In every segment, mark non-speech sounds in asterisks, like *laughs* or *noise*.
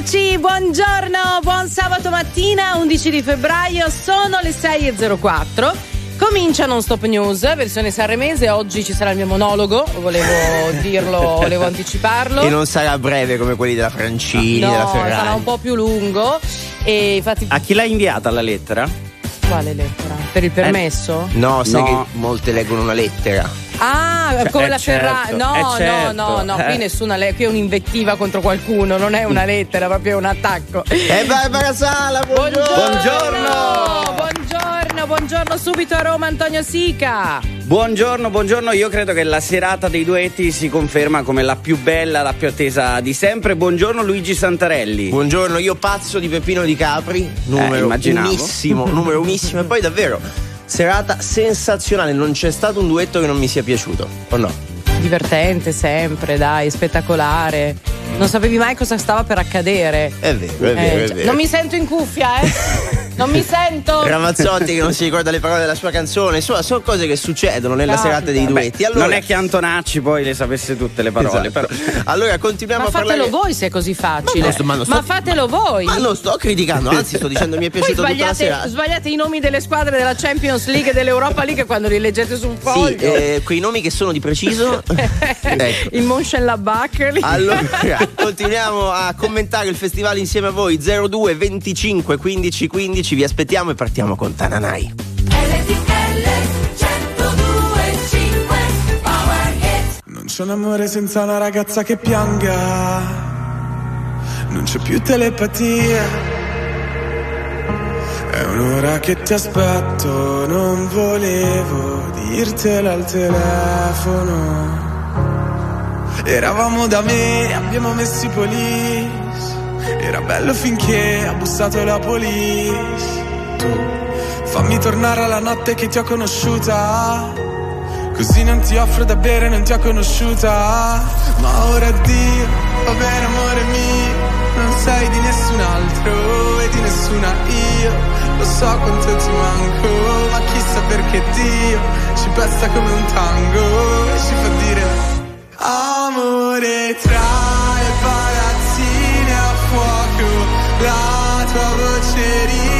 Eccoci, buongiorno, buon sabato mattina, 11 di febbraio, sono le 6.04. Comincia Non Stop News, versione sanremese. Oggi ci sarà il mio monologo, volevo *laughs* dirlo, volevo anticiparlo. E non sarà breve come quelli della Francini, no, della Ferrari. sarà un po' più lungo. E infatti. A chi l'ha inviata la lettera? Quale lettera? Per il permesso? No, sai No. che molte leggono una lettera. Ah, come Eh, la Ferrari. certo, No, eh, no, certo. no, no, qui Eh. nessuna le- qui è un'invettiva contro qualcuno, non è una lettera, proprio un attacco. E Barbara Sala, buongiorno! Buongiorno! Buongiorno, buongiorno subito a Roma Antonio Sica. Buongiorno, buongiorno. Io credo che la serata dei duetti si conferma come la più bella, la più attesa di sempre. Buongiorno Luigi Santarelli. Buongiorno, io pazzo di Peppino di Capri, numero immaginavo. unissimo, *laughs* numero unissimo. E poi davvero, serata sensazionale, non c'è stato un duetto che non mi sia piaciuto, o no? Divertente sempre, dai, spettacolare. Non sapevi mai cosa stava per accadere. È vero, è vero, Eh, è già- vero. non mi sento in cuffia, eh? *laughs* non mi sento. Ramazzotti che non si ricorda le parole della sua canzone, insomma, sono cose che succedono nella Capita. serata dei duetti. Allora, Non è che Antonacci poi le sapesse tutte le parole, Esatto. però. *laughs* Allora continuiamo Ma a parlare. fatelo voi se è così facile. Ma non sto- ma non sto- fatelo voi. Ma non sto criticando, anzi sto dicendo mi è Poi piaciuto tutta la sbagliate, serata. sbagliate i nomi delle squadre della Champions League e dell'Europa League quando li leggete su un Sì, foglio. eh, quei nomi che sono di preciso. *laughs* ecco. Il Mönchengladbach. lì. Allora, continuiamo a commentare il festival insieme a voi 02 25 15 15. Vi aspettiamo e partiamo con Tananai. Non c'è un amore senza una ragazza che pianga. Non c'è più telepatia. È un'ora che ti aspetto, non volevo dirtelo al telefono. Eravamo da me, abbiamo messo i police. Era bello finché ha bussato la police. Tu fammi tornare alla notte che ti ho conosciuta. Così non ti offro da bere, non ti ho conosciuta. Ma ora addio, va bene amore mio. Non sei di nessun altro e di nessuna io. Lo so quanto ti manco, ma chissà perché Dio ci pesta come un tango e ci fa dire Amore tra le palazzine a fuoco, la tua voce riconosco.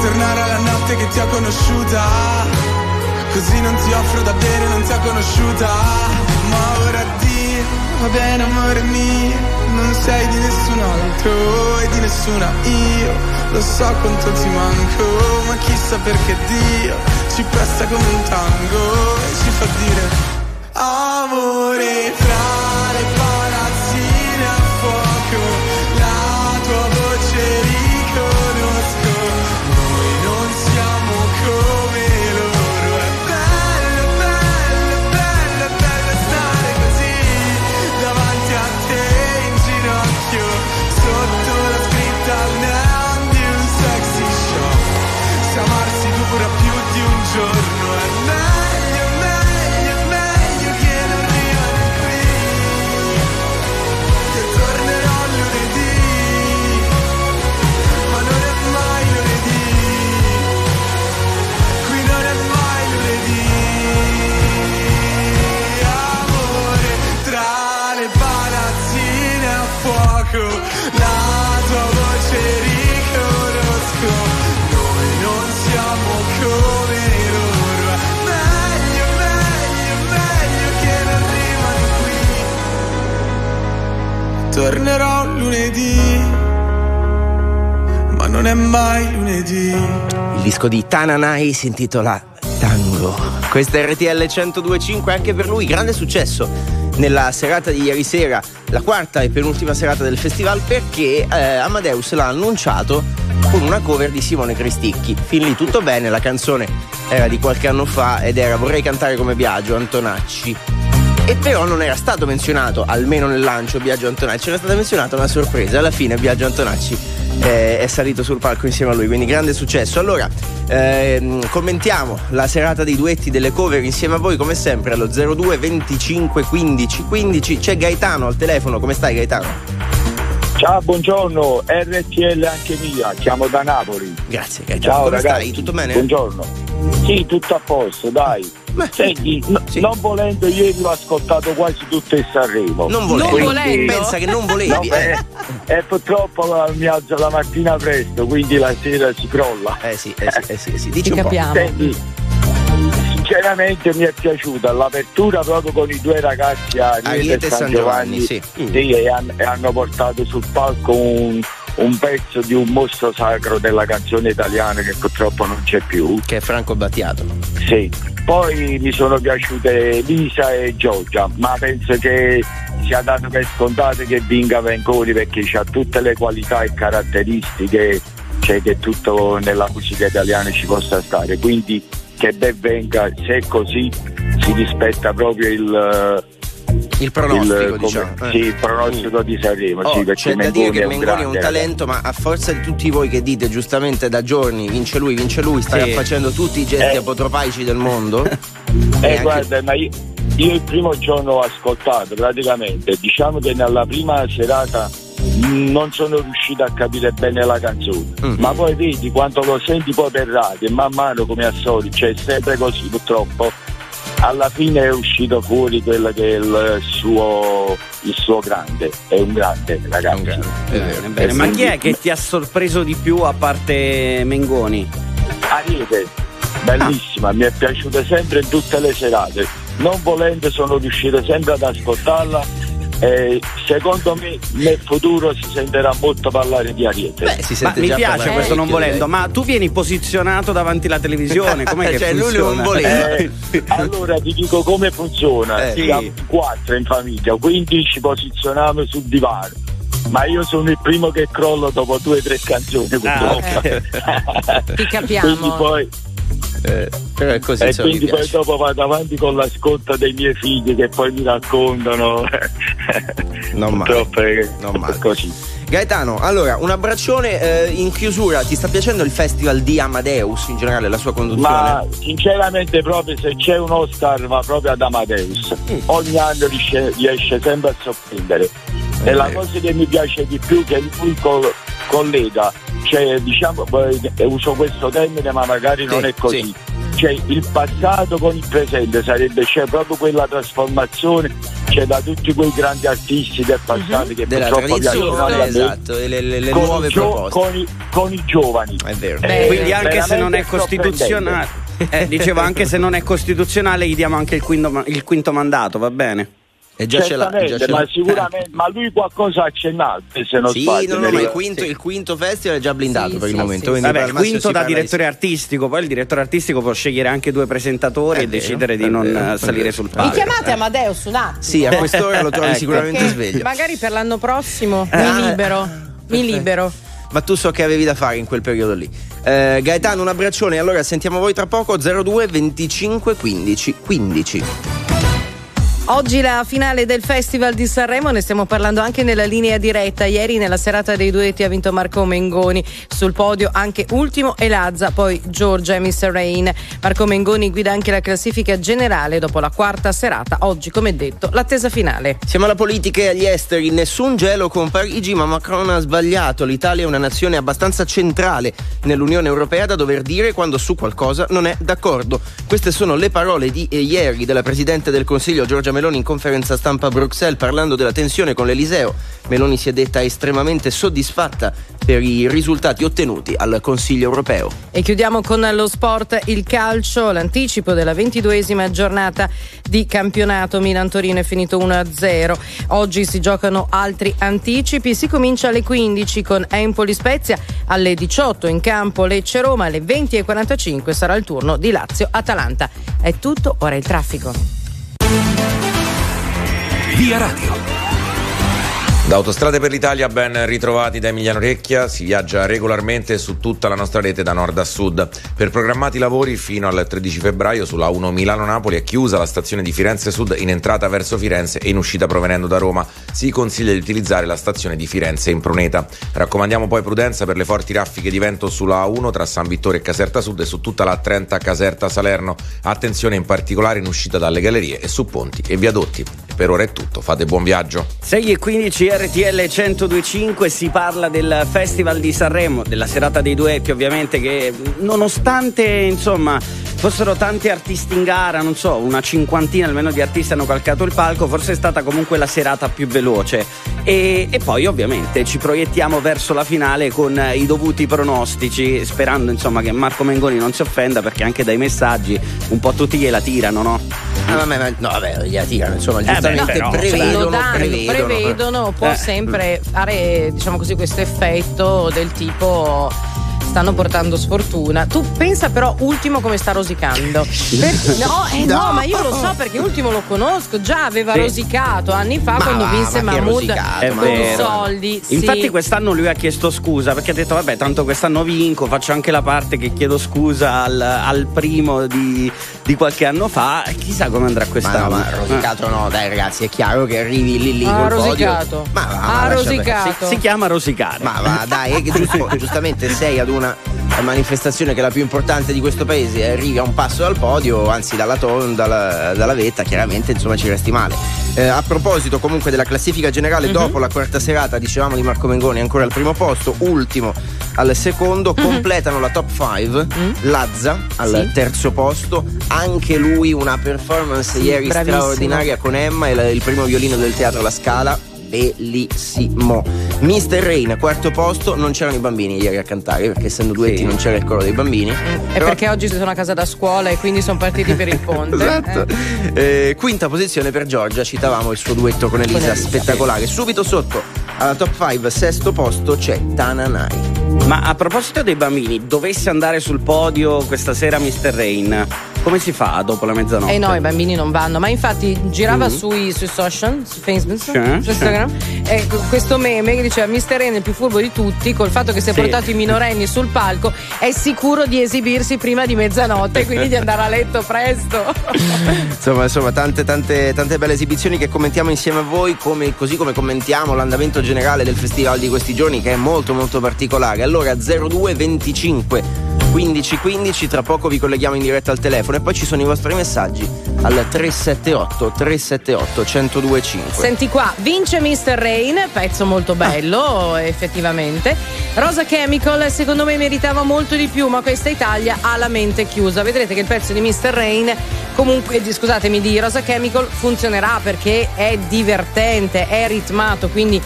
Tornare alla notte che ti ho conosciuta. Così non ti offro da bere, non ti ho conosciuta. Ma ora addio, va bene amore mio. Non sei di nessun altro e di nessuna io. Lo so quanto ti manco, ma chissà perché Dio ci presta come un tango e ci fa dire Amore tra le palazzine non è mai lunedì. Il disco di Tananai si intitola Tango. Questa è RTL 1025 anche per lui, grande successo nella serata di ieri sera, la quarta e penultima serata del festival, perché eh, Amadeus l'ha annunciato con una cover di Simone Cristicchi. Fin lì tutto bene, la canzone era di qualche anno fa ed era Vorrei cantare come Biagio, Antonacci. E però non era stato menzionato, almeno nel lancio, Biagio Antonacci, era stata menzionata una sorpresa. Alla fine Biagio Antonacci eh, è salito sul palco insieme a lui, quindi grande successo. Allora, ehm, commentiamo la serata dei duetti delle cover insieme a voi, come sempre, allo 02 25 15 15. C'è Gaetano al telefono, come stai Gaetano? Ciao, buongiorno, RTL anche mia, chiamo da Napoli. Grazie Gaetano, Ciao come ragazzi, stai? Tutto bene? Buongiorno. Sì, tutto a posto, dai. Beh, Senti, no- sì. non volendo, ieri l'ho ascoltato quasi tutto il Sanremo. Non volevi. Non volendo? Pensa che non volevi. No, eh. eh, e purtroppo mi alzo la mattina presto, quindi la sera si crolla. Eh sì, eh sì, eh sì, eh sì. Dici Ti un po'. capiamo. Senti, sinceramente mi è piaciuta l'apertura proprio con i due ragazzi Ariete, Ariete e San Giovanni, sì. Mm. Sì, e, han- e hanno portato sul palco un, un pezzo di un mostro sacro della canzone italiana che purtroppo non c'è più. Che è Franco Battiato. Sì. Poi mi sono piaciute Lisa e Giorgia, ma penso che sia dato per scontato che vinca Venconi perché ha tutte le qualità e caratteristiche cioè che tutto nella musica italiana ci possa stare. Quindi che ben venga, se è così si rispetta proprio il, Il pronostico, il, come- diciamo. eh. sì, il pronostico di Sanremo. Oh, sì, perché c'è da dire che Mengoni è un talento, ma a forza di tutti voi che dite giustamente da giorni vince lui, vince lui, stai Sì. facendo tutti i gesti Eh. apotropaici del mondo. *laughs* Eh, anche- guarda, ma io, io il primo giorno ho ascoltato praticamente, diciamo che nella prima serata non sono riuscito a capire bene la canzone, Mm. ma poi vedi quando lo senti poi per radio e man mano come al solito, cioè sempre così purtroppo, alla fine è uscito fuori quello che è il suo, il suo grande, è un grande ragazzi. È vero. Bene, bene. Ma chi è che ti ha sorpreso di più a parte Mengoni? Ariete, bellissima, mi è piaciuta sempre in tutte le serate. Non volendo sono riuscito sempre ad ascoltarla. E secondo me nel futuro si sentirà molto parlare di Ariete. Beh, si Ma sente mi piace parlare questo non parecchio, volendo, ma tu vieni posizionato davanti alla televisione, com'è che Cioè, lui funziona? non voleva. Eh, allora ti dico come funziona. Eh, Siamo sì. in quattro in famiglia, quindi ci posizioniamo sul divano. Ma io sono il primo che crollo dopo due o tre canzoni. purtroppo. *laughs* Ti capiamo. quindi poi, Eh, però è così, e quindi poi dopo vado avanti con l'ascolto dei miei figli che poi mi raccontano. *laughs* Non male. Purtroppo è, Non male. così. Gaetano, allora, un abbraccione eh, in chiusura. Ti sta piacendo il festival di Amadeus in generale, la sua conduzione? Ma sinceramente proprio se c'è un Oscar va proprio ad Amadeus. Mm. Ogni anno riesce, riesce sempre a sorprendere. E la cosa che mi piace di più è che lui col- collega, cioè diciamo, eh, uso questo termine ma magari non Sì, è così. sì. Cioè il passato con il presente sarebbe c'è proprio quella trasformazione c'è da tutti quei grandi artisti del passato che Mhm. Della purtroppo tradizione, piacciono a me, esatto, le, le- le con, nuove i gio- proposte. con i- con i giovani. È vero. Beh, Quindi anche se non è costituzionale, eh, dicevo anche se non è costituzionale gli diamo anche il quinto, il quinto mandato, va bene? E già ce l'ha. Certamente, Già ce ma l'ha. sicuramente, ma lui qualcosa ha accennato, se non Sì, sbaglio. no, no, mi ma il quinto, il quinto festival è già blindato Sì, per il sì, momento. sì, quindi Vabbè, il quinto da direttore artistico, poi il direttore artistico può scegliere anche due presentatori È e vero, decidere di è non vero, eh, è salire vero. sul Mi Mi palco. chiamate Amadeus un attimo? Sì, a quest'ora lo trovi *laughs* Ecco. sicuramente sveglio. Magari per l'anno prossimo mi libero. Mi libero. Ma tu so che avevi da fare in quel periodo lì. Eh, Gaetano, un abbraccione. Allora sentiamo voi tra poco 02 25 15 15. Oggi la finale del Festival di Sanremo, ne stiamo parlando anche nella linea diretta. Ieri nella serata dei duetti ha vinto Marco Mengoni, sul podio anche Ultimo e Lazza, poi Giorgia e Mr. Rain. Marco Mengoni guida anche la classifica generale dopo la quarta serata. Oggi, come detto, l'attesa finale. Siamo alla politica e agli esteri. Nessun gelo con Parigi, ma Macron ha sbagliato. L'Italia è una nazione abbastanza centrale nell'Unione Europea da dover dire quando su qualcosa non è d'accordo. Queste sono le parole di eh, ieri della Presidente del Consiglio Giorgia Meloni Meloni in conferenza stampa a Bruxelles parlando della tensione con l'Eliseo. Meloni si è detta estremamente soddisfatta per i risultati ottenuti al Consiglio europeo. E chiudiamo con lo sport, il calcio, l'anticipo della ventiduesima giornata di campionato. Milan-Torino è finito 1-0. Oggi si giocano altri anticipi. Si comincia alle 15 con Empoli-Spezia, alle 18 in campo Lecce-Roma, alle 20.45 sarà il turno di Lazio-Atalanta. È tutto, ora il traffico. Via Radio. Da Autostrade per l'Italia ben ritrovati da Emiliano Recchia, si viaggia regolarmente su tutta la nostra rete da nord a sud. Per programmati lavori fino al 13 febbraio sulla 1 Milano-Napoli è chiusa la stazione di Firenze Sud in entrata verso Firenze e in uscita provenendo da Roma. Si consiglia di utilizzare la stazione di Firenze in Pruneta. Raccomandiamo poi prudenza per le forti raffiche di vento sulla A1 tra San Vittore e Caserta Sud e su tutta la 30 Caserta Salerno. Attenzione in particolare in uscita dalle gallerie e su ponti e viadotti. Per ora è tutto, fate buon viaggio. 6 e 15 RTL 1025 si parla del Festival di Sanremo, della serata dei duetti ovviamente che nonostante insomma fossero tanti artisti in gara, non so, una cinquantina almeno di artisti hanno calcato il palco, forse è stata comunque la serata più veloce. E, e poi ovviamente ci proiettiamo verso la finale con i dovuti pronostici, sperando insomma che Marco Mengoni non si offenda perché anche dai messaggi un po' tutti gliela tirano, no? Ah, vabbè, ma, no, vabbè, gliela tirano, insomma, giustamente però, prevedono, lo danno, prevedono. prevedono, può Eh. sempre fare diciamo così questo effetto del tipo stanno portando sfortuna. Tu pensa però Ultimo come sta rosicando. Per- *laughs* no, eh, no, No. ma io lo so perché Ultimo lo conosco, già aveva Sì. rosicato anni fa Ma quando va, vinse ma Mahmood con i soldi. sì. Infatti quest'anno lui ha chiesto scusa perché ha detto vabbè tanto quest'anno vinco, faccio anche la parte che chiedo scusa al, al primo di, di qualche anno fa chissà come andrà Ma quest'anno. no, ma rosicato no, dai ragazzi, è chiaro che arrivi lì lì ha col podio. rosicato. Ma va, ma ha lascia rosicato. Si, si chiama rosicare. Ma va, dai, è che *laughs* giusto- giustamente sei ad una manifestazione che è la più importante di questo paese e arrivi a un passo dal podio, anzi dalla, ton- dalla, dalla vetta, chiaramente insomma ci resti male. Eh, a proposito comunque della classifica generale, Mhm. dopo la quarta serata, dicevamo di Marco Mengoni ancora al primo posto, ultimo al secondo, completano la top 5, Lazza al. Sì. terzo posto, anche lui una performance Sì, ieri bravissimo. straordinaria con Emma, il, il primo violino del teatro La Scala, bellissimo. Mr. Rain, quarto posto, non c'erano i bambini ieri a cantare, perché essendo duetti Sì. non c'era il coro dei bambini. È Però- perché oggi sono a casa da scuola e quindi sono partiti per il *laughs* ponte. Esatto. Eh. Eh, quinta posizione per Giorgia, citavamo il suo duetto con Elisa, Elisa, spettacolare. Subito sotto alla top 5, sesto posto, c'è Tananai. Ma a proposito dei bambini, dovesse andare sul podio questa sera Mr. Rain, come si fa dopo la mezzanotte? Eh no, i bambini non vanno, ma infatti girava Mm-hmm. sui, sui social, su Facebook, Sì, su Instagram, e questo meme che diceva Mr. Ren è il più furbo di tutti, col fatto che si è Sì. portato i minorenni sul palco, è sicuro di esibirsi prima di mezzanotte, quindi di andare a letto presto. *laughs* Insomma, insomma tante, tante, tante belle esibizioni che commentiamo insieme a voi, come- così come commentiamo l'andamento generale del festival di questi giorni, che è molto molto particolare. Allora, 02 25 15 15, tra poco vi colleghiamo in diretta al telefono e poi ci sono i vostri messaggi al 378 378 1025. Senti qua, vince Mr. Rain, pezzo molto bello, effettivamente. Rosa Chemical, secondo me meritava molto di più, ma questa Italia ha la mente chiusa. Vedrete che il pezzo di Mr. Rain, comunque, di- scusatemi, di Rosa Chemical funzionerà perché è divertente, è ritmato, quindi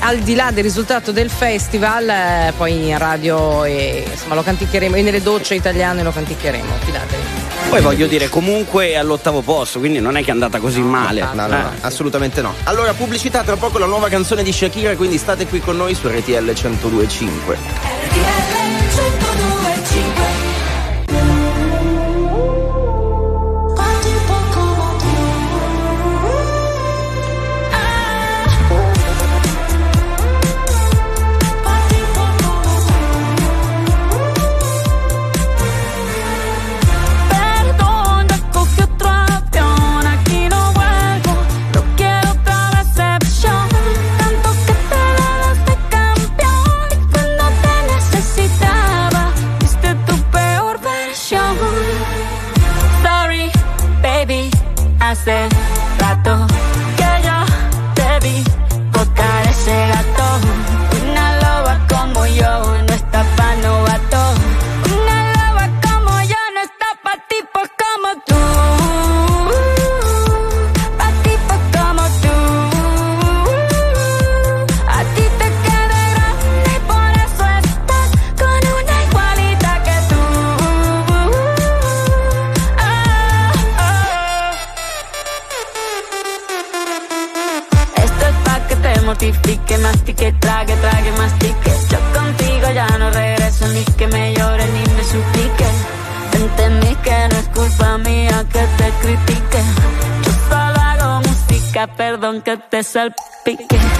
al di là del risultato del festival, eh, poi in radio e insomma lo canticchieremo, e nelle docce italiane lo canticchieremo, fidatevi. Poi voglio dire, comunque è all'ottavo posto, quindi non è che è andata così male. No, no, no, Eh. assolutamente no. Allora, pubblicità tra poco la nuova canzone di Shakira, quindi state qui con noi su RTL 1025. Parti haces perdón que te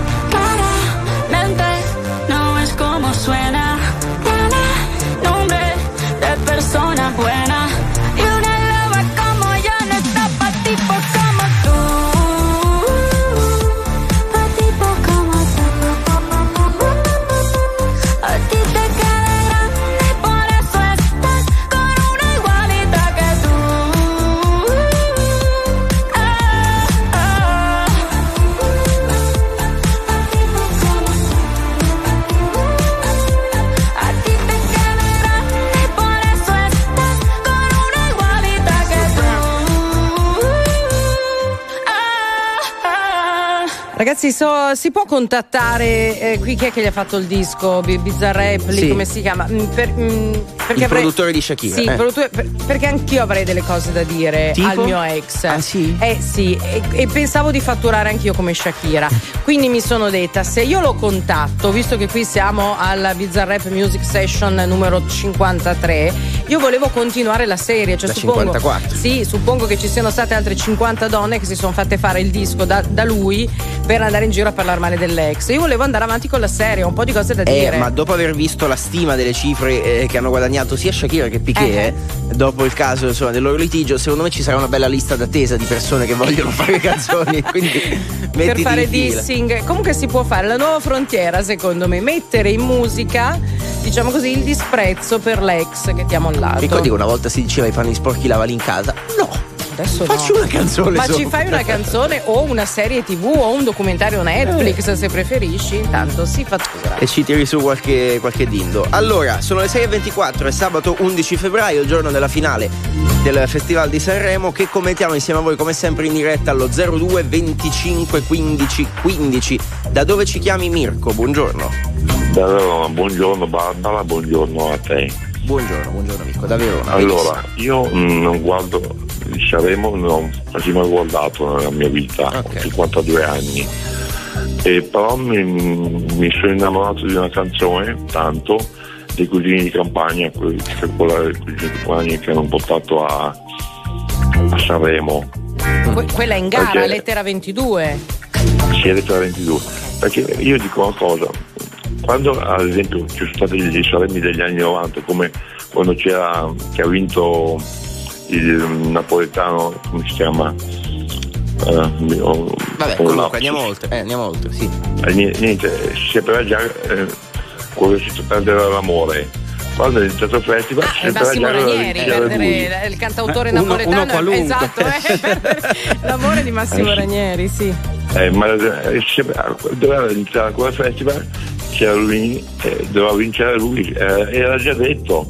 Suena. Tiene nombre de persona buena. Ragazzi, so- si può contattare eh, qui chi è che gli ha fatto il disco? Bi- Bizzarrap, lì Sì. come si chiama? Mm, per- mm, perché Il produttore di Shakira, Sì, eh. produttore- per- perché anch'io avrei delle cose da dire Tipo? al mio ex. Ah, sì? Eh sì, e, e pensavo di fatturare anch'io come Shakira. Quindi mi sono detta, se io lo contatto, visto che qui siamo alla Bizzarrap Music Session numero 53, io volevo continuare la serie. Cioè, La suppongo, 54. Sì, suppongo che ci siano state altre 50 donne che si sono fatte fare il disco da, da lui per andare in giro a parlare male dell'ex. Io volevo andare avanti con la serie, ho un po' di cose da Eh, dire. ma dopo aver visto la stima delle cifre eh, che hanno guadagnato sia Shakira che Piquet, Eh. eh, dopo il caso insomma, del loro litigio, secondo me ci sarà una bella lista d'attesa di persone che vogliono *laughs* fare canzoni. Quindi per fare dissing. Comunque si può fare la nuova frontiera, secondo me, mettere in musica, diciamo così, il disprezzo per l'ex che ti ha mollato. Ricordi che una volta si diceva i panni sporchi lavali in casa? No, Adesso faccio no. una canzone. Ma ci sopra. fai una canzone o una serie tv o un documentario Netflix Eh. se preferisci, intanto si fattura. E ci tiri su qualche, qualche dindo. Allora, sono le 6.24, è sabato 11 febbraio, il giorno della finale del Festival di Sanremo, che commentiamo insieme a voi come sempre in diretta allo 02 25 15 15. Da dove ci chiami Mirko? Buongiorno. Da Verona, buongiorno Barbara, buongiorno a te. Buongiorno, buongiorno Mirko, da Verona. Allora, io mm, non guardo il Sanremo, non ho quasi mai guardato nella mia vita, Ok. ho 52 anni. E però mi, mi sono innamorato di una canzone, tanto, dei cugini di campagna, que- che è quella dei cugini di campagna che hanno portato a, a Sanremo. Que- quella in gara, Perché- lettera 22. sia 22 perché io dico una cosa quando ad esempio ci sono stati gli Sanremi degli anni 90 come quando c'era che ha vinto il napoletano come si chiama Eh, mio- Vabbè, con comunque lapsus. andiamo oltre, eh, andiamo oltre, sì. Eh, niente, niente, si sapeva già eh, quello che si perdeva l'amore quando è iniziato il festival si Ah, è Massimo Ranieri, perdere il cantautore Eh, uno- napoletano. uno qualunque. esatto, eh, *laughs* l'amore di Massimo Eh, sì. Ranieri, sì. Eh, ma eh, sapeva- doveva iniziare quel festival c'era lui eh, doveva vincere lui eh, era già detto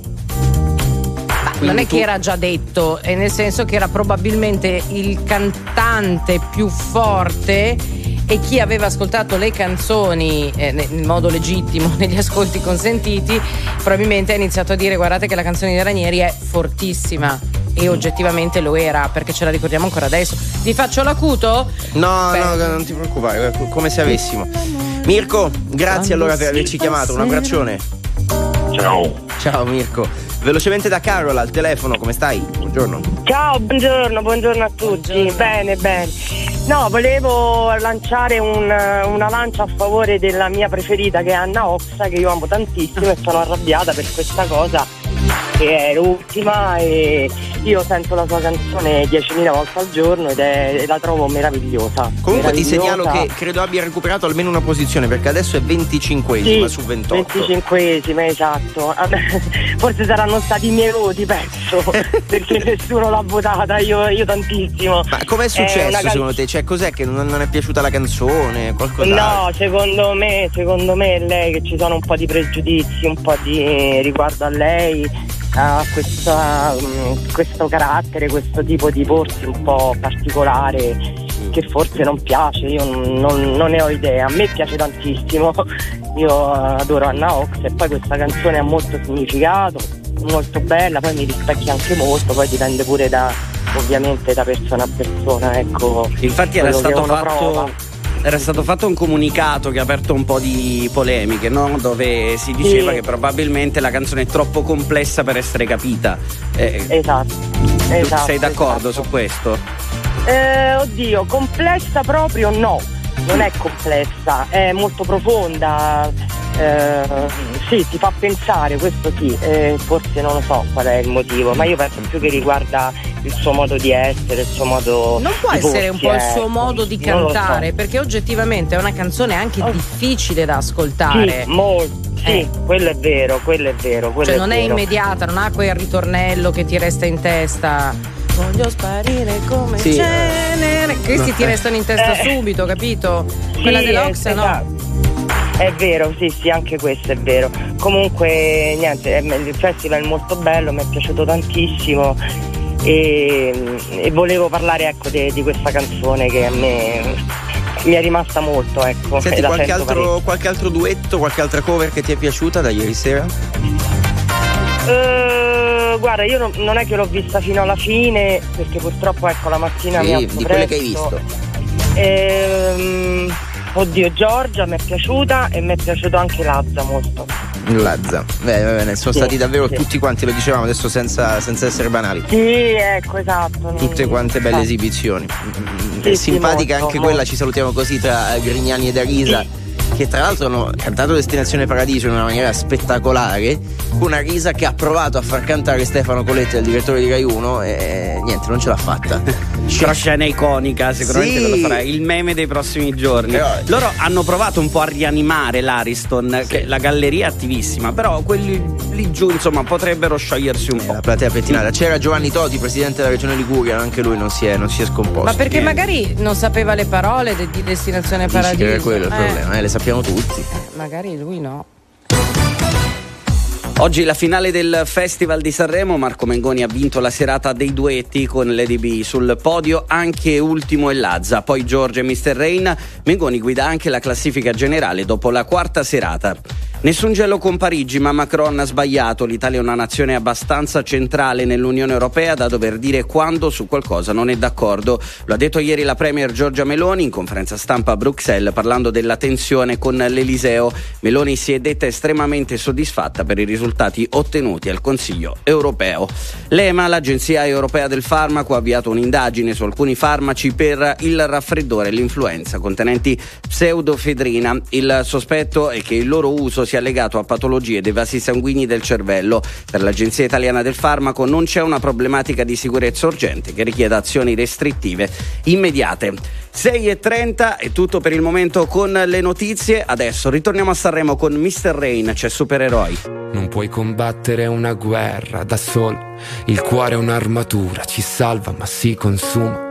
non è tu- che era già detto, è nel senso che era probabilmente il cantante più forte e chi aveva ascoltato le canzoni eh, in modo legittimo *laughs* negli ascolti consentiti probabilmente ha iniziato a dire guardate che la canzone di Ranieri è fortissima e oggettivamente lo era perché ce la ricordiamo ancora adesso. Vi faccio l'acuto? No, Beh. no, non ti preoccupare, come se avessimo. Mirko, grazie Quando allora per averci chiamato, un abbraccione. Ciao. Ciao Mirko. Velocemente da Carol al telefono, come stai? Buongiorno. Ciao, buongiorno, buongiorno a tutti. Buongiorno. Bene, bene. No, volevo lanciare un, una lancia a favore della mia preferita che è Anna Oxa, che io amo tantissimo e sono arrabbiata per questa cosa che è l'ultima e io sento la sua canzone 10.000 volte al giorno ed è, la trovo meravigliosa. Comunque meravigliosa. ti segnalo che credo abbia recuperato almeno una posizione perché adesso è 25esima sì, su 28. 25esima, esatto. *laughs* Forse saranno stati i miei voti, penso, *laughs* perché nessuno l'ha votata, io, io tantissimo. Ma com'è successo è secondo te? Cioè, cos'è che non, non è piaciuta la canzone? Qualcosa? No, secondo me, secondo me è lei che ci sono un po' di pregiudizi, un po' di riguardo a lei ha questa, um, questo carattere, questo tipo di porsi un po' particolare che forse non piace, io non, non, ne ho idea, a me piace tantissimo, *laughs* io adoro Anna Ox e poi questa canzone ha molto significato, molto bella, poi mi rispecchia anche molto, poi dipende pure da ovviamente da persona a persona, ecco. Infatti era stato fatto prova era stato fatto un comunicato che ha aperto un po' di polemiche, no? dove si diceva sì. che probabilmente la canzone è troppo complessa per essere capita. Eh, esatto. esatto. Sei d'accordo esatto. su questo? Eh, oddio, complessa proprio no, non è complessa, è molto profonda. Eh, sì, ti fa pensare, questo sì, eh, forse non lo so qual è il motivo, ma io penso più che riguarda il suo modo di essere, il suo modo. Non può essere un po' il suo modo di cantare, so. perché oggettivamente è una canzone anche oh. difficile da ascoltare. Sì, molto. Sì, eh. quello è vero, quello è vero. Quello cioè, è non vero. è immediata, non ha quel ritornello che ti resta in testa. Voglio sparire come sì. cenere. Questi no. ti restano in testa eh. subito, capito? Quella sì, dell'Ox, no? È vero, sì, sì, anche questo è vero. Comunque, niente, il festival è molto bello, mi è piaciuto tantissimo e, e volevo parlare ecco, di, di questa canzone che a me mi è rimasta molto. Ecco, Senti, qualche altro, qualche altro, duetto, qualche altra cover che ti è piaciuta da ieri sera? Uh, guarda, io non, non, è che l'ho vista fino alla fine, perché purtroppo ecco la mattina sì, mi ha Di presto. quelle che hai visto. Ehm, oddio, Giorgia mi è piaciuta e mi è piaciuto anche Lazza molto. Lazza, beh, va bene, sono sì, stati davvero sì. tutti quanti, lo dicevamo adesso senza, senza essere banali. Sì, ecco, esatto. Tutte quante belle esatto. esibizioni. Sì, simpatica anche molto. quella, ci salutiamo così tra Grignani e Darisa che tra l'altro hanno cantato Destinazione Paradiso in una maniera spettacolare, con una risa che ha provato a far cantare Stefano Coletti, il direttore di Rai 1, e niente, non ce l'ha fatta. *laughs* Una scena iconica, sicuramente sì. quello farà il meme dei prossimi giorni. Però, Loro hanno provato un po' a rianimare l'Ariston, sì. che la galleria è attivissima, però quelli lì giù, insomma, potrebbero sciogliersi un eh, po'. La platea pettinata. C'era Giovanni Toti, presidente della regione Liguria, anche lui non si è, non si è scomposto. Ma perché Niente. magari non sapeva le parole di Destinazione Paradiso? Dici che era quello il eh. problema, eh, le sappiamo tutti. Eh, magari lui no. Oggi la finale del Festival di Sanremo, Marco Mengoni ha vinto la serata dei duetti con Lady B sul podio, anche ultimo e Lazza, poi Giorgio e Mr. Rain. Mengoni guida anche la classifica generale dopo la quarta serata. Nessun gelo con Parigi, ma Macron ha sbagliato. L'Italia è una nazione abbastanza centrale nell'Unione Europea da dover dire quando su qualcosa non è d'accordo. Lo ha detto ieri la Premier Giorgia Meloni in conferenza stampa a Bruxelles parlando della tensione con l'Eliseo. Meloni si è detta estremamente soddisfatta per i risultati ottenuti al Consiglio europeo. L'EMA, l'Agenzia Europea del Farmaco, ha avviato un'indagine su alcuni farmaci per il raffreddore e l'influenza contenenti pseudofedrina. Il sospetto è che il loro uso sia legato a patologie dei vasi sanguigni del cervello. Per l'Agenzia Italiana del Farmaco non c'è una problematica di sicurezza urgente che richieda azioni restrittive immediate. 6.30 è tutto per il momento con le notizie. Adesso ritorniamo a Sanremo con Mr. Rain, c'è Supereroi. Non puoi combattere una guerra da solo. Il cuore è un'armatura, ci salva ma si consuma.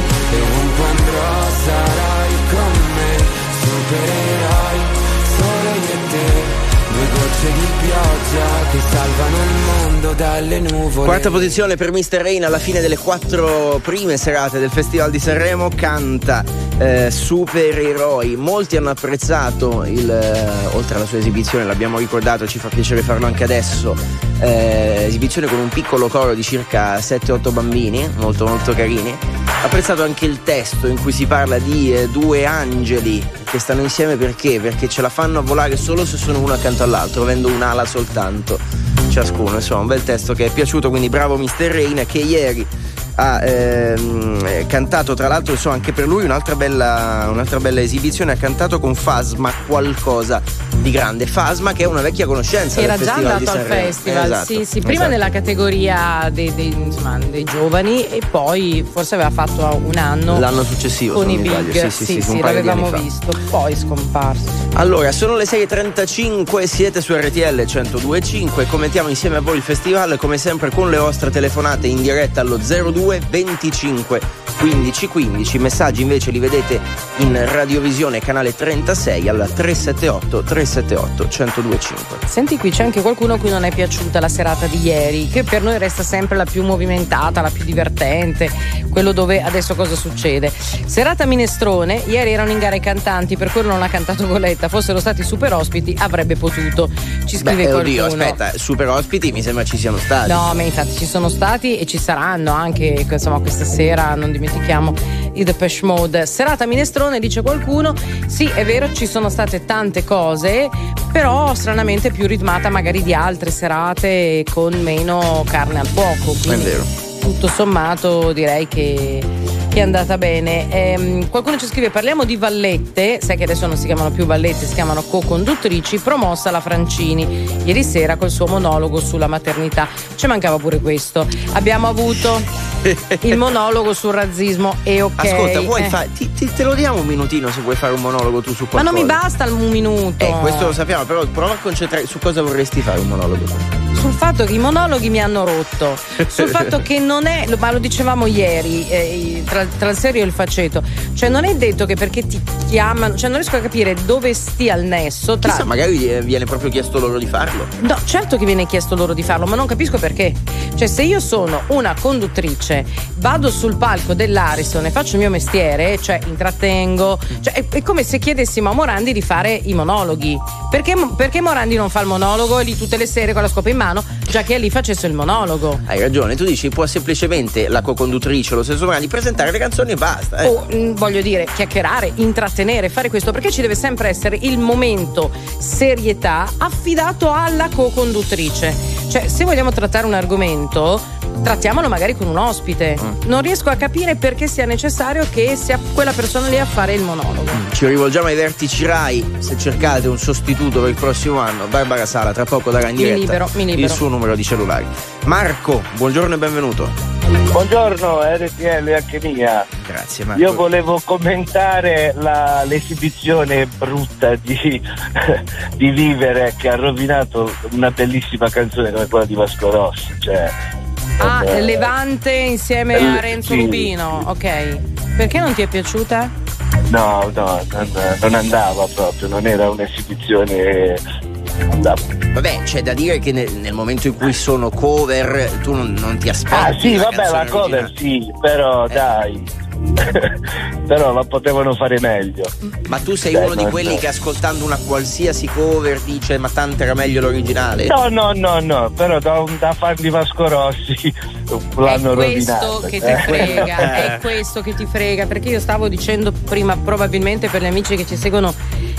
e ovunque andrò sarai con me, supereroi solo e te. Due gocce di pioggia che salvano il mondo dalle nuvole. Quarta posizione per Mr. Rain alla fine delle quattro prime serate del Festival di Sanremo. Canta eh, Supereroi. Molti hanno apprezzato il, eh, oltre alla sua esibizione, l'abbiamo ricordato, ci fa piacere farlo anche adesso. Eh, esibizione con un piccolo coro di circa 7-8 bambini, molto molto carini. Apprezzato anche il testo in cui si parla di eh, due angeli che stanno insieme perché? Perché ce la fanno a volare solo se sono uno accanto all'altro, avendo un'ala soltanto ciascuno. Insomma, un bel testo che è piaciuto, quindi bravo Mr. Reina che ieri ha ehm, cantato tra l'altro insomma, anche per lui un'altra bella, un'altra bella esibizione. Ha cantato con Fasma qualcosa di grande. Fasma che è una vecchia conoscenza era del già festival andato al festival esatto, sì sì prima esatto. nella categoria dei, dei, insomma, dei, giovani e poi forse aveva fatto un anno l'anno successivo con i big. Sì sì, sì, sì, sì l'avevamo visto poi scomparso. Allora sono le 6.35 siete su RTL 102.5 commentiamo insieme a voi il festival come sempre con le vostre telefonate in diretta allo 02 25 15 15 messaggi invece li vedete in radiovisione canale 36 al 378 378 1025 senti qui c'è anche qualcuno a cui non è piaciuta la serata di ieri che per noi resta sempre la più movimentata la più divertente quello dove adesso cosa succede? Serata minestrone ieri erano in gara i cantanti per quello non ha cantato Goletta fossero stati super ospiti avrebbe potuto. Ci scrive Beh, qualcuno oddio aspetta super ospiti mi sembra ci siano stati. No ma infatti ci sono stati e ci saranno anche insomma questa sera non dimentichiamo i Depeche Mode. Serata minestrone dice qualcuno. Sì è vero ci sono state tante cose però stranamente più ritmata magari di altre serate con meno carne al fuoco. Quindi è vero. Tutto sommato direi che che è andata bene. Ehm, qualcuno ci scrive: parliamo di Vallette, sai che adesso non si chiamano più Vallette, si chiamano co-conduttrici, promossa la Francini ieri sera col suo monologo sulla maternità. Ci mancava pure questo. Abbiamo avuto *laughs* il monologo sul razzismo e ok. Ascolta, vuoi eh. fa- ti, ti- te lo diamo un minutino se vuoi fare un monologo tu su qualcosa. Ma non mi basta un minuto. Eh, questo lo sappiamo, però prova a concentrare su cosa vorresti fare un monologo. Sul fatto che i monologhi mi hanno rotto, sul *laughs* fatto che non è, ma lo dicevamo ieri, eh, tra, tra, il serio e il faceto, cioè non è detto che perché ti chiamano, cioè non riesco a capire dove stia il nesso tra... Chissà, magari viene proprio chiesto loro di farlo. No, certo che viene chiesto loro di farlo, ma non capisco perché. Cioè se io sono una conduttrice, vado sul palco dell'Ariston e faccio il mio mestiere, cioè intrattengo, cioè è, è come se chiedessimo a Morandi di fare i monologhi. Perché, perché Morandi non fa il monologo e lì tutte le sere con la scopa in mano, già che lì facesse il monologo? Hai ragione, tu dici può semplicemente la co-conduttrice o lo stesso Morandi presentare le canzoni e basta. Eh. O mh, voglio dire, chiacchierare, intrattenere, fare questo, perché ci deve sempre essere il momento serietà affidato alla co-conduttrice. Cioè, se vogliamo trattare un argomento, trattiamolo magari con un ospite. Mm. Non riesco a capire perché sia necessario che sia quella persona lì a fare il monologo. Mm. Ci rivolgiamo ai vertici RAI se cercate un sostituto per il prossimo anno. Barbara Sala, tra poco darà in diretta mi libero, mi libero. il suo numero di cellulare. Marco, buongiorno e benvenuto. Buongiorno RTL anche mia. Grazie Marco. Io volevo commentare la, l'esibizione brutta di, *laughs* di Vivere che ha rovinato una bellissima canzone come quella di Vasco Rossi. Cioè, Ah, eh, Levante insieme a Renzo sì. Rubino, ok. Perché non ti è piaciuta? No, no, non, non andava proprio, non era un'esibizione. Vabbè, c'è da dire che nel, nel momento in cui sono cover tu non, non ti aspetti. Ah sì, vabbè, la cover originale. sì, però dai. *laughs* però la potevano fare meglio. Ma tu sei Dai, uno di quelli che ascoltando una qualsiasi cover dice ma tanto era meglio l'originale? No, no, no, no, però da, da fan di Vasco Rossi *laughs* l'hanno è questo rovinato. che ti frega, *laughs* è questo che ti frega, perché io stavo dicendo prima, probabilmente per gli amici che ci seguono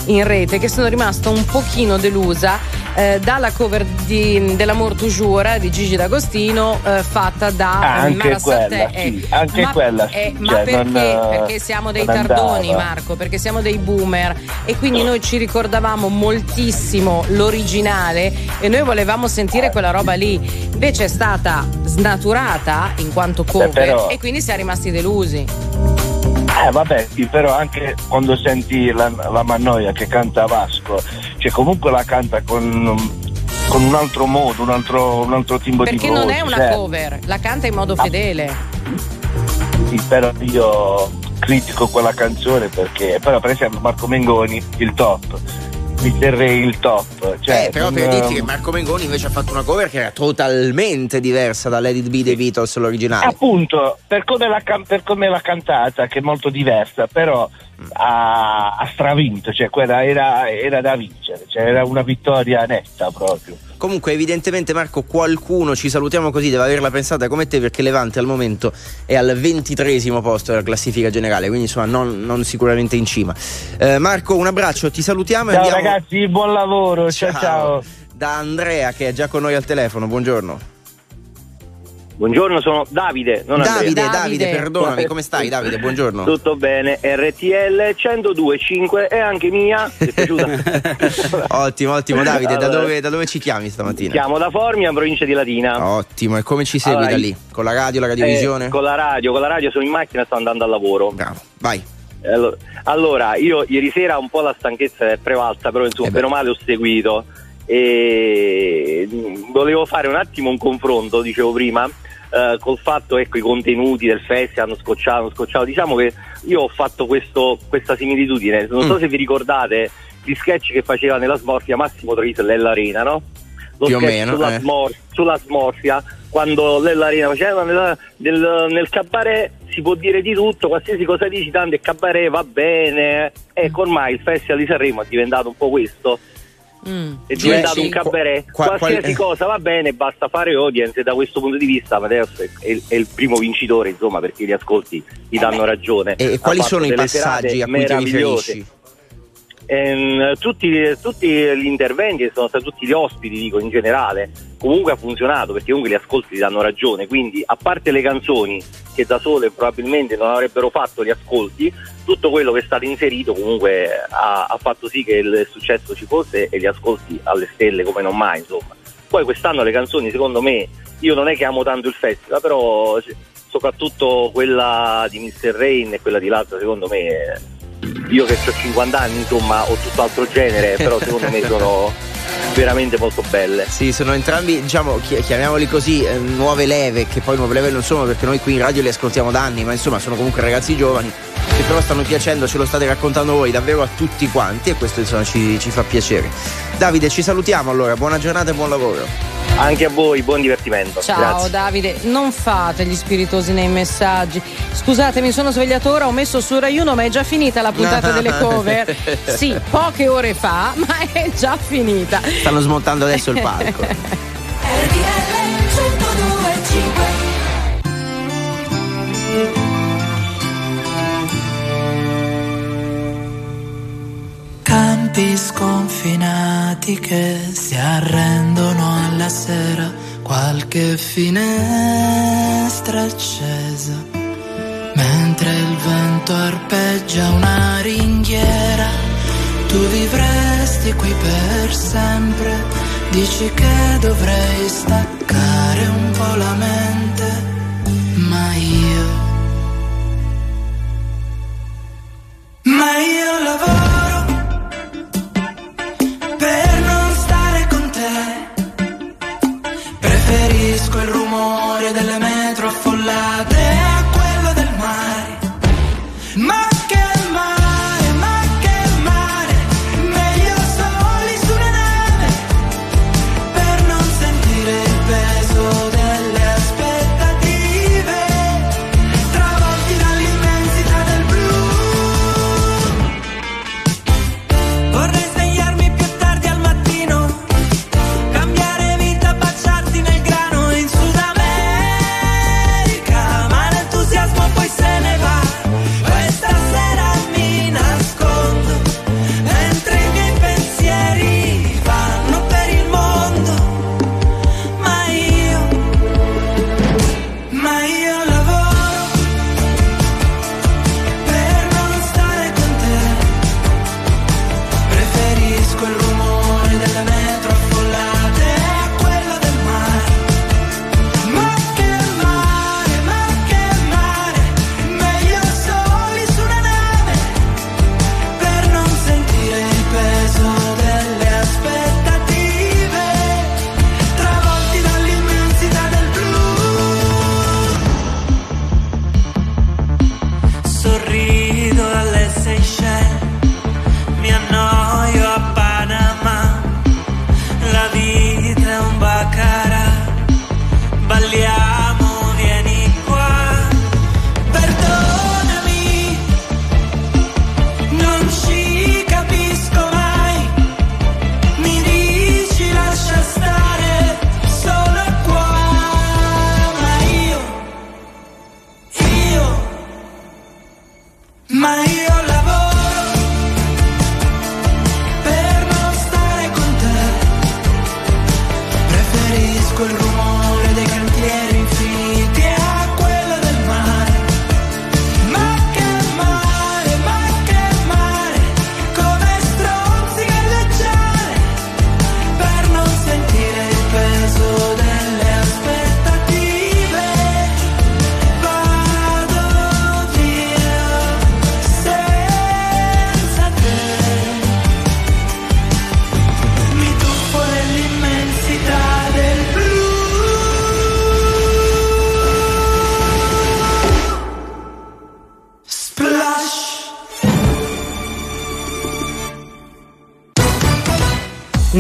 in rete, che sono rimasta un pochino delusa eh, dalla cover di, dell'Amour Toujours di Gigi D'Agostino eh, fatta da Ah, anche Mara quella, Sattè. sì, anche ma, quella sì, eh, ma cioè, perché? non, eh, perché siamo dei tardoni, andava. Marco, perché siamo dei boomer e quindi noi ci ricordavamo moltissimo l'originale e noi volevamo sentire quella roba lì. Invece è stata snaturata in quanto cover però- e quindi si è rimasti delusi. Eh vabbè, però anche quando senti la, la Mannoia che canta Vasco, cioè comunque la canta con, con un altro modo, un altro, un altro timbro di Perché voce. non è una cioè, cover, la canta in modo fedele. Sì, però io critico quella canzone perché, però per esempio Marco Mengoni, il top, Mr. Ray, il top. Cioè, Eh, però per dirti che Marco Mengoni invece ha fatto una cover che era totalmente diversa da Let It Be dei Beatles l'originale. Appunto, per come, l'ha, per come l'ha cantata, che è molto diversa, però ha, ha stravinto, cioè quella era, era da vincere, cioè era una vittoria netta proprio. Comunque, evidentemente, Marco, qualcuno ci salutiamo così deve averla pensata come te, perché Levante al momento è al ventitresimo posto della classifica generale, quindi insomma non, non sicuramente in cima. Eh, Marco, un abbraccio, ti salutiamo e Ciao andiamo ragazzi, buon lavoro, ciao ciao. da Andrea che è già con noi al telefono. Buongiorno. Buongiorno, sono Davide, non Andrea. Davide, Davide, perdonami, come stai Davide? Buongiorno. Tutto bene, RTL 1025 e anche mia. Ti è piaciuta? *laughs* ottimo, ottimo Davide, da Allora. dove, da dove ci chiami stamattina? Chiamo da Formia, in provincia di Latina. Ottimo, e come ci segui Allora, da lì? Con la radio, la radiovisione? Eh, con la radio, con la radio sono in macchina, sto andando al lavoro. Bravo, vai. Allora, io ieri sera un po' la stanchezza è prevalsa, però insomma, Eh beh. bene o male ho seguito e mm, volevo fare un attimo un confronto, dicevo prima, eh, col fatto ecco i contenuti del festival hanno scocciato, hanno scocciato. Diciamo che io ho fatto questo, questa similitudine, non so Mm. se vi ricordate gli sketch che faceva nella smorfia Massimo Troisi nell'arena, no? Lo Più o meno, sulla, eh. smor- sulla smorfia, quando nell'arena faceva nella- nel, nel cabaret si può dire di tutto, qualsiasi cosa dici, tanto il cabaret va bene. Ecco, ormai il Festival di Sanremo è diventato un po' questo. Mm. È diventato sì, un cabaret, qua- qual- qualsiasi eh. cosa va bene, basta fare audience e da questo punto di vista Amadeus è, è il- è il primo vincitore, insomma, perché gli ascolti gli danno ragione. E, e Ha quali sono i passaggi a cui ti riferisci? Ehm, tutti, tutti gli interventi sono stati tutti gli ospiti, dico in generale, comunque ha funzionato perché comunque gli ascolti ti danno ragione. Quindi, a parte le canzoni che da sole probabilmente non avrebbero fatto gli ascolti, tutto quello che è stato inserito comunque ha, ha fatto sì che il successo ci fosse e gli ascolti alle stelle come non mai, insomma. Poi quest'anno le canzoni, secondo me, io non è che amo tanto il festival, però soprattutto quella di Mr. Rain e quella di Lazza, secondo me, eh, io che ho 50 anni, insomma, ho tutt'altro genere, però secondo me sono, *laughs* veramente molto belle. Sì, sono entrambi, diciamo, chi- chiamiamoli così, eh, nuove leve, che poi nuove leve non sono perché noi qui in radio li ascoltiamo da anni, ma insomma sono comunque ragazzi giovani che però stanno piacendo, ce lo state raccontando voi davvero a tutti quanti e questo insomma ci, ci fa piacere. Davide, ci salutiamo allora, buona giornata e buon lavoro. Anche a voi, buon divertimento. Ciao Grazie. Davide, non fate gli spiritosi nei messaggi. Scusate, mi sono svegliato ora, ho messo su Rai 1, ma è già finita la puntata *laughs* delle cover. *laughs* Sì, poche ore fa, *laughs* ma è già finita. Stanno smontando adesso il palco. Campi sconfinati che si arrendono alla sera, qualche finestra accesa, mentre il vento arpeggia una ringhiera, tu vivresti qui per sempre, dici che dovrei staccare un po' la mente, ma io... Ma io lavoro per non stare con te. Preferisco il rumore delle metro affollate a quello del mare. Ma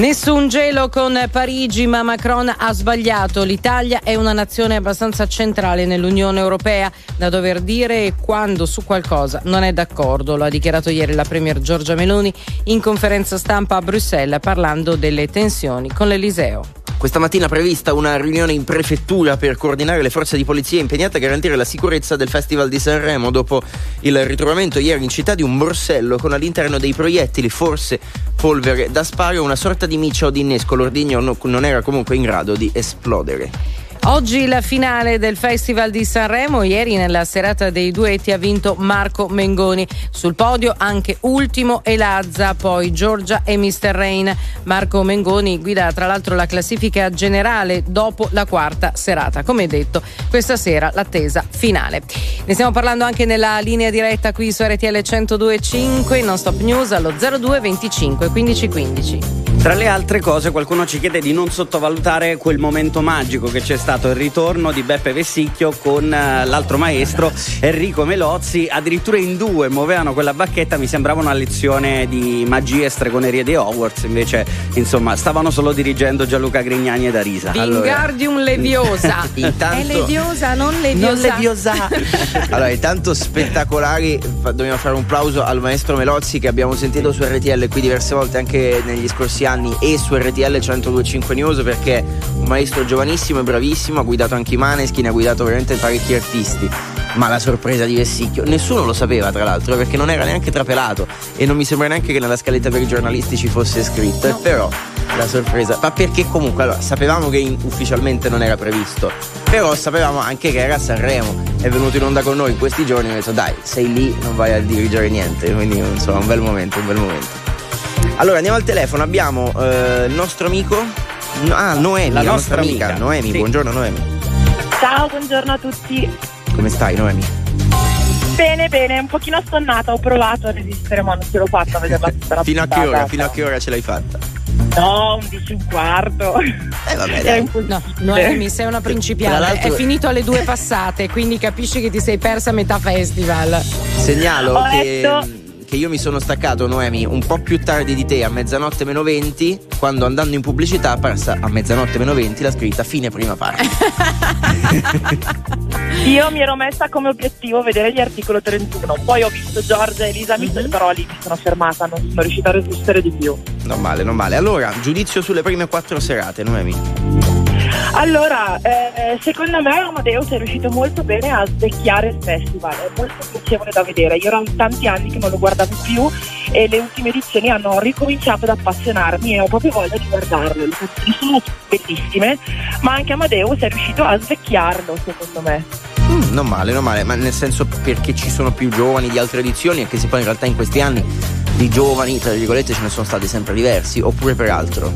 Nessun gelo con Parigi, ma Macron ha sbagliato. L'Italia è una nazione abbastanza centrale nell'Unione Europea da dover dire quando su qualcosa non è d'accordo. Lo ha dichiarato ieri la Premier Giorgia Meloni in conferenza stampa a Bruxelles parlando delle tensioni con l'Eliseo. Questa mattina è prevista una riunione in prefettura per coordinare le forze di polizia impegnate a garantire la sicurezza del Festival di Sanremo dopo il ritrovamento ieri in città di un borsello con all'interno dei proiettili, forse polvere da sparo, una sorta di miccia o di innesco. L'ordigno no- non era comunque in grado di esplodere. Oggi la finale del Festival di Sanremo, ieri nella serata dei duetti ha vinto Marco Mengoni. Sul podio anche Ultimo e Lazza, poi Giorgia e Mr. Rain. Marco Mengoni guida tra l'altro la classifica generale dopo la quarta serata. Come detto, questa sera l'attesa finale. Ne stiamo parlando anche nella linea diretta qui su RTL 102.5, non stop news allo 02 25 15 15. Tra le altre cose qualcuno ci chiede di non sottovalutare quel momento magico che c'è stato il ritorno di Beppe Vessicchio con eh, l'altro maestro Enrico Melozzi, addirittura in due muovevano quella bacchetta, mi sembrava una lezione di magie e stregonerie di Hogwarts, invece insomma stavano solo dirigendo Gianluca Grignani ed Arisa. Wingardium Leviosa. *laughs* Intanto- È Leviosa, non Leviosa. Non Leviosa. *laughs* Allora, intanto spettacolari, dobbiamo fare un plauso al maestro Melozzi che abbiamo sentito su RTL qui diverse volte anche negli scorsi anni e su RTL 1025 News perché un maestro giovanissimo e bravissimo, ha guidato anche i Maneskin, ha guidato veramente parecchi artisti. Ma la sorpresa di Vessicchio, nessuno lo sapeva tra l'altro perché non era neanche trapelato e non mi sembra neanche che nella scaletta per i giornalisti ci fosse scritto, però la sorpresa, ma perché comunque allora, sapevamo che in- ufficialmente non era previsto, però sapevamo anche che era a Sanremo, è venuto in onda con noi in questi giorni e ho detto dai, sei lì, non vai a dirigere niente, quindi insomma un bel momento, un bel momento. Allora andiamo al telefono, abbiamo eh, il nostro amico, no- ah Noemi, La la, nostra, nostra amica, amica. Noemi, Sì. buongiorno Noemi, Ciao, buongiorno a tutti. come stai Noemi? Bene, bene, un pochino stonnata, ho provato a resistere ma non ce l'ho fatta *laughs* a vederla tutta la Fino a che ora? Fino a che ora ce l'hai fatta? No, 11 e un quarto. Eh vabbè dai. No, Noemi, sei una principiante. È finito alle due passate, quindi capisci che ti sei persa a metà festival. Segnalo Ho che, letto- che io mi sono staccato, Noemi, un po' più tardi di te, a mezzanotte meno 20, quando andando in pubblicità passa a mezzanotte meno 20 la scritta fine prima parte. *laughs* Io mi ero messa come obiettivo vedere gli articoli 31, poi ho visto Giorgia e Elisa, Mhm. però lì mi sono fermata, non sono riuscita a resistere di più. non male, non male. Allora, giudizio sulle prime quattro serate, Noemi. Allora, eh, secondo me Amadeus è riuscito molto bene a svecchiare il festival, è molto piacevole da vedere. Io erano tanti anni che non lo guardavo più e le ultime edizioni hanno ricominciato ad appassionarmi e ho proprio voglia di guardarlo. Le canzoni sono bellissime, ma anche Amadeus è riuscito a svecchiarlo, secondo me. Mm, non male, non male, ma nel senso perché ci sono più giovani di altre edizioni, anche se poi in realtà in questi anni di giovani, tra virgolette, ce ne sono stati sempre diversi, oppure per altro.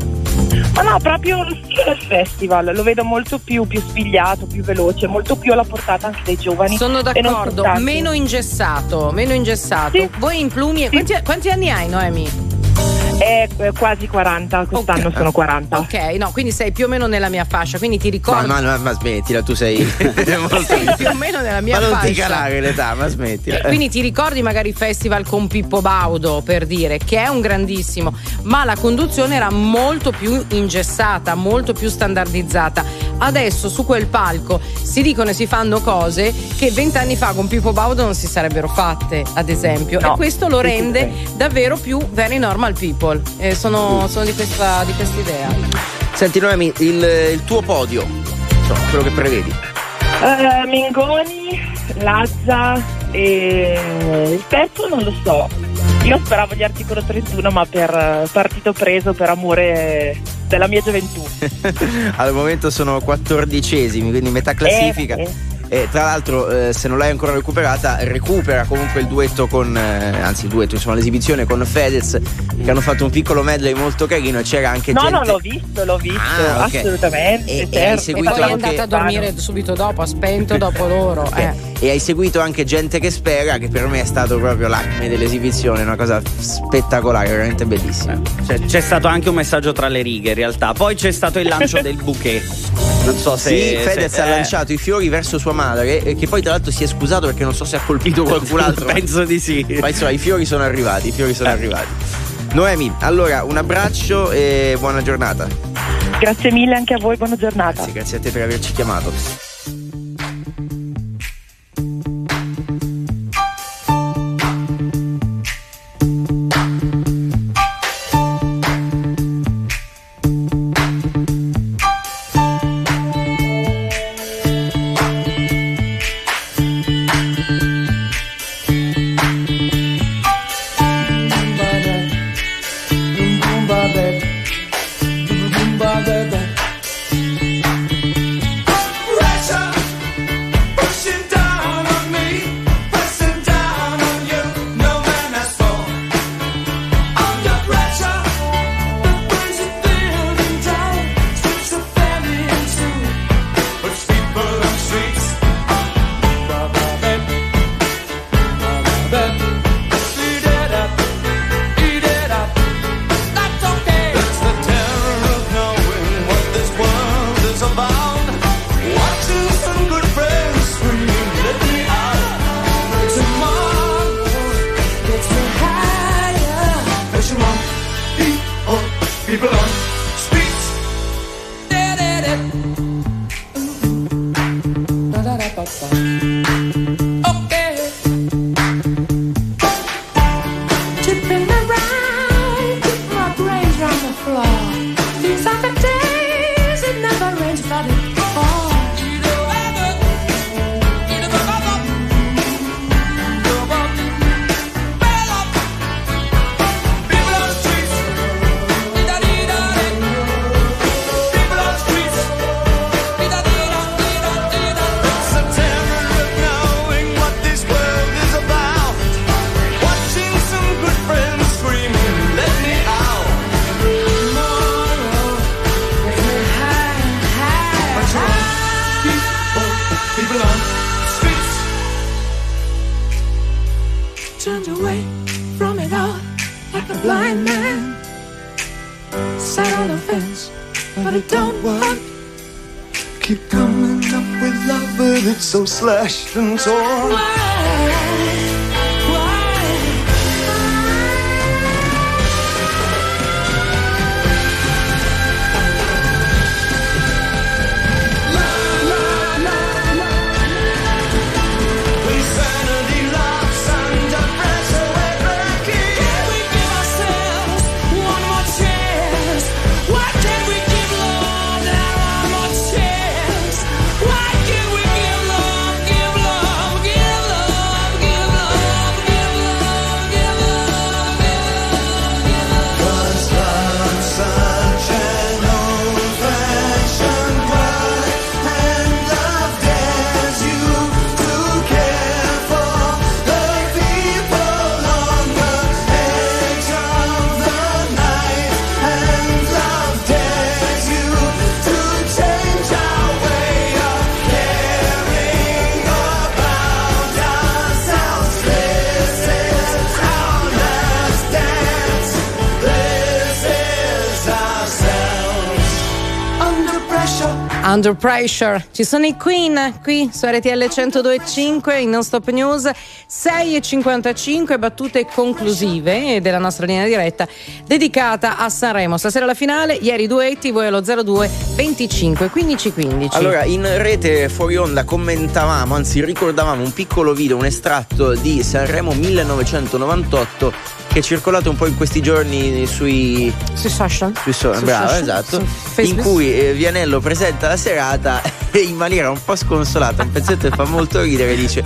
Ma no, proprio lo stile del festival, lo vedo molto più, più spigliato, più veloce, molto più alla portata anche dei giovani. Sono d'accordo, meno ingessato, meno ingessato. Sì. Voi in plumi, quanti, quanti anni hai Noemi? È eh, quasi 40, quest'anno sono 40. Ok, no, quindi sei più o meno nella mia fascia, quindi ti Ma, ricordo ma, ma, ma smettila, tu sei *laughs* *laughs* molto sei più o meno nella mia Ma non fascia. ti calare l'età, ma smettila. Quindi ti ricordi magari il festival con Pippo Baudo per dire che è un grandissimo, ma la conduzione era molto più ingessata, molto più standardizzata. Adesso su quel palco si dicono e si fanno cose che vent'anni fa con Pippo Baudo non si sarebbero fatte, ad esempio. No, e questo lo rende davvero più very normal people. Eh, sono, sono di questa di questa idea. Senti Noemi, il, il tuo podio, insomma, quello che prevedi. Eh, Mengoni, Lazza e il terzo non lo so. Io speravo gli articolo 31, ma per partito preso per amore della mia gioventù. *laughs* Al momento sono quattordicesimi, quindi metà classifica. Eh, eh. E tra l'altro, eh, se non l'hai ancora recuperata, recupera comunque il duetto con, eh, anzi il duetto, insomma l'esibizione con Fedez, che hanno fatto un piccolo medley molto carino e c'era anche No, gente... no, l'ho visto, l'ho visto, Ah, ok. assolutamente. E- e certo. hai seguito E poi è anche- andata a dormire subito dopo, ha spento *laughs* dopo loro. Eh, Eh. E hai seguito anche gente che spera, che per me è stato proprio l'acme dell'esibizione, una cosa spettacolare, veramente bellissima. C'è, c'è stato anche un messaggio tra le righe in realtà. Poi c'è stato il lancio *laughs* del bouquet. Non so se. Sì, Fedez se- ha eh, lanciato i fiori verso sua madre, e che poi tra l'altro si è scusato perché non so se ha colpito qualcun altro. *laughs* Penso di sì. Ma insomma, i fiori sono arrivati, i fiori sono arrivati. Noemi, allora un abbraccio e buona giornata. Grazie mille anche a voi, buona giornata. Grazie, grazie a te per averci chiamato. Under Pressure. Ci sono i Queen qui su RTL 1025 in Non Stop News 6.55 battute conclusive della nostra linea diretta dedicata a Sanremo. Stasera la finale, ieri duetti, voi allo 02 25 15 15. Allora, in rete fuori onda commentavamo, anzi ricordavamo un piccolo video, un estratto di Sanremo 1998 che è circolato un po' in questi giorni sui, sui social. Sui so- Su brava, social, esatto. In cui eh, Vianello presenta la serata e *laughs* in maniera un po' sconsolata, un pezzetto che fa molto ridere, dice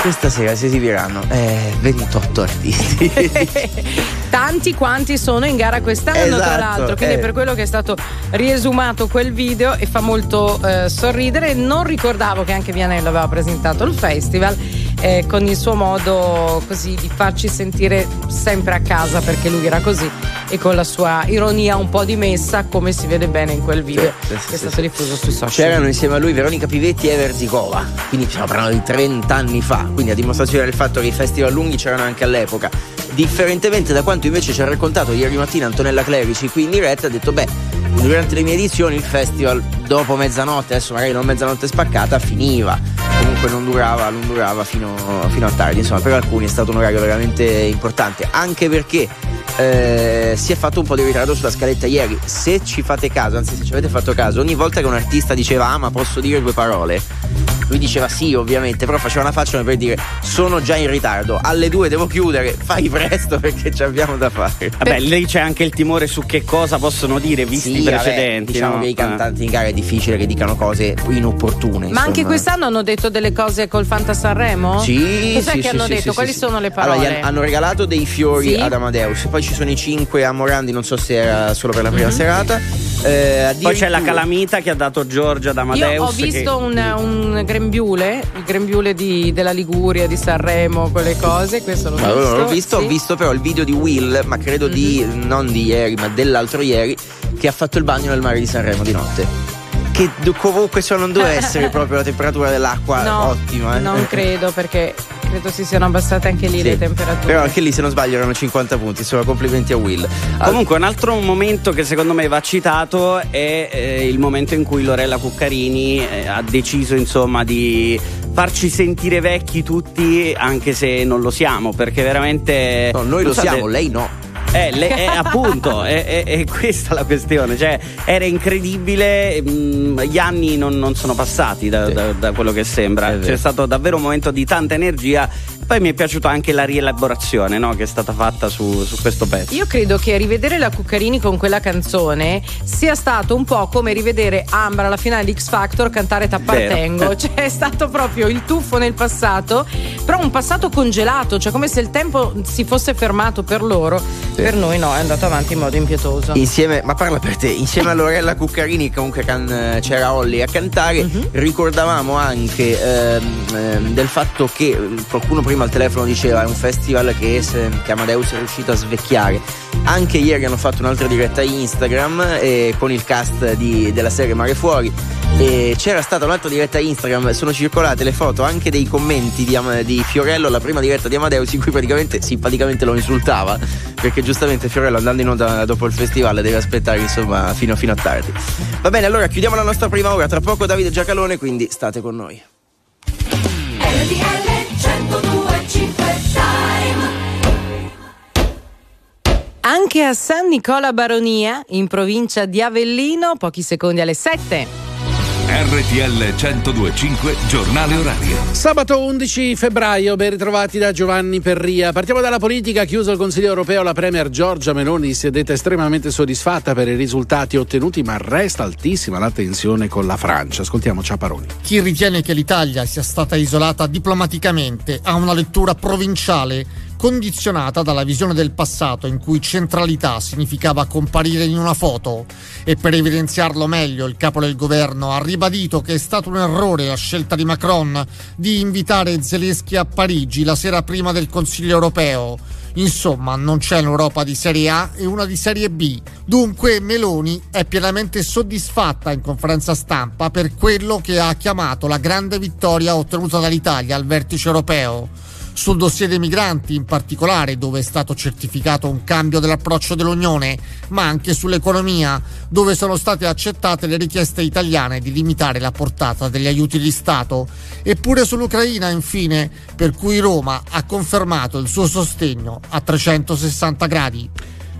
questa sera si esibiranno eh, 28 artisti. *laughs* Tanti quanti sono in gara quest'anno, tra Esatto, l'altro. Quindi eh. è per quello che è stato riesumato quel video e fa molto eh, sorridere. Non ricordavo che anche Vianello aveva presentato il festival. Eh, con il suo modo così di farci sentire sempre a casa perché lui era così e con la sua ironia un po' dimessa come si vede bene in quel video Sì, sì, che è stato sì. diffuso sui social. C'erano insieme a lui Veronica Pivetti e Verzikova, quindi stiamo parlando di 30 anni fa, quindi a dimostrazione del fatto che i festival lunghi c'erano anche all'epoca. Differentemente da quanto invece ci ha raccontato ieri mattina Antonella Clerici qui in diretta, ha detto beh, durante le mie edizioni il festival dopo mezzanotte, adesso magari non mezzanotte spaccata, finiva. Comunque non durava, non durava fino, fino a tardi, insomma per alcuni è stato un orario veramente importante, anche perché eh, si è fatto un po' di ritardo sulla scaletta ieri. Se ci fate caso, anzi se ci avete fatto caso, ogni volta che un artista diceva ah ma posso dire due parole, lui diceva sì ovviamente, però faceva una faccia come per dire sono già in ritardo, alle due devo chiudere, fai presto perché ci abbiamo da fare. Vabbè, lì c'è anche il timore su che cosa possono dire visti Sì, i vabbè, precedenti. diciamo no? che i cantanti in gara è difficile che dicano cose inopportune. Ma anche quest'anno hanno detto delle cose col Fanta Sanremo? Sì, Cos'è sì, che sì, hanno sì, detto? sì, Quali sì, sono sì. le parole? Allora, hanno regalato dei fiori Sì. ad Amadeus, poi ci sono i cinque a Morandi, non so se era solo per la prima Mhm. serata. Eh, Poi c'è la calamita che ha dato Giorgia ad Amadeus. Io ho che- visto un, un grembiule, il grembiule di- della Liguria, di Sanremo, quelle cose, questo l'ho Ma visto. l'ho visto, sì. Mhm. ho visto però il video di Will, ma credo di non di ieri, ma dell'altro ieri, che ha fatto il bagno nel mare di Sanremo di notte. Che comunque ciò non deve *laughs* essere proprio la temperatura dell'acqua No, ottima. eh. Non credo perché credo si siano abbassate anche lì Sì. le temperature. Però anche lì, se non sbaglio, erano 50 punti. Insomma, complimenti a Will. Comunque, un altro momento che secondo me va citato è eh, il momento in cui Lorella Cuccarini eh, ha deciso, insomma, di farci sentire vecchi tutti, anche se non lo siamo, perché veramente. No, noi lo so, siamo, de- lei no. Eh, le- eh, appunto, *laughs* è, è- è questa la questione. Cioè, era incredibile. mh, gli anni non, non sono passati da, da- da quello che sembra. C'è stato davvero un momento di tanta energia. Poi mi è piaciuta anche la rielaborazione no, che è stata fatta su, su questo pezzo. Io credo che rivedere la Cuccarini con quella canzone sia stato un po' come rivedere Ambra alla finale di X Factor cantare T'appartengo. *laughs* Cioè è stato proprio il tuffo nel passato, però un passato congelato, cioè come se il tempo si fosse fermato per loro. Per noi no, è andato avanti in modo impietoso. Insieme, ma parla per te, insieme a Lorella Cuccarini, comunque can- c'era Olli a cantare, Mhm. ricordavamo anche ehm, ehm, del fatto che eh, qualcuno prima al telefono diceva è un festival che, se- che Amadeus è riuscito a svecchiare. Anche ieri hanno fatto un'altra diretta Instagram eh, con il cast di- della serie Mare Fuori. E c'era stata un'altra diretta Instagram, sono circolate le foto anche dei commenti di, di Fiorello alla prima diretta di Amadeus in cui praticamente simpaticamente lo insultava perché giustamente Fiorello andando in onda dopo il festival deve aspettare insomma fino, fino a tardi. Va bene, allora chiudiamo la nostra prima ora, tra poco Davide Giacalone, quindi state con noi. Anche a San Nicola Baronia, in provincia di Avellino, pochi secondi alle 7. RTL 1025 giornale orario. Sabato 11 febbraio, ben ritrovati da Giovanni Perria. Partiamo dalla politica, chiuso il Consiglio europeo, la Premier Giorgia Meloni si è detta estremamente soddisfatta per i risultati ottenuti, ma resta altissima la tensione con la Francia. Ascoltiamo Ciaparoni. Chi ritiene che l'Italia sia stata isolata diplomaticamente ha una lettura provinciale condizionata dalla visione del passato in cui centralità significava comparire in una foto e per evidenziarlo meglio il capo del governo ha ribadito che è stato un errore la scelta di Macron di invitare Zelensky a Parigi la sera prima del Consiglio europeo. Insomma, non c'è un'Europa di Serie A e una di Serie B. Dunque Meloni è pienamente soddisfatta in conferenza stampa per quello che ha chiamato la grande vittoria ottenuta dall'Italia al vertice europeo. Sul dossier dei migranti in particolare, dove è stato certificato un cambio dell'approccio dell'Unione, ma anche sull'economia, dove sono state accettate le richieste italiane di limitare la portata degli aiuti di Stato. Eppure sull'Ucraina, infine, per cui Roma ha confermato il suo sostegno a 360 gradi.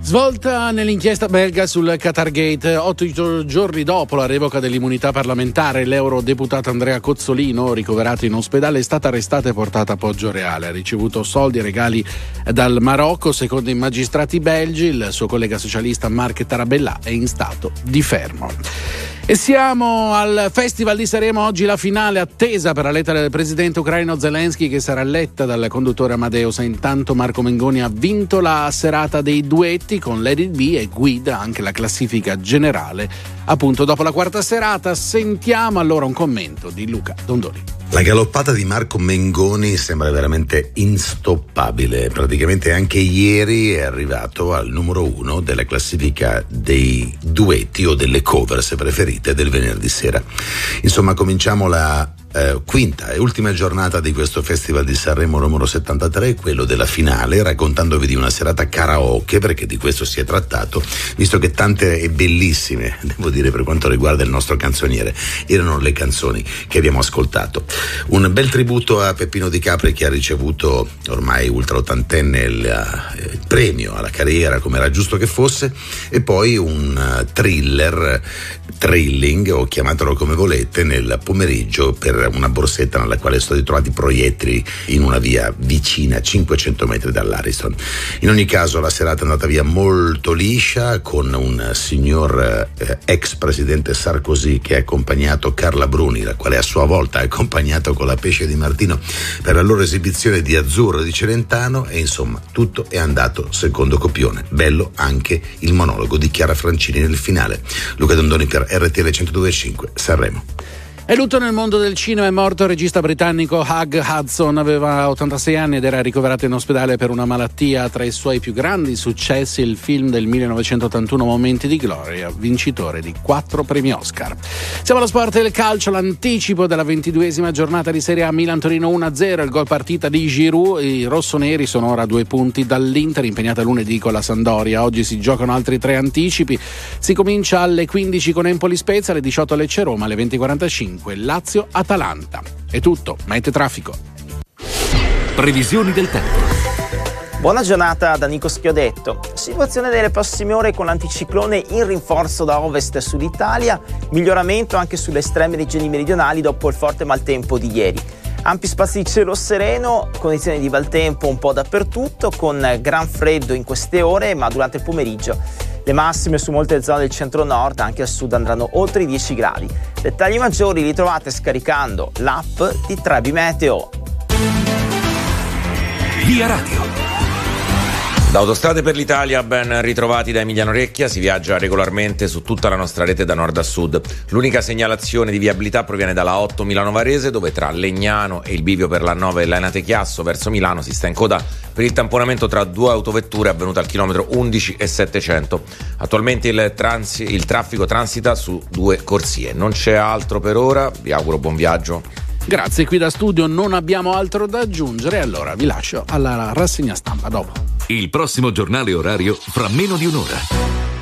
Svolta nell'inchiesta belga sul Qatargate, otto gio- giorni dopo la revoca dell'immunità parlamentare, l'eurodeputato Andrea Cozzolino, ricoverato in ospedale, è stata arrestata e portata a Poggio Reale. Ha ricevuto soldi e regali dal Marocco. Secondo i magistrati belgi, il suo collega socialista Marc Tarabella è in stato di fermo. E siamo al Festival di Sanremo, oggi la finale attesa per la lettera del presidente ucraino Zelensky che sarà letta dal conduttore Amadeus. Intanto Marco Mengoni ha vinto la serata dei duetti con It Be e guida anche la classifica generale. Appunto dopo la quarta serata sentiamo allora un commento di Luca Dondoni. La galoppata di Marco Mengoni sembra veramente instoppabile. Praticamente anche ieri è arrivato al numero uno della classifica dei duetti o delle cover, se preferite, del venerdì sera. Insomma, cominciamo la eh, quinta e ultima giornata di questo Festival di Sanremo numero 73, quello della finale, raccontandovi di una serata karaoke, perché di questo si è trattato, visto che tante e bellissime, *laughs* devo dire per quanto riguarda il nostro canzoniere, erano le canzoni che abbiamo ascoltato. Un bel tributo a Peppino Di Capri che ha ricevuto ormai ultra ottantenne il, eh, il premio alla carriera come era giusto che fosse e poi un eh, thriller thrilling o chiamatelo come volete nel pomeriggio per una borsetta nella quale sono stati trovati proiettili in una via vicina 500 metri dall'Ariston. In ogni caso la serata è andata via molto liscia con un signor eh, ex presidente Sarkozy che ha accompagnato Carla Bruni la quale a sua volta ha accompagnato con la pesce di Martino per la loro esibizione di Azzurro di Celentano e insomma tutto è andato secondo copione. Bello anche il monologo di Chiara Francini nel finale. Luca Dondoni per RTL 102.5 Sanremo È lutto nel mondo del cinema, è morto il regista britannico Hug Hudson, aveva 86 anni ed era ricoverato in ospedale per una malattia. Tra i suoi più grandi successi il film del 1981 Momenti di Gloria, vincitore di quattro premi Oscar. Siamo allo sport del calcio, l'anticipo della ventiduesima giornata di Serie A Milan-Torino 1-0, il gol partita di Giroud, i rossoneri sono ora a due punti dall'Inter impegnata lunedì con la Sandoria. Oggi si giocano altri tre anticipi, si comincia alle 15 con Empoli Spezia, alle 18 Lecce Roma, alle 20.45 Lazio Atalanta. È tutto, mette traffico. Previsioni del tempo. Buona giornata da Nico Schiodetto. Situazione delle prossime ore con l'anticiclone in rinforzo da ovest e sud Italia, miglioramento anche sulle estreme regioni meridionali dopo il forte maltempo di ieri. Ampi spazi di cielo sereno, condizioni di bel tempo un po' dappertutto, con gran freddo in queste ore, ma durante il pomeriggio le massime su molte zone del centro-nord, anche al sud, andranno oltre i 10 gradi. Dettagli maggiori li trovate scaricando l'app di Trebi Meteo. Via Radio. Da Autostrade per l'Italia, ben ritrovati da Emiliano Recchia, si viaggia regolarmente su tutta la nostra rete da nord a sud. L'unica segnalazione di viabilità proviene dalla 8 Milano Varese, dove tra Legnano e il bivio per la 9 e l'Enate Chiasso verso Milano si sta in coda per il tamponamento tra due autovetture avvenuto al chilometro 11 e 700. Attualmente il, transi- il traffico transita su due corsie. Non c'è altro per ora, vi auguro buon viaggio. Grazie, qui da studio non abbiamo altro da aggiungere, allora vi lascio alla rassegna stampa dopo. Il prossimo giornale orario fra meno di un'ora.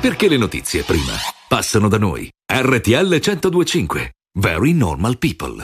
Perché le notizie prima passano da noi. RTL 1025. Very normal people.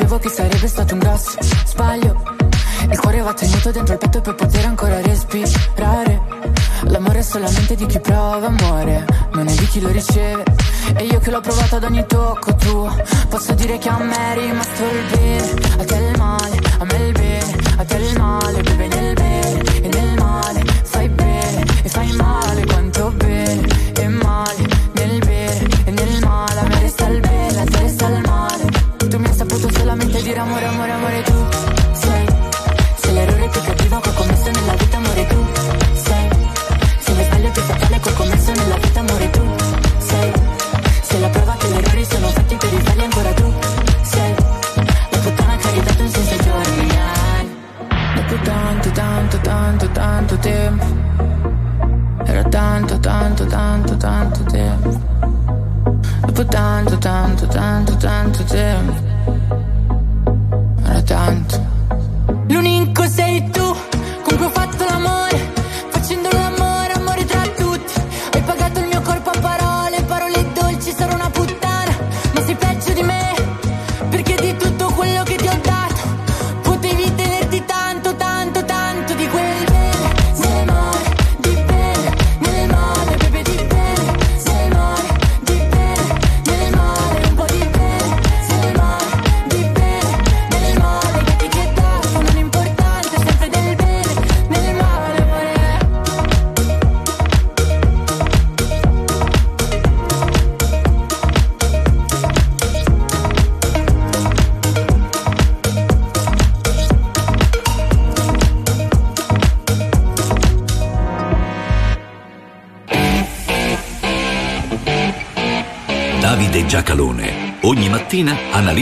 sapevo che sarebbe stato un grosso sbaglio. Il cuore va tenuto dentro il petto per poter ancora respirare. L'amore è solamente di chi prova amore, non è di chi lo riceve. E io che l'ho provato ad ogni tocco tuo, posso dire che a me è rimasto il bene, a te il male, a me il bene, a te il male, bebe nel bene e nel male. Fai bene e fai male, dire amore, amore, amore tu sei Sei l'errore più cattivo che commesso nella vita, amore tu sei lo sbaglio commesso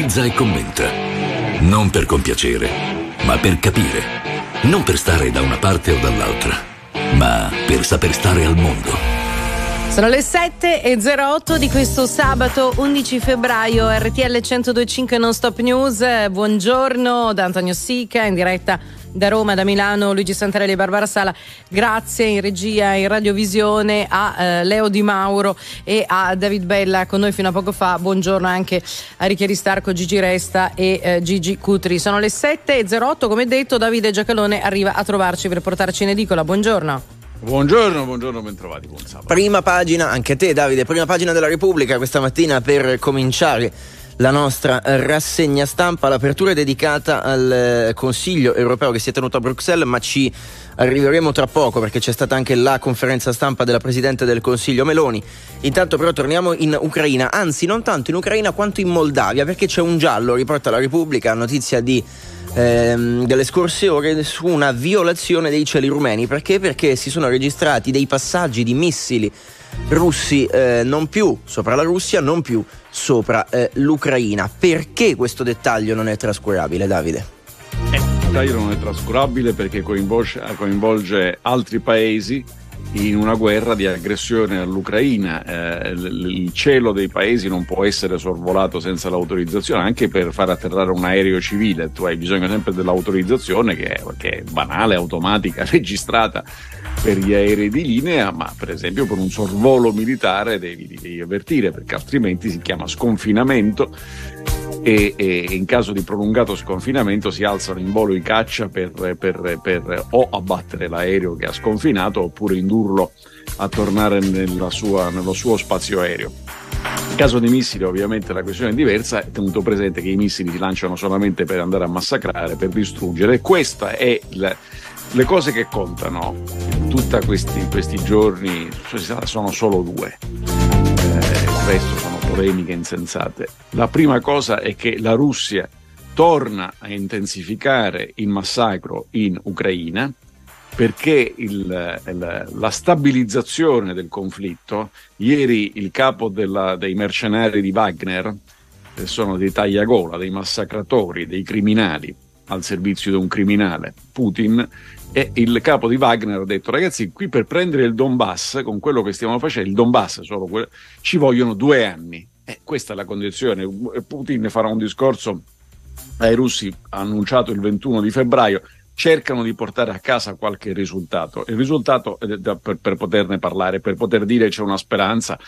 analizza e commenta. Non per compiacere, ma per capire. Non per stare da una parte o dall'altra, ma per saper stare al mondo. Sono le 7 e 08 di questo sabato 11 febbraio RTL 1025 Non Stop News. Buongiorno da Antonio Sica in diretta da Roma, da Milano, Luigi Santarelli e Barbara Sala. Grazie in regia, in radiovisione a eh, Leo Di Mauro e a David Bella con noi fino a poco fa. Buongiorno anche a Richieri Starco, Gigi Resta e eh, Gigi Cutri. Sono le 7.08, come detto, Davide Giacalone arriva a trovarci per portarci in edicola. Buongiorno. Buongiorno, buongiorno, bentrovati, buon sabato. Prima pagina, anche a te Davide, prima pagina della Repubblica questa mattina per cominciare la nostra rassegna stampa. L'apertura è dedicata al eh, Consiglio europeo che si è tenuto a Bruxelles, ma ci arriveremo tra poco perché c'è stata anche la conferenza stampa della Presidente del Consiglio Meloni. Intanto però torniamo in Ucraina, anzi non tanto in Ucraina quanto in Moldavia perché c'è un giallo, riporta la Repubblica, notizia di ehm, delle scorse ore su una violazione dei cieli rumeni. Perché? Perché si sono registrati dei passaggi di missili russi eh, non più sopra la Russia, non più sopra eh, l'Ucraina. Perché questo dettaglio non è trascurabile, Davide? Il dettaglio non è trascurabile perché coinvolge, coinvolge altri paesi in una guerra di aggressione all'Ucraina. Eh, il cielo dei paesi non può essere sorvolato senza l'autorizzazione, anche per far atterrare un aereo civile. Tu hai bisogno sempre dell'autorizzazione che è, che è banale, automatica, *laughs* registrata per gli aerei di linea, ma per esempio per un sorvolo militare devi, devi avvertire perché altrimenti si chiama sconfinamento e, e, in caso di prolungato sconfinamento si alzano in volo i caccia per, per, per o abbattere l'aereo che ha sconfinato oppure indurlo a tornare sua, nello suo spazio aereo. In caso di missili ovviamente la questione è diversa, tenuto presente che i missili si lanciano solamente per andare a massacrare, per distruggere questa è la, le cose che contano in tutti questi, questi, giorni sono solo due, eh, il resto sono polemiche insensate. La prima cosa è che la Russia torna a intensificare il massacro in Ucraina perché il, il, la stabilizzazione del conflitto, ieri il capo della, dei mercenari di Wagner, che sono dei tagliagola, dei massacratori, dei criminali al servizio di un criminale, Putin, e il capo di Wagner ha detto ragazzi qui per prendere il Donbass con quello che stiamo facendo il Donbass solo quello, ci vogliono due anni e questa è la condizione Putin farà un discorso ai russi annunciato il 21 di febbraio cercano di portare a casa qualche risultato. Il risultato, eh, per, per poterne parlare, per poter dire c'è una speranza,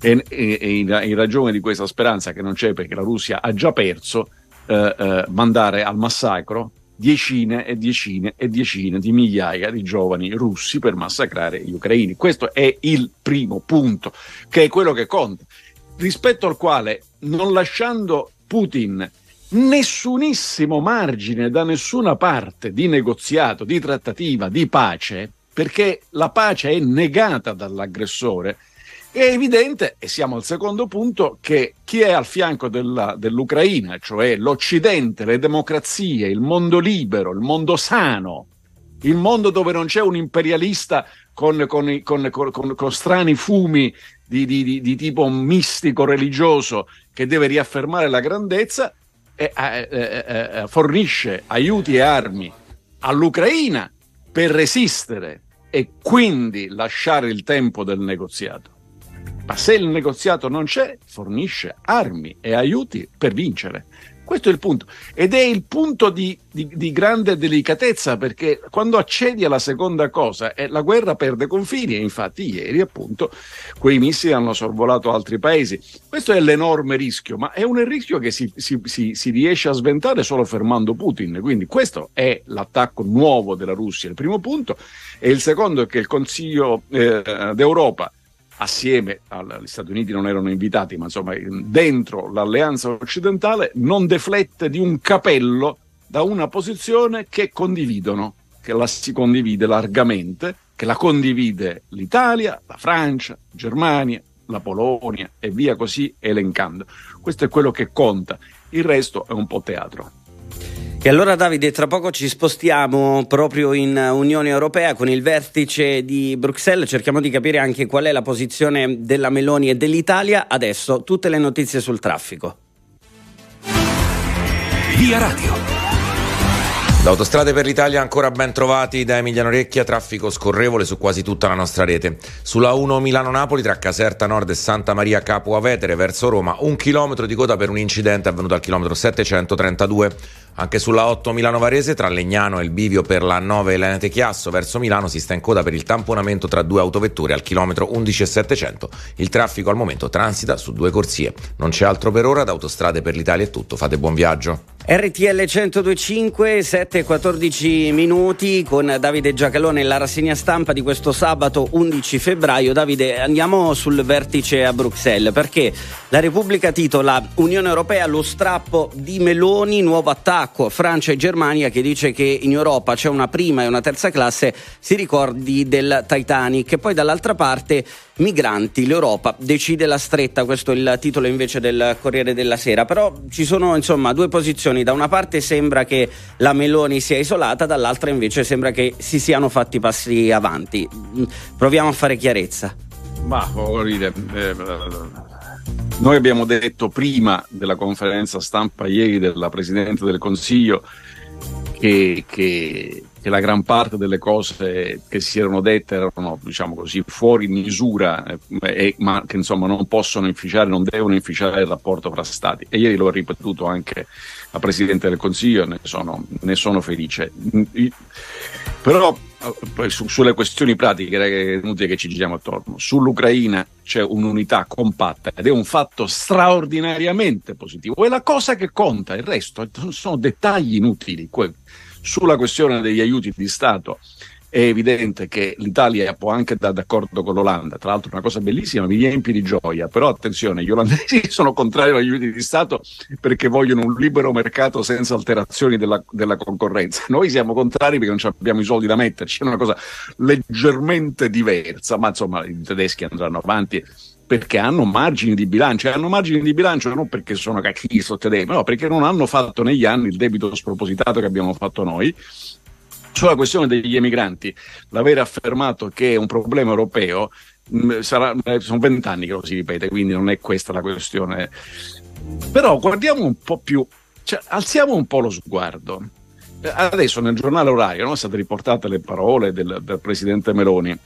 e, e, e in, in, ragione di questa speranza che non c'è perché la Russia ha già perso, eh, eh, mandare al massacro decine e decine e decine di migliaia di giovani russi per massacrare gli ucraini. Questo è il primo punto, che è quello che conta, rispetto al quale, non lasciando Putin nessunissimo margine da nessuna parte di negoziato, di trattativa, di pace, perché la pace è negata dall'aggressore, è evidente, e siamo al secondo punto, che chi è al fianco della, dell'Ucraina, cioè l'Occidente, le democrazie, il mondo libero, il mondo sano, il mondo dove non c'è un imperialista con, con, con, con strani fumi di, di, di, tipo mistico religioso che deve riaffermare la grandezza, eh, eh, eh, fornisce aiuti e armi all'Ucraina per resistere e quindi lasciare il tempo del negoziato. Ma se il negoziato non c'è, fornisce armi e aiuti per vincere. Questo è il punto. Ed è il punto di, di, di grande delicatezza perché quando accedi alla seconda cosa, eh, la guerra perde confini e infatti ieri appunto quei missili hanno sorvolato altri paesi. Questo è l'enorme rischio, ma è un rischio che si, si, si, si riesce a sventare solo fermando Putin. Quindi questo è l'attacco nuovo della Russia, il primo punto. E il secondo è che il Consiglio eh, d'Europa assieme agli Stati Uniti non erano invitati, ma insomma dentro l'alleanza occidentale, non deflette di un capello da una posizione che condividono, che la si condivide largamente, che la condivide l'Italia, la Francia, Germania, la Polonia e via così elencando. Questo è quello che conta, il resto è un po' teatro. E allora Davide, tra poco ci spostiamo proprio in Unione Europea con il vertice di Bruxelles, cerchiamo di capire anche qual è la posizione della Meloni e dell'Italia. Adesso tutte le notizie sul traffico. Via Radio. Da per l'Italia ancora ben trovati da Emiliano Recchia, traffico scorrevole su quasi tutta la nostra rete. Sulla 1 Milano-Napoli tra Caserta Nord e Santa Maria Capua Vetere verso Roma, un chilometro di coda per un incidente avvenuto al chilometro 732. Anche sulla 8 Milano Varese tra Legnano e il bivio per la 9 Elenete Chiasso verso Milano si sta in coda per il tamponamento tra due autovetture al chilometro 11 e 700. Il traffico al momento transita su due corsie. Non c'è altro per ora, da Autostrade per l'Italia è tutto. Fate buon viaggio. RTL 1025, 7 e 14 minuti con Davide Giacalone la rassegna stampa di questo sabato 11 febbraio. Davide, andiamo sul vertice a Bruxelles perché la Repubblica titola Unione Europea lo strappo di Meloni, nuovo attacco Francia e Germania che dice che in Europa c'è una prima e una terza classe, si ricordi del Titanic e poi dall'altra parte migranti, l'Europa decide la stretta, questo è il titolo invece del Corriere della Sera, però ci sono insomma due posizioni, da una parte sembra che la Meloni sia isolata, dall'altra invece sembra che si siano fatti passi avanti. Proviamo a fare chiarezza. Ma voglio dire, eh, noi abbiamo detto prima della conferenza stampa ieri della Presidente del Consiglio che, che, che la gran parte delle cose che si erano dette erano, diciamo così, fuori misura, eh, ma che insomma non possono inficiare, non devono inficiare il rapporto fra Stati. E ieri l'ho ripetuto anche la Presidente del Consiglio, ne sono, ne sono felice. Però su, sulle questioni pratiche è inutile che ci giriamo attorno. Sull'Ucraina c'è un'unità compatta ed è un fatto straordinariamente positivo. È la cosa che conta, il resto sono dettagli inutili. Sulla questione degli aiuti di Stato è evidente che l'Italia può anche andare d'accordo con l'Olanda, tra l'altro una cosa bellissima, mi riempie di gioia, però attenzione, gli olandesi *laughs* sono contrari agli aiuti di Stato perché vogliono un libero mercato senza alterazioni della, della concorrenza, noi siamo contrari perché non abbiamo i soldi da metterci, è una cosa leggermente diversa, ma insomma i tedeschi andranno avanti perché hanno margini di bilancio hanno margini di bilancio non perché sono cacchisti o tedeschi, no, perché non hanno fatto negli anni il debito spropositato che abbiamo fatto noi sulla questione degli emigranti, l'aver affermato che è un problema europeo, mh, sarà, eh, sono vent'anni che lo si ripete, quindi non è questa la questione. Però guardiamo un po' più, cioè, alziamo un po' lo sguardo. Eh, adesso nel giornale orario no, sono state riportate le parole del, del presidente Meloni.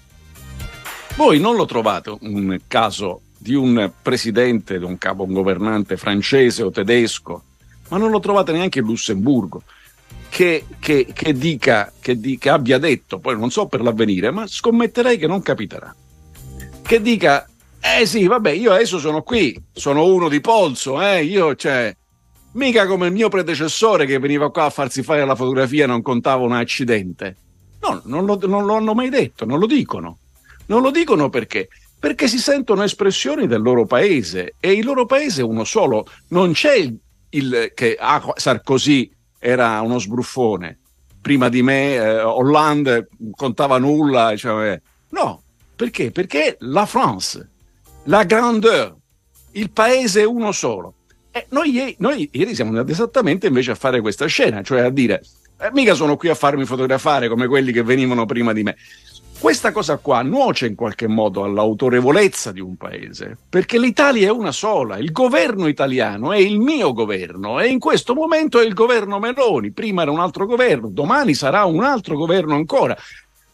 Voi non lo trovate un caso di un presidente, di un capo, un governante francese o tedesco, ma non lo trovate neanche in Lussemburgo che, che, che, dica, che, di, che abbia detto, poi non so per l'avvenire, ma scommetterei che non capiterà. Che dica, eh sì, vabbè, io adesso sono qui, sono uno di polso, eh, io, cioè, mica come il mio predecessore che veniva qua a farsi fare la fotografia e non contava un accidente. No, non lo, non lo hanno mai detto, non lo dicono. Non lo dicono perché? Perché si sentono espressioni del loro paese e il loro paese è uno solo. Non c'è il, il che ah, Sarkozy era uno sbruffone. Prima di me eh, Hollande contava nulla. Cioè, no, perché? Perché la France, la grandeur, il paese è uno solo. E noi, noi ieri siamo andati esattamente invece a fare questa scena, cioè a dire, eh, mica sono qui a farmi fotografare come quelli che venivano prima di me. Questa cosa qua nuoce in qualche modo all'autorevolezza di un paese, perché l'Italia è una sola, il governo italiano è il mio governo e in questo momento è il governo Meloni, prima era un altro governo, domani sarà un altro governo ancora.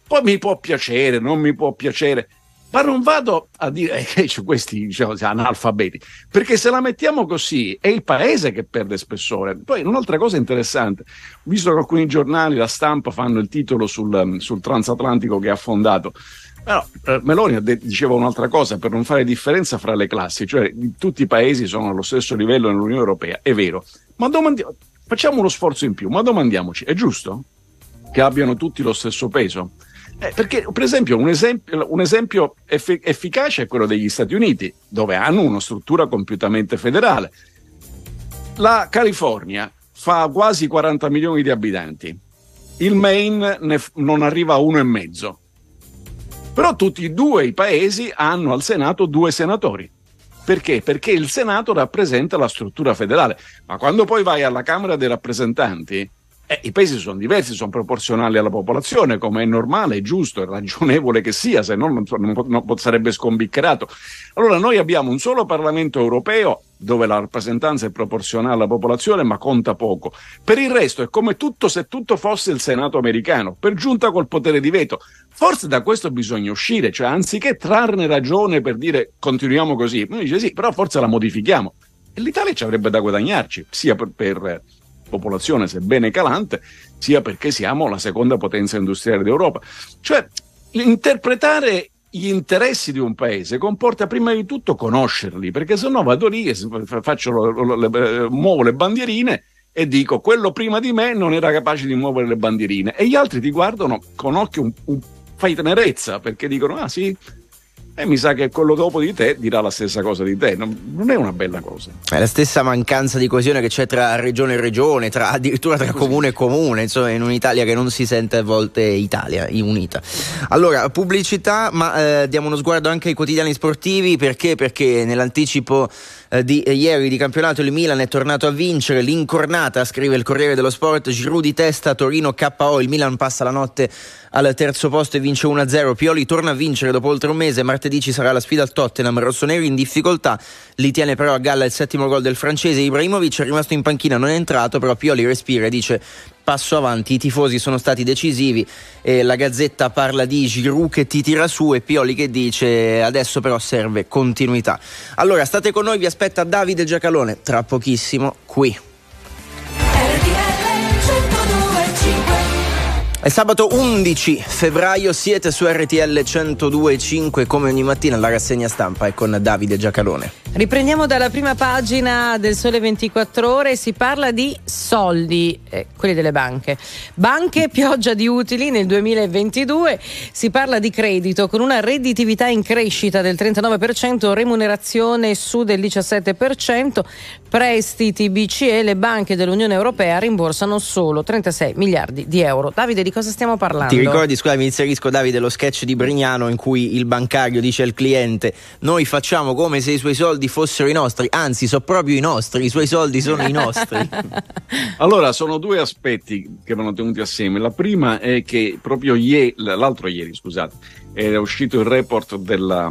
Poi mi può piacere, non mi può piacere, ma non vado a dire che eh, questi diciamo, analfabeti, perché se la mettiamo così è il paese che perde spessore. Poi un'altra cosa interessante, visto che alcuni giornali, la stampa fanno il titolo sul, sul transatlantico che ha fondato, però eh, Meloni diceva un'altra cosa per non fare differenza fra le classi, cioè tutti i paesi sono allo stesso livello nell'Unione Europea, è vero, ma domandi- facciamo uno sforzo in più, ma domandiamoci, è giusto che abbiano tutti lo stesso peso? Eh, perché, per esempio, un esempio, un esempio effi- efficace è quello degli Stati Uniti, dove hanno una struttura compiutamente federale. La California fa quasi 40 milioni di abitanti, il Maine ne f- non arriva a uno e mezzo. Però tutti e due i paesi hanno al Senato due senatori. Perché? Perché il Senato rappresenta la struttura federale, ma quando poi vai alla Camera dei rappresentanti, Eh, I paesi sono diversi, sono proporzionali alla popolazione, come è normale, giusto, è ragionevole che sia, se no non, non, non sarebbe scombiccerato. Allora noi abbiamo un solo Parlamento europeo dove la rappresentanza è proporzionale alla popolazione ma conta poco. Per il resto è come tutto se tutto fosse il Senato americano, per giunta col potere di veto. Forse da questo bisogna uscire, cioè anziché trarne ragione per dire continuiamo così, uno dice sì, però forse la modifichiamo. E l'Italia ci avrebbe da guadagnarci, sia per, per popolazione sebbene calante, sia perché siamo la seconda potenza industriale d'Europa. Cioè, interpretare gli interessi di un paese comporta prima di tutto conoscerli, perché se no vado lì e faccio, le, le, muovo le bandierine e dico quello prima di me non era capace di muovere le bandierine e gli altri ti guardano con occhio un, un fai tenerezza perché dicono ah sì e mi sa che quello dopo di te dirà la stessa cosa di te. Non, non, è una bella cosa. È la stessa mancanza di coesione che c'è tra regione e regione, tra, addirittura tra comune e comune, insomma, in un'Italia che non si sente a volte Italia unita. Allora, pubblicità, ma eh, diamo uno sguardo anche ai quotidiani sportivi perché? Perché nell'anticipo eh, di eh, ieri di campionato il Milan è tornato a vincere, l'incornata, scrive il Corriere dello Sport, Giroud di testa, Torino KO, il Milan passa la notte al terzo posto e vince 1-0. Pioli torna a vincere dopo oltre un mese. Martedì ci sarà la sfida al Tottenham. Rossoneri in difficoltà. Li tiene però a galla il settimo gol del francese. Ibrahimovic è rimasto in panchina, non è entrato, però Pioli respira e dice passo avanti, i tifosi sono stati decisivi e la Gazzetta parla di Giroud che ti tira su e Pioli che dice adesso però serve continuità. Allora state con noi, vi aspetta Davide Giacalone tra pochissimo qui. È sabato 11 febbraio, siete su RTL 102.5 come ogni mattina la rassegna stampa è con Davide Giacalone. Riprendiamo dalla prima pagina del Sole 24 Ore, si parla di soldi, eh, quelli delle banche. Banche, pioggia di utili nel 2022, si parla di credito con una redditività in crescita del 39%, remunerazione su del 17%, prestiti BCE, le banche dell'Unione Europea rimborsano solo 36 miliardi di euro. Davide, di cosa stiamo parlando? Ti ricordi, scusa, mi inserisco Davide, lo sketch di Brignano in cui il bancario dice al cliente noi facciamo come se i suoi soldi fossero i nostri, anzi sono proprio i nostri, i suoi soldi sono i nostri. *laughs* allora, sono due aspetti che vanno tenuti assieme. La prima è che proprio ieri, l'altro ieri, scusate, era uscito il report della,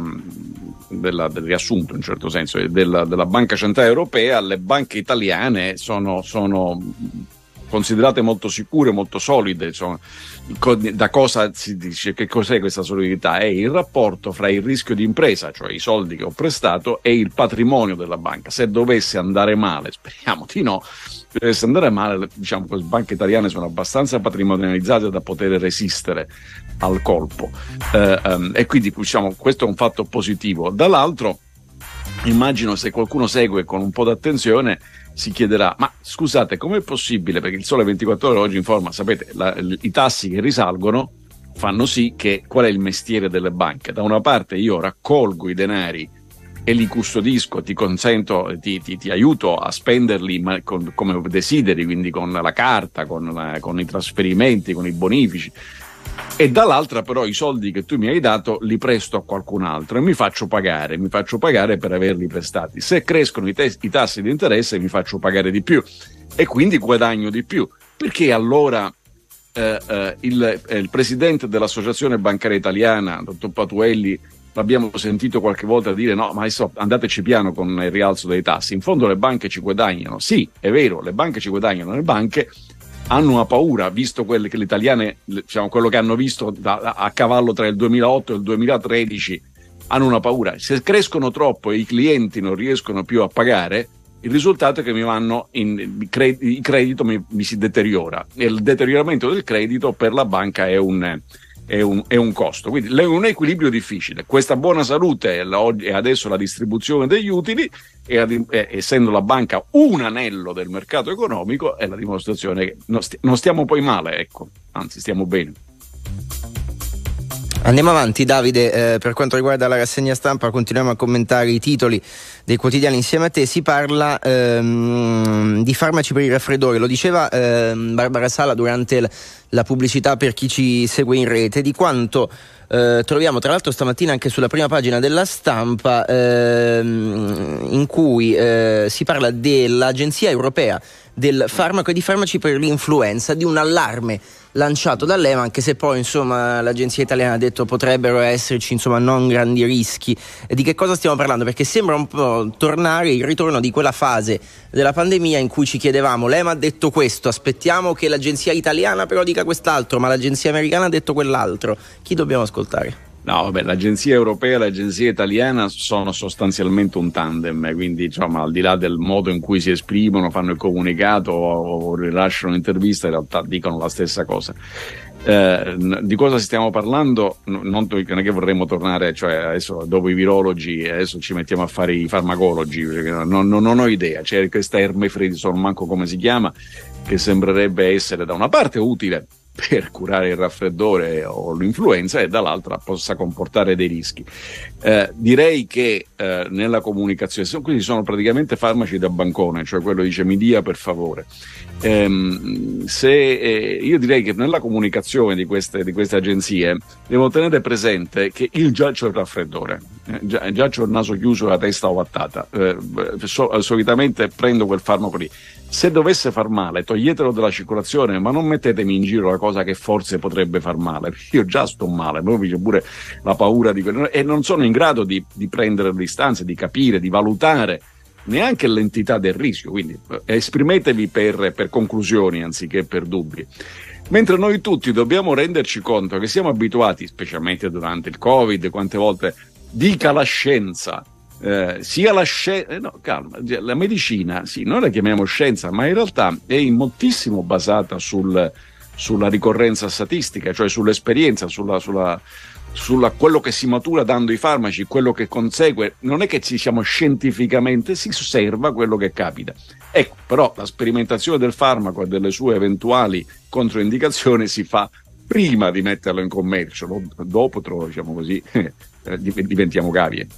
della, del riassunto, in certo senso, della, della, Banca Centrale Europea. Le banche italiane sono, sono considerate molto sicure, molto solide. Insomma, da cosa si dice? Che cos'è questa solidità? È il rapporto fra il rischio di impresa, cioè i soldi che ho prestato, e il patrimonio della banca. Se dovesse andare male, speriamo di no, dovesse andare male, diciamo che le banche italiane sono abbastanza patrimonializzate da poter resistere al colpo. Eh, um, e quindi diciamo, questo è un fatto positivo. Dall'altro, immagino se qualcuno segue con un po' d'attenzione si chiederà, ma scusate, com'è possibile? Perché il Sole 24 Ore oggi informa, sapete, la, i tassi che risalgono fanno sì che qual è il mestiere delle banche? Da una parte io raccolgo i denari e li custodisco, ti consento, ti, ti, ti aiuto a spenderli con, come desideri, quindi con la carta, con, la, con i trasferimenti, con i bonifici e dall'altra però i soldi che tu mi hai dato li presto a qualcun altro e mi faccio pagare, mi faccio pagare per averli prestati. Se crescono i, te- i tassi di interesse mi faccio pagare di più e quindi guadagno di più. Perché allora eh, eh, il, eh, il, presidente dell'Associazione Bancaria Italiana, dottor Patuelli, l'abbiamo sentito qualche volta dire no, ma adesso andateci piano con il rialzo dei tassi. In fondo le banche ci guadagnano. Sì, è vero, le banche ci guadagnano, le banche hanno una paura, visto quelle che le italiane, diciamo, quello che hanno visto da, a cavallo tra il 2008 e il 2013, hanno una paura. Se crescono troppo e i clienti non riescono più a pagare, il risultato è che in, il credito mi, mi si deteriora e il deterioramento del credito per la banca è un, è un, è un, costo. Quindi è un equilibrio difficile. Questa buona salute e adesso la distribuzione degli utili, e, essendo la banca un anello del mercato economico, è la dimostrazione che non, sti- non stiamo poi male, ecco, anzi stiamo bene. Andiamo avanti Davide, eh, per quanto riguarda la rassegna stampa continuiamo a commentare i titoli dei quotidiani insieme a te, si parla ehm, di farmaci per i raffreddori, lo diceva ehm, Barbara Sala durante il la pubblicità per chi ci segue in rete, di quanto eh, troviamo tra l'altro stamattina anche sulla prima pagina della stampa ehm, in cui eh, si parla dell'Agenzia Europea del farmaco e di farmaci per l'influenza, di un allarme lanciato dall'EMA, anche se poi insomma l'agenzia italiana ha detto potrebbero esserci insomma non grandi rischi. E di che cosa stiamo parlando? Perché sembra un po' tornare il ritorno di quella fase della pandemia in cui ci chiedevamo l'EMA ha detto questo, aspettiamo che l'agenzia italiana però dica quest'altro, ma l'agenzia americana ha detto quell'altro. Chi dobbiamo ascoltare? No, vabbè, l'agenzia europea e l'agenzia italiana sono sostanzialmente un tandem, quindi insomma, al di là del modo in cui si esprimono, fanno il comunicato o, rilasciano un'intervista, in realtà dicono la stessa cosa. Eh, di cosa stiamo parlando? Non, non è che vorremmo tornare, cioè adesso dopo i virologi, adesso ci mettiamo a fare i farmacologi, non, non, non ho idea. C'è questa Ermefridison, manco come si chiama, che sembrerebbe essere da una parte utile per curare il raffreddore o l'influenza e dall'altra possa comportare dei rischi. Eh, direi che eh, nella comunicazione, quindi sono praticamente farmaci da bancone, cioè quello dice mi dia per favore. Ehm, se, eh, io direi che nella comunicazione di queste, di queste agenzie devo tenere presente che il già c'ho il raffreddore, già, già c'ho il naso chiuso e la testa ovattata, eh, so, solitamente prendo quel farmaco lì se dovesse far male, toglietelo dalla circolazione, ma non mettetemi in giro la cosa che forse potrebbe far male. Io già sto male, poi c'è pure la paura di quello. E non sono in grado di, di prendere le distanze, di capire, di valutare neanche l'entità del rischio. Quindi eh, esprimetevi per, per conclusioni anziché per dubbi. Mentre noi tutti dobbiamo renderci conto che siamo abituati, specialmente durante il Covid, quante volte dica la scienza, eh, sia la scienza, eh, no, calma, la medicina, sì, noi la chiamiamo scienza, ma in realtà è moltissimo basata sul, sulla ricorrenza statistica, cioè sull'esperienza, sulla, sulla, sulla quello che si matura dando i farmaci, quello che consegue. Non è che ci siamo scientificamente, si osserva quello che capita. Ecco, però la sperimentazione del farmaco e delle sue eventuali controindicazioni si fa prima di metterlo in commercio, dopo, diciamo così, *laughs* diventiamo cavie.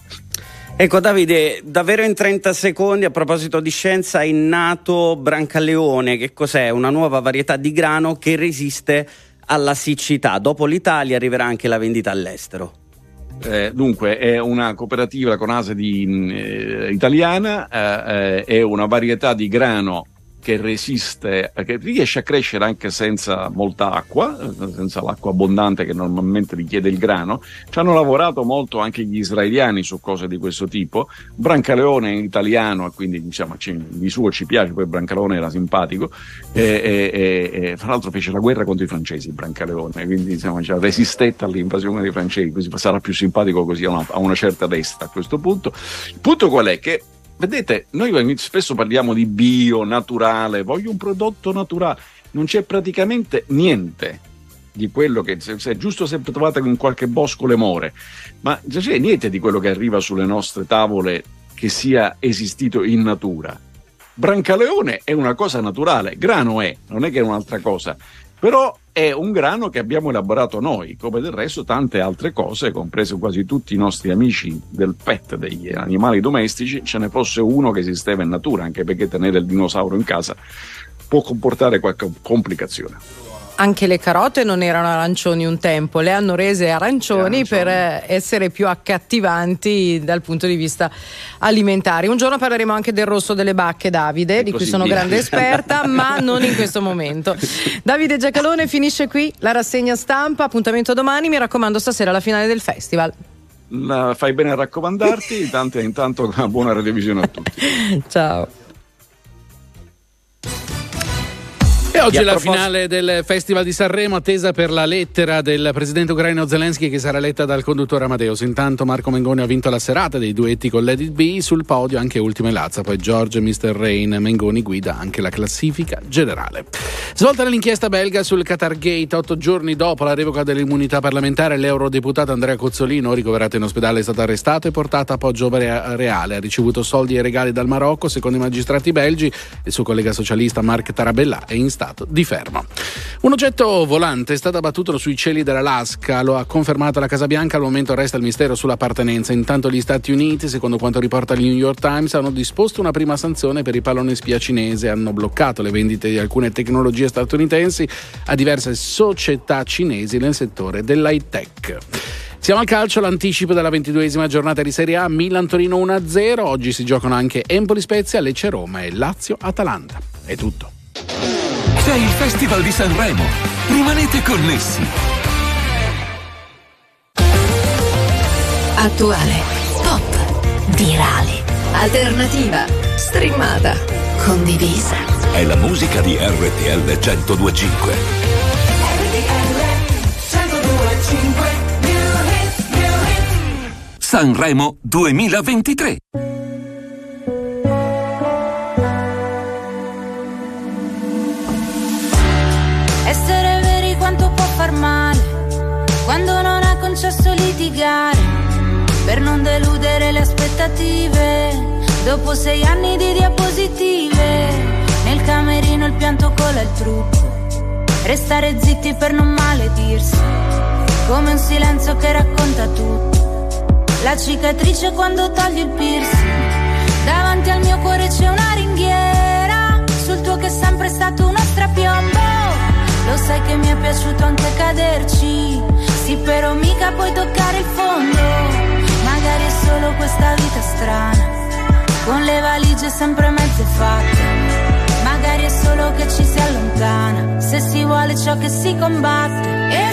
Ecco Davide, davvero in 30 secondi a proposito di scienza è nato Brancaleone, che cos'è? Una nuova varietà di grano che resiste alla siccità. Dopo l'Italia arriverà anche la vendita all'estero. Eh, dunque, è una cooperativa con ase di, eh, italiana, eh, è una varietà di grano che resiste, che riesce a crescere anche senza molta acqua, senza l'acqua abbondante che normalmente richiede il grano. Ci hanno lavorato molto anche gli israeliani su cose di questo tipo. Brancaleone è italiano e quindi diciamo, di suo ci piace, poi Brancaleone era simpatico. E, e, e, fra l'altro fece la guerra contro i francesi Brancaleone, quindi diciamo, cioè, resistette all'invasione dei francesi, così sarà più simpatico così a una, a una certa destra a questo punto. Il punto qual è? Che Vedete, noi spesso parliamo di bio, naturale, voglio un prodotto naturale, non c'è praticamente niente di quello che se, se giusto se trovate in qualche bosco le more, ma non c'è niente di quello che arriva sulle nostre tavole che sia esistito in natura. Brancaleone è una cosa naturale, grano è, non è che è un'altra cosa però è un grano che abbiamo elaborato noi, come del resto tante altre cose, compreso quasi tutti i nostri amici del pet, degli animali domestici, ce ne fosse uno che esisteva in natura, anche perché tenere il dinosauro in casa può comportare qualche complicazione anche le carote non erano arancioni un tempo, le hanno rese arancioni, arancioni. per eh, essere più accattivanti dal punto di vista alimentare. Un giorno parleremo anche del rosso delle bacche, Davide, di cui sono via. grande esperta, *laughs* ma non in questo momento. Davide Giacalone finisce qui la rassegna stampa, appuntamento domani, mi raccomando stasera la finale del festival. La fai bene a raccomandarti, intanto, intanto una *laughs* buona revisione a tutti. Ciao. E oggi è la finale del Festival di Sanremo, attesa per la lettera del presidente ucraino Zelensky che sarà letta dal conduttore Amadeus. Intanto Marco Mengoni ha vinto la serata dei duetti con It Be, sul podio anche Ultimo e Lazza, poi George e Mr. Rain. Mengoni guida anche la classifica generale. Svolta l'inchiesta belga sul Qatar Gate, otto giorni dopo la revoca dell'immunità parlamentare, l'eurodeputato Andrea Cozzolino, ricoverato in ospedale, è stato arrestato e portato a Poggio Reale. Ha ricevuto soldi e regali dal Marocco, secondo i magistrati belgi. Il suo collega socialista Mark Tarabella è in stato stato di fermo. Un oggetto volante è stato abbattuto sui cieli dell'Alaska, lo ha confermato la Casa Bianca, al momento resta il mistero sull'appartenenza. Intanto gli Stati Uniti, secondo quanto riporta il New York Times, hanno disposto una prima sanzione per i palloni spia cinese, hanno bloccato le vendite di alcune tecnologie tecnologie statunitensi a diverse società cinesi nel settore dell'high tech. Siamo al calcio, l'anticipo della ventiduesima giornata di Serie A, Milan-Torino 1-0, oggi si giocano anche Empoli-Spezia, Lecce-Roma e Lazio-Atalanta. È tutto. C'è il Festival di Sanremo. Rimanete connessi. Attuale, pop, virale, alternativa, streamata, condivisa. È la musica di RTL 1025. Sanremo 2023. Concesso litigare per non deludere le aspettative. Dopo sei anni di diapositive, nel camerino il pianto cola il trucco. Restare zitti per non maledirsi, come un silenzio che racconta tutto. La cicatrice quando togli il piercing. Davanti al mio cuore c'è una ringhiera, sul tuo che è sempre stato uno strapiombo. Lo sai che mi è piaciuto anche caderci, sì però mica puoi toccare il fondo. Magari è solo questa vita strana, con le valigie sempre mezze fatte. Magari è solo che ci si allontana, se si vuole ciò che si combatte. E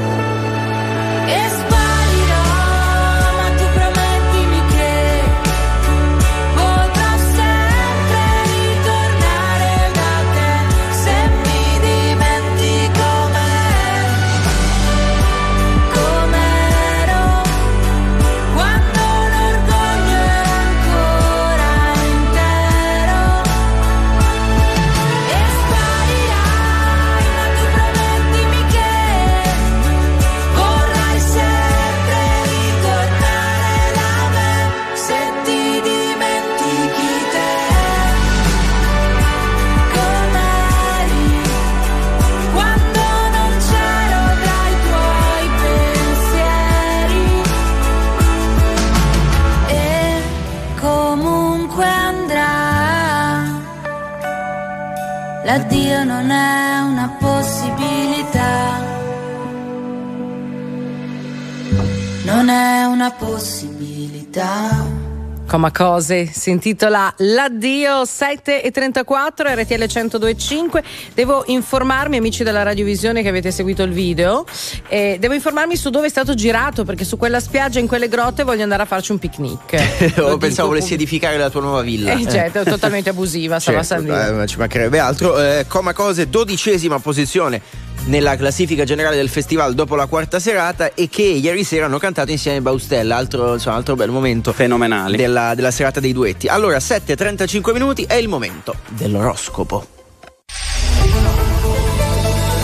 Possibilità. Coma Cose? Si intitola L'addio 7 e 34 RTL 1025 devo informarmi amici della radiovisione che avete seguito il video eh, devo informarmi su dove è stato girato perché su quella spiaggia in quelle grotte voglio andare a farci un picnic. *laughs* Oh, pensavo volessi edificare la tua nuova villa. eh, certo, totalmente abusiva Certo, eh, ci mancherebbe altro. Eh, Coma Cose, dodicesima posizione nella classifica generale del festival dopo la quarta serata e che ieri sera hanno cantato insieme ai Baustella, altro, insomma, altro bel momento fenomenale della, della serata dei duetti. Allora, 7.35 minuti è il momento dell'oroscopo.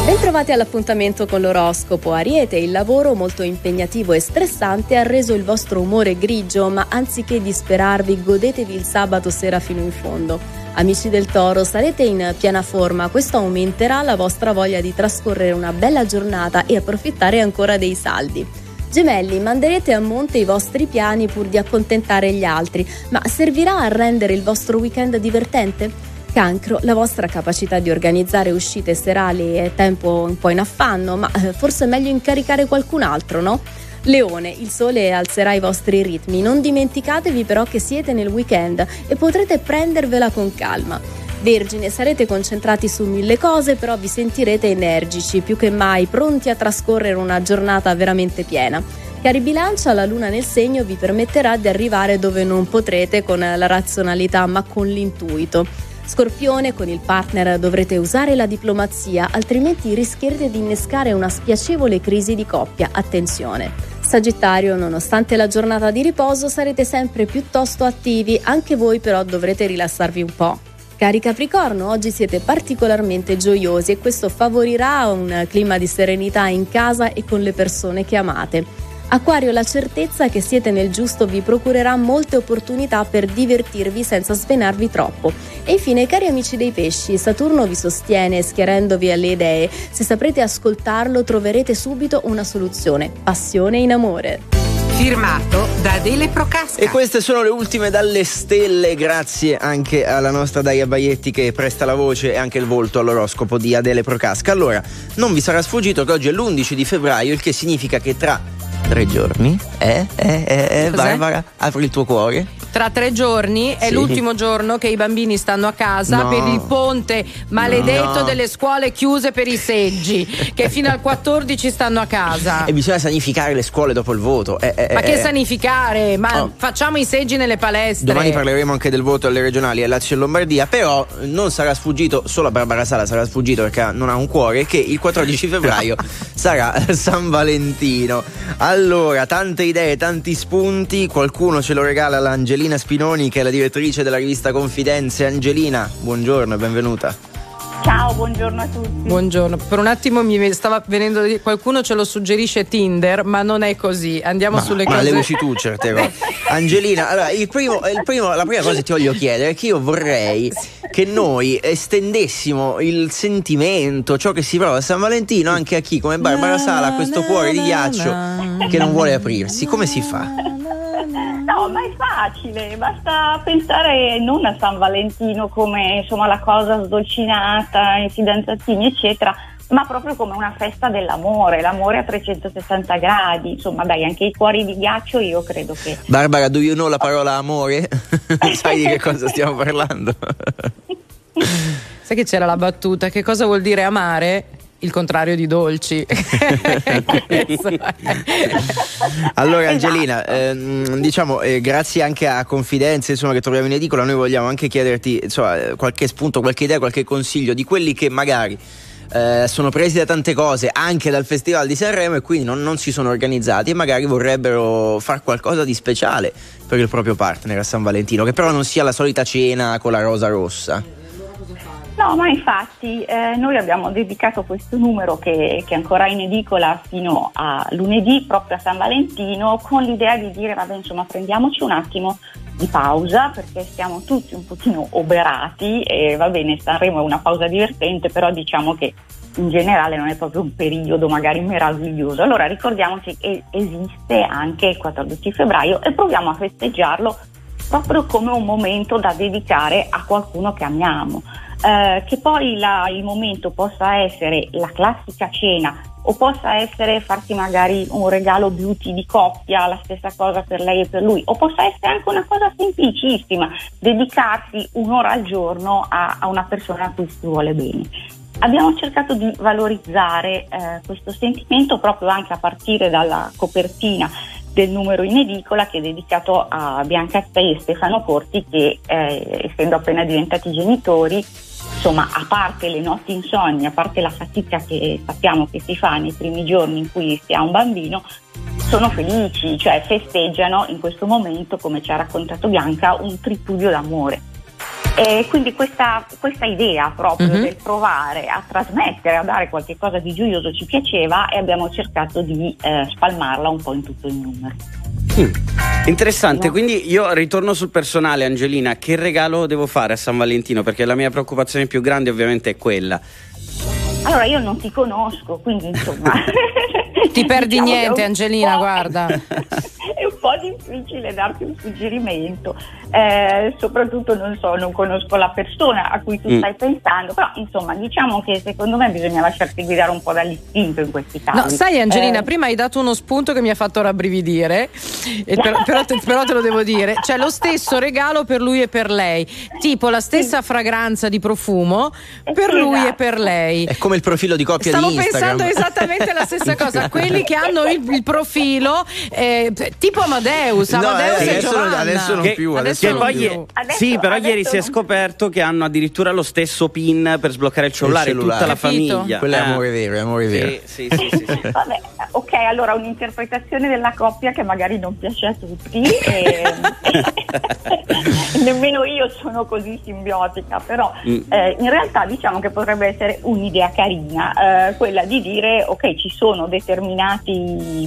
Bentrovati all'appuntamento con l'oroscopo. Ariete, il lavoro molto impegnativo e stressante ha reso il vostro umore grigio, ma anziché disperarvi, godetevi il sabato sera fino in fondo. Amici del Toro, sarete in piena forma, questo aumenterà la vostra voglia di trascorrere una bella giornata e approfittare ancora dei saldi. Gemelli, manderete a monte i vostri piani pur di accontentare gli altri, ma servirà a rendere il vostro weekend divertente? Cancro, la vostra capacità di organizzare uscite serali è tempo un po' in affanno, ma eh, forse è meglio incaricare qualcun altro, no? Leone, il sole alzerà i vostri ritmi, non dimenticatevi però che siete nel weekend e potrete prendervela con calma. Vergine, sarete concentrati su mille cose, però vi sentirete energici, più che mai pronti a trascorrere una giornata veramente piena. Cari bilancia, la luna nel segno vi permetterà di arrivare dove non potrete con la razionalità, ma con l'intuito. Scorpione, con il partner dovrete usare la diplomazia, altrimenti rischierete di innescare una spiacevole crisi di coppia. Attenzione. Sagittario, nonostante la giornata di riposo, sarete sempre piuttosto attivi, anche voi però dovrete rilassarvi un po'. Cari Capricorno, oggi siete particolarmente gioiosi e questo favorirà un clima di serenità in casa e con le persone che amate. Acquario, la certezza che siete nel giusto vi procurerà molte opportunità per divertirvi senza svenarvi troppo. E infine, cari amici dei pesci, Saturno vi sostiene schierendovi alle idee. Se saprete ascoltarlo, troverete subito una soluzione. Passione in amore. Firmato da Adele Procasca. E queste sono le ultime dalle stelle, grazie anche alla nostra Daia Baietti che presta la voce e anche il volto all'oroscopo di Adele Procasca. Allora, non vi sarà sfuggito che oggi è l'11 di febbraio, il che significa che tra tre giorni, eh, eh, eh, eh Cos'è? Barbara, apri il tuo cuore. Tra tre giorni è Sì. l'ultimo giorno che i bambini stanno a casa No. per il ponte maledetto No. delle scuole chiuse per i seggi, che fino al 14 stanno a casa. E bisogna sanificare le scuole dopo il voto. eh, eh, Ma che eh. sanificare? Ma Oh. facciamo i seggi nelle palestre. Domani parleremo anche del voto alle regionali a Lazio e Lombardia, però non sarà sfuggito, solo a Barbara Sala sarà sfuggito perché non ha un cuore, che il 14 *laughs* febbraio sarà San Valentino. Allora, tante idee, tanti spunti, qualcuno ce lo regala l'Angelina Spinoni che è la direttrice della rivista Confidenze. Angelina, buongiorno e benvenuta. Ciao, buongiorno a tutti. Buongiorno, per un attimo mi stava venendo qualcuno ce lo suggerisce Tinder, ma non è così. Andiamo sulle Ma cose. le usi tu certe cose. *laughs* Angelina, allora, il primo, il primo- la prima cosa che ti voglio chiedere è che io vorrei che noi estendessimo il sentimento, ciò che si prova a San Valentino anche a chi come Barbara Sala ha questo cuore di ghiaccio che non vuole aprirsi. Come si fa? No, ma è facile, basta pensare non a San Valentino come insomma la cosa sdolcinata, i fidanzatini, eccetera, ma proprio come una festa dell'amore, l'amore a 360 gradi, insomma dai, anche i cuori di ghiaccio io credo che Barbara, do you know la parola amore? *laughs* Sai di che cosa stiamo parlando? *laughs* *laughs* Sai che c'era la battuta? Che cosa vuol dire amare? Il contrario di dolci. *laughs* Allora Angelina, ehm, diciamo eh, grazie anche a Confidenze insomma, che troviamo in edicola, noi vogliamo anche chiederti insomma, qualche spunto, qualche idea, qualche consiglio di quelli che magari eh, sono presi da tante cose, anche dal Festival di Sanremo e quindi non, non si sono organizzati e magari vorrebbero fare qualcosa di speciale per il proprio partner a San Valentino, che però non sia la solita cena con la rosa rossa. No, ma infatti eh, noi abbiamo dedicato questo numero che, che è ancora in edicola fino a lunedì, proprio a San Valentino, con l'idea di dire, vabbè, insomma, prendiamoci un attimo di pausa perché siamo tutti un pochino oberati e va bene, Sanremo è una pausa divertente, però diciamo che in generale non è proprio un periodo magari meraviglioso. Allora ricordiamoci che esiste anche il 14 febbraio e proviamo a festeggiarlo proprio come un momento da dedicare a qualcuno che amiamo. Eh, che poi la- il momento possa essere la classica cena o possa essere farsi magari un regalo beauty di coppia, la stessa cosa per lei e per lui, o possa essere anche una cosa semplicissima, dedicarsi un'ora al giorno a, a una persona a cui si vuole bene. Abbiamo cercato di valorizzare eh, questo sentimento proprio anche a partire dalla copertina del numero in edicola che è dedicato a Bianca Spei e Stefano Corti che eh, essendo appena diventati genitori insomma a parte le notti insonni, a parte la fatica che sappiamo che si fa nei primi giorni in cui si ha un bambino sono felici, cioè festeggiano in questo momento, come ci ha raccontato Bianca, un tripudio d'amore. E quindi questa, questa idea proprio Mhm. del provare a trasmettere, a dare qualche cosa di gioioso ci piaceva e abbiamo cercato di eh, spalmarla un po' in tutto il numero. Interessante, quindi io ritorno sul personale, Angelina. Che regalo devo fare a San Valentino? Perché la mia preoccupazione più grande ovviamente è quella. Allora io non ti conosco, quindi insomma *laughs* Ti perdi Diciamo niente, Angelina, guarda. *laughs* è un po' difficile darti un suggerimento, eh, soprattutto non so, non conosco la persona a cui tu Mm. stai pensando, però insomma diciamo che secondo me bisogna lasciarsi guidare un po' dall'istinto in questi casi. No, sai Angelina, Eh, prima hai dato uno spunto che mi ha fatto rabbrividire, e però, *laughs* però te, però te lo devo dire. C'è lo stesso regalo per lui e per lei, tipo la stessa fragranza di profumo per sì, lui e esatto. per lei. È come il profilo di coppia Stavo di Instagram. pensando *laughs* esattamente la stessa cosa, quelli che hanno il, il profilo eh, tipo Amadeus, No, Amadeus eh, e adesso adesso non Che- più, adesso che non poi più. ie- Adesso- sì, però ieri si è scoperto che hanno addirittura lo stesso PIN per sbloccare il cellulare, cellulare. tutta la Capito? famiglia. Quello è Eh. amore vero, è amore vero. Sì, sì, sì, sì, sì. *laughs* Vabbè, ok, allora un'interpretazione della coppia che magari non piace a tutti. e- *laughs* Nemmeno io sono così simbiotica, però Mm. eh, in realtà diciamo che potrebbe essere un'idea carina, eh, quella di dire ok ci sono determinati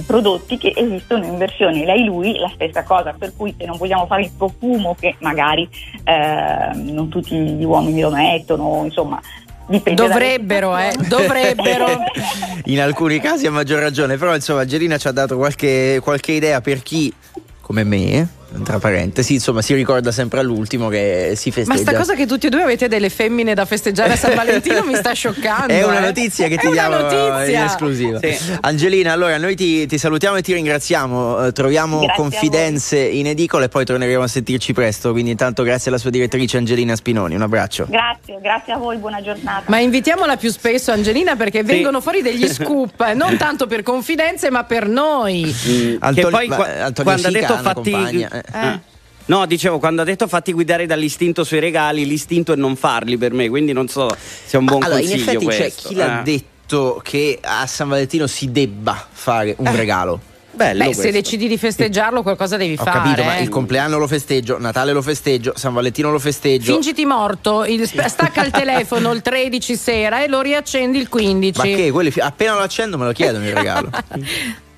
prodotti che esistono in versione lei-lui, la stessa cosa, per cui se non vogliamo fare il profumo che magari eh, non tutti gli uomini lo mettono, insomma... Dipende Dovrebbero, eh, dovrebbero. *laughs* In alcuni casi ha maggior ragione, però insomma Angelina ci ha dato qualche, qualche idea per chi, come me, tra parentesi, insomma si ricorda sempre all'ultimo che si Ma festeggia. sta cosa che tutti e due avete delle femmine da festeggiare a San *laughs* Valentino mi sta scioccando. È una eh. notizia che È ti una diamo notizia. in esclusiva. Sì. Angelina, allora noi ti, ti salutiamo e ti ringraziamo. Eh, troviamo Grazie confidenze in edicola e poi torneremo a sentirci presto. Quindi, intanto, grazie alla sua direttrice Angelina Spinoni. Un abbraccio. Grazie, grazie a voi, buona giornata. Ma invitiamola più spesso Angelina perché vengono fuori degli *laughs* scoop, eh, non tanto per confidenze ma per noi. Mm, Antonio- che poi ma- qua- Antonio quando ha Sica, detto fatti compagna, eh. Eh. No, dicevo, quando ha detto fatti guidare dall'istinto sui regali, l'istinto è non farli per me, quindi non so se è un buon allora, in consiglio effetti c'è questo. chi l'ha eh. detto che a San Valentino si debba fare un regalo. Bello Beh, questo. se decidi di festeggiarlo qualcosa devi Ho fare. capito, ma eh. il compleanno lo festeggio, Natale lo festeggio, San Valentino lo festeggio. Fingiti morto, il- stacca il telefono il 13 sera e lo riaccendi il 15. Ma che? Quelli, appena lo accendo me lo chiedono il regalo. *laughs*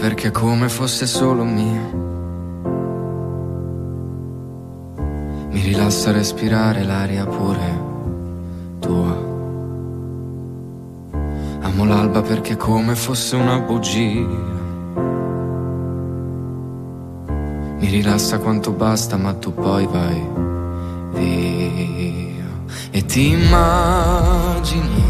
perché come fosse solo mia. Mi rilassa respirare l'aria pure tua. Amo l'alba perché come fosse una bugia. Mi rilassa quanto basta, ma tu poi vai via. E ti immagini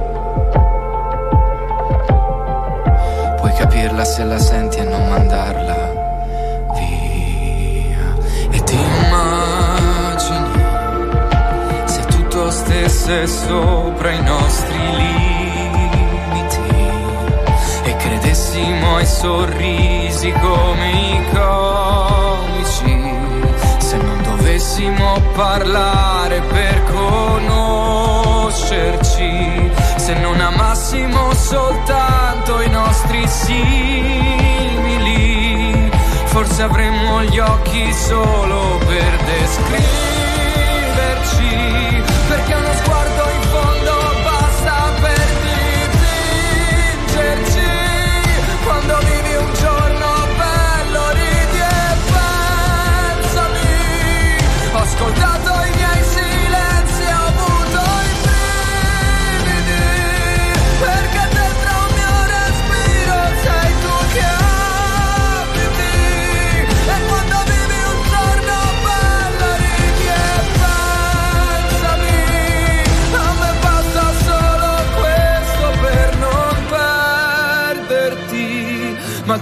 Capirla se la senti e non mandarla via. E ti immagini se tutto stesse sopra i nostri limiti e credessimo ai sorrisi come i comici. Se non dovessimo parlare per conoscerci, se non amassimo soltanto i nostri simili, forse avremmo gli occhi solo per descriverci,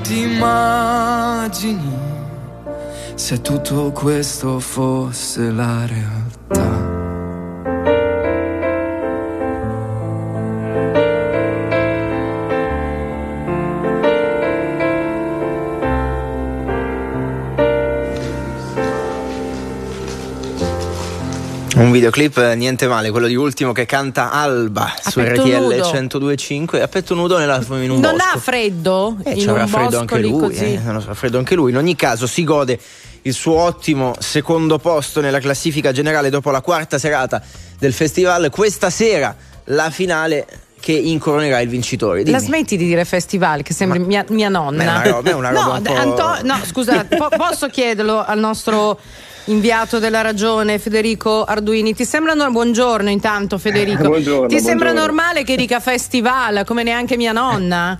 ti immagini se tutto questo fosse la Un videoclip eh, niente male, quello di ultimo che canta Alba su petto RTL nudo. 1025 a petto nudo nella, in un non bosco. ha freddo? Eh, in ci avrà un freddo anche lui, eh, non so, freddo anche lui. In ogni caso si gode il suo ottimo secondo posto nella classifica generale dopo la quarta serata del festival. Questa sera la finale che incoronerà il vincitore. Dimmi. La smetti di dire festival, che sembri mia, mia nonna. Ma è una roba- è una roba *laughs* no, Anto- no, scusa, po- posso chiederlo al nostro inviato della ragione Federico Arduini. Ti sembra no- buongiorno intanto Federico. Eh, buongiorno, Ti sembra buongiorno. normale che dica festival come neanche mia nonna?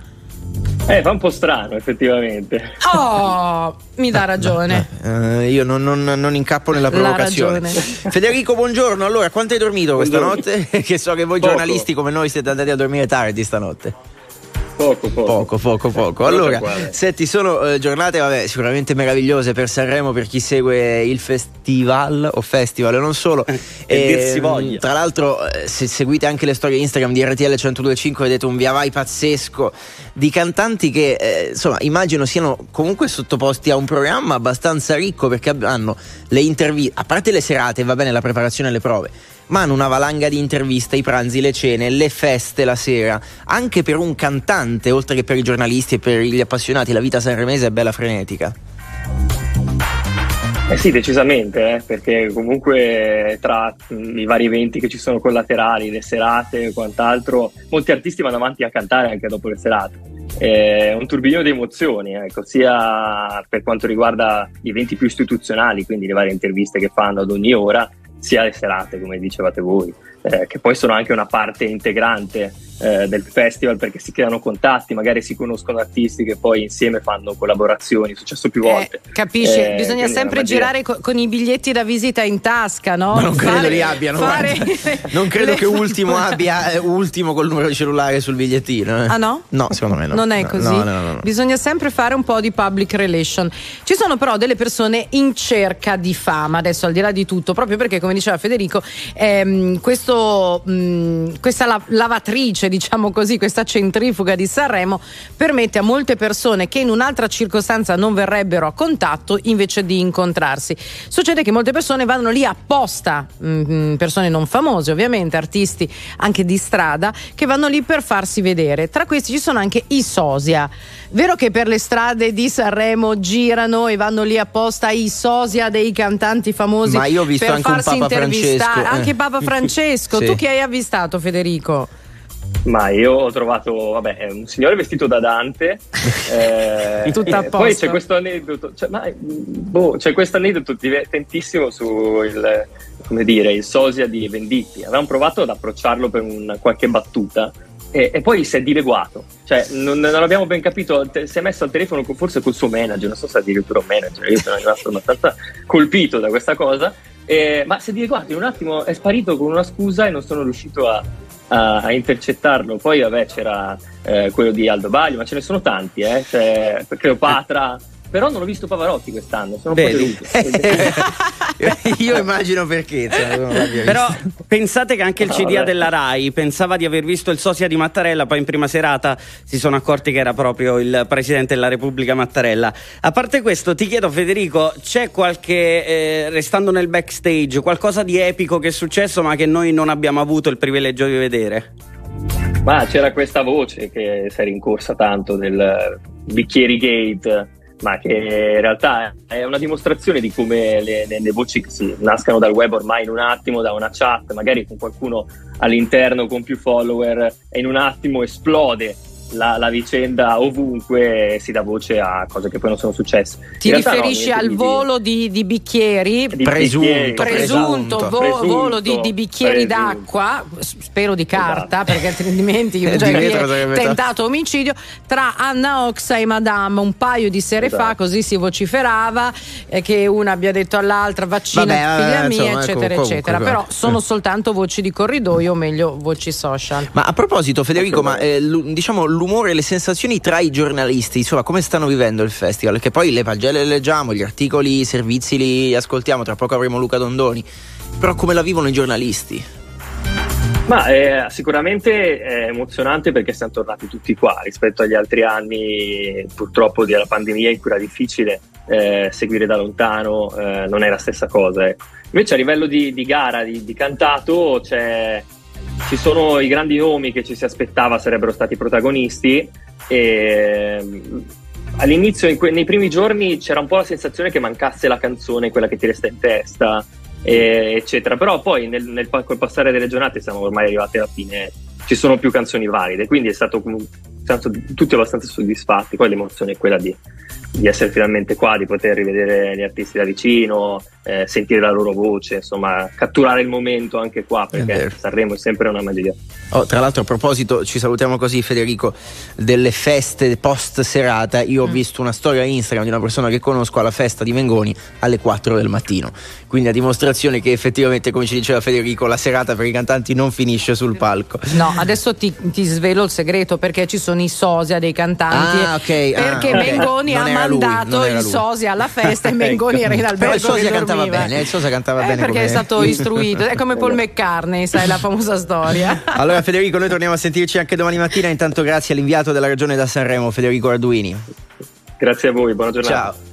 Eh, fa un po' strano, effettivamente. Oh, mi dà ragione. Eh, io non, non- non incappo nella La provocazione. *laughs* Federico, buongiorno. Allora, quanto hai dormito questa Buongiorno. notte? *laughs* che so che voi Poco. giornalisti come noi siete andati a dormire tardi stanotte. Poco, poco. Poco, poco, poco. Però Allora, uguale. senti, sono eh, giornate vabbè, sicuramente meravigliose per Sanremo, per chi segue il festival o festival e non solo. *laughs* E dir si Ehm, voglia. Tra l'altro, eh, se seguite anche le storie Instagram di RTL 1025, vedete un via vai pazzesco di cantanti che eh, insomma immagino siano comunque sottoposti a un programma abbastanza ricco perché hanno le interviste, a parte le serate, va bene la preparazione e le prove, ma hanno una valanga di interviste, i pranzi, le cene, le feste la sera. Anche per un cantante, oltre che per i giornalisti e per gli appassionati, la vita sanremese è bella frenetica. Eh sì, decisamente, eh, perché comunque tra i vari eventi che ci sono collaterali, le serate e quant'altro, molti artisti vanno avanti a cantare anche dopo le serate. È un turbinio di emozioni, ecco, sia per quanto riguarda gli eventi più istituzionali, quindi le varie interviste che fanno ad ogni ora, sia le serate, come dicevate voi, eh, che poi sono anche una parte integrante eh, del festival perché si creano contatti, magari si conoscono artisti che poi insieme fanno collaborazioni, è successo più volte. Capisci? Eh, Bisogna sempre girare co- con i biglietti da visita in tasca, no? Ma non credo Fare- li abbiano. fare-. *laughs* Non credo che ultimo *laughs* abbia eh, ultimo col numero di cellulare sul bigliettino. eh. Ah, no? No, secondo me no. Non è No, così. No, no, no, no. Bisogna sempre fare un po' di public relation. Ci sono però delle persone in cerca di fama, adesso al di là di tutto, proprio perché, come diceva Federico, ehm, questo, mh, questa la- lavatrice, diciamo così, questa centrifuga di Sanremo permette a molte persone che in un'altra circostanza non verrebbero a contatto invece di incontrarsi. Succede che molte persone vanno lì apposta, mh, persone non famose ovviamente, artisti anche di strada, che vanno lì per farsi vedere. Tra questi ci sono anche i sosia. Vero che per le strade di Sanremo girano e vanno lì apposta i sosia dei cantanti famosi Ma io ho visto per anche un farsi Papa intervistare? Francesco. Anche Papa *laughs* Francesco, Sì. tu che hai avvistato Federico? Ma io ho trovato, vabbè, un signore vestito da Dante. *laughs* eh, Tutto a e Poi posto. c'è questo aneddoto, cioè, ma, boh, c'è questo aneddoto divertentissimo su il, come dire, il sosia di Venditti. Avevamo provato ad approcciarlo per un, qualche battuta. E, e poi si è dileguato, cioè non, non abbiamo ben capito. te- si è messo al telefono con- forse col suo manager, non so se addirittura un manager. Io sono rimasto abbastanza colpito da questa cosa. eh, ma si è dileguato in un attimo, è sparito con una scusa e non sono riuscito a, a- a intercettarlo. Poi, vabbè, c'era eh, quello di Aldo Baglio, ma ce ne sono tanti, eh? C'è Cleopatra. Però non ho visto Pavarotti quest'anno, sono un Vedi? po' *laughs* deluso. Io immagino perché. l'abbia Però pensate che anche il No, CDA vabbè. della RAI pensava di aver visto il sosia di Mattarella, poi in prima serata si sono accorti che era proprio il presidente della Repubblica Mattarella. A parte questo, ti chiedo Federico, c'è qualche, eh, restando nel backstage, qualcosa di epico che è successo ma che noi non abbiamo avuto il privilegio di vedere? Ma c'era questa voce che si è rincorsa tanto del bicchieri gate, ma che in realtà è una dimostrazione di come le, le- le voci che si nascano dal web ormai in un attimo, da una chat, magari con qualcuno all'interno con più follower, e in un attimo esplode. La, la vicenda ovunque si dà voce a cose che poi non sono successe. Ti no, riferisci niente al di- volo di, di bicchieri? Di bicchieri, presunto, presunto, vo- presunto, volo di, di bicchieri presunto. d'acqua, spero di carta, perché altrimenti Eh, *laughs* già tentato omicidio, tra Anna Oxa e Madame un paio di sere fa, Esatto. così si vociferava eh, che una abbia detto all'altra vaccina Vabbè, figlia eh, mia, insomma, eccetera, ecco, eccetera. comunque, Però sono soltanto voci di corridoio, o meglio voci social. Ma a proposito, Federico, ma eh, diciamo l'umore e le sensazioni tra i giornalisti, insomma come stanno vivendo il festival, che poi le pagelle le leggiamo, gli articoli, i servizi li ascoltiamo, tra poco avremo Luca Dondoni, però come la vivono i giornalisti? Ma eh, sicuramente è emozionante perché siamo tornati tutti qua rispetto agli altri anni purtroppo della pandemia in cui era difficile eh, seguire da lontano, eh, non è la stessa cosa. Ecco. Invece a livello di, di gara, di, di cantato, ci sono i grandi nomi che ci si aspettava sarebbero stati protagonisti e all'inizio, que- nei primi giorni, c'era un po' la sensazione che mancasse la canzone, quella che ti resta in testa eh, eccetera. Però poi nel, nel, col passare delle giornate siamo ormai arrivati alla fine, ci sono più canzoni valide, quindi è stato siamo tutti abbastanza soddisfatti. Poi l'emozione è quella di, di essere finalmente qua, di poter rivedere gli artisti da vicino, eh, sentire la loro voce, insomma, catturare il momento anche qua, perché Sanremo è sempre una magia. Oh, tra l'altro, a proposito, ci salutiamo così, Federico, delle feste post serata. Io ho mm. visto una storia Instagram di una persona che conosco alla festa di Mengoni alle 4 del mattino. Quindi a dimostrazione che effettivamente, come ci diceva Federico, la serata per i cantanti non finisce sul palco. No, adesso ti, ti svelo il segreto perché ci sono i sosia dei cantanti. Ah, ok. Perché ah, Mengoni okay. ha mandato il sosia alla festa e *laughs* Mengoni era in albergo. Però il sosia cantava bene, il sosia cantava eh, bene. Perché come... è stato *laughs* istruito, è come Paul McCartney, sai la famosa storia. *laughs* Allora Federico, noi torniamo a sentirci anche domani mattina. Intanto grazie all'inviato della regione da Sanremo, Federico Arduini. Grazie a voi, buona giornata. Ciao.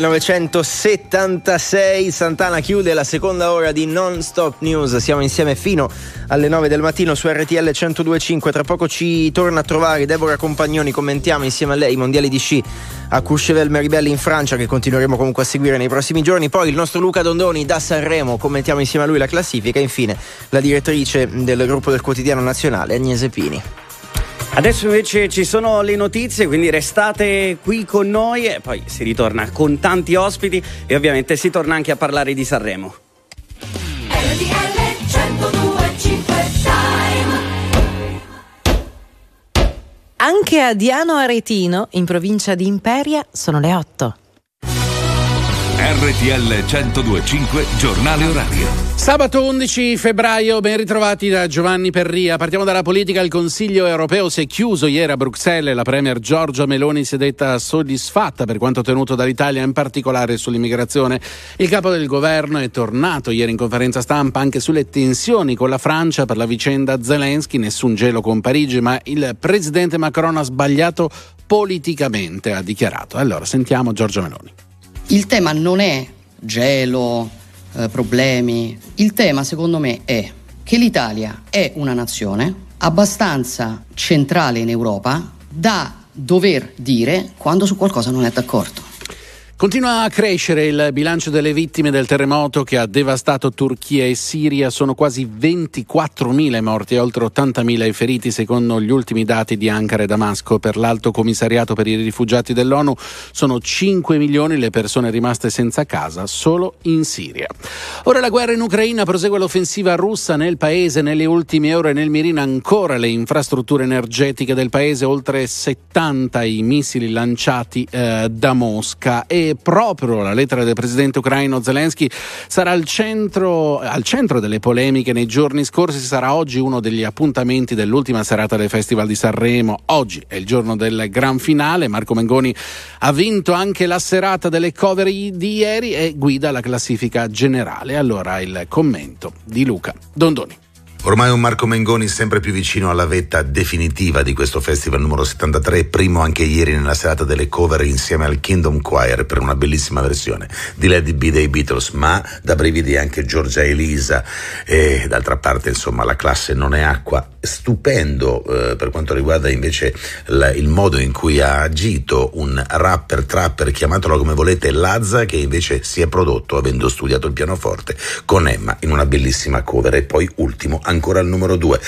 1976 Santana chiude la seconda ora di Non Stop News. Siamo insieme fino alle 9 del mattino su RTL 1025. Tra poco ci torna a trovare Deborah Compagnoni. Commentiamo insieme a lei i mondiali di sci a Courchevel Meribelli in Francia che continueremo comunque a seguire nei prossimi giorni. Poi il nostro Luca Dondoni da Sanremo, commentiamo insieme a lui la classifica. Infine la direttrice del gruppo del quotidiano nazionale Agnese Pini. Adesso invece ci sono le notizie, quindi restate qui con noi e poi si ritorna con tanti ospiti e ovviamente si torna anche a parlare di Sanremo. Anche a Diano Aretino, in provincia di Imperia, sono le 8. RTL 1025 Giornale Orario. Sabato 11 febbraio, ben ritrovati da Giovanni Perria. Partiamo dalla politica. Il Consiglio europeo si è chiuso ieri a Bruxelles. La Premier Giorgia Meloni si è detta soddisfatta per quanto ottenuto dall'Italia, in particolare sull'immigrazione. Il capo del governo è tornato ieri in conferenza stampa anche sulle tensioni con la Francia per la vicenda Zelensky. Nessun gelo con Parigi, ma il presidente Macron ha sbagliato politicamente, ha dichiarato. Allora, sentiamo Giorgia Meloni. Il tema non è gelo, eh, problemi, il tema secondo me è che l'Italia è una nazione abbastanza centrale in Europa da dover dire quando su qualcosa non è d'accordo. Continua a crescere il bilancio delle vittime del terremoto che ha devastato Turchia e Siria. Sono quasi 24.000 morti e oltre 80.000 i feriti, secondo gli ultimi dati di Ankara e Damasco. Per l'Alto Commissariato per i rifugiati dell'ONU sono 5 milioni le persone rimaste senza casa solo in Siria. Ora la guerra in Ucraina prosegue l'offensiva russa nel paese. Nelle ultime ore nel mirino ancora le infrastrutture energetiche del paese, oltre 70 i missili lanciati eh, da Mosca. E proprio la lettera del presidente ucraino Zelensky sarà al centro, al centro delle polemiche nei giorni scorsi, sarà oggi uno degli appuntamenti dell'ultima serata del Festival di Sanremo. Oggi è il giorno del gran finale, Marco Mengoni ha vinto anche la serata delle cover di ieri e guida la classifica generale. Allora il commento di Luca Dondoni. Ormai un Marco Mengoni sempre più vicino alla vetta definitiva di questo festival numero 73, primo anche ieri nella serata delle cover insieme al Kingdom Choir per una bellissima versione di Lady B dei Beatles, ma da brividi anche Giorgia Elisa e d'altra parte insomma la classe non è acqua. Stupendo eh, per quanto riguarda invece la, il modo in cui ha agito un rapper trapper, chiamatelo come volete, Lazza, che invece si è prodotto avendo studiato il pianoforte con Emma in una bellissima cover e poi ultimo ancora al numero 2.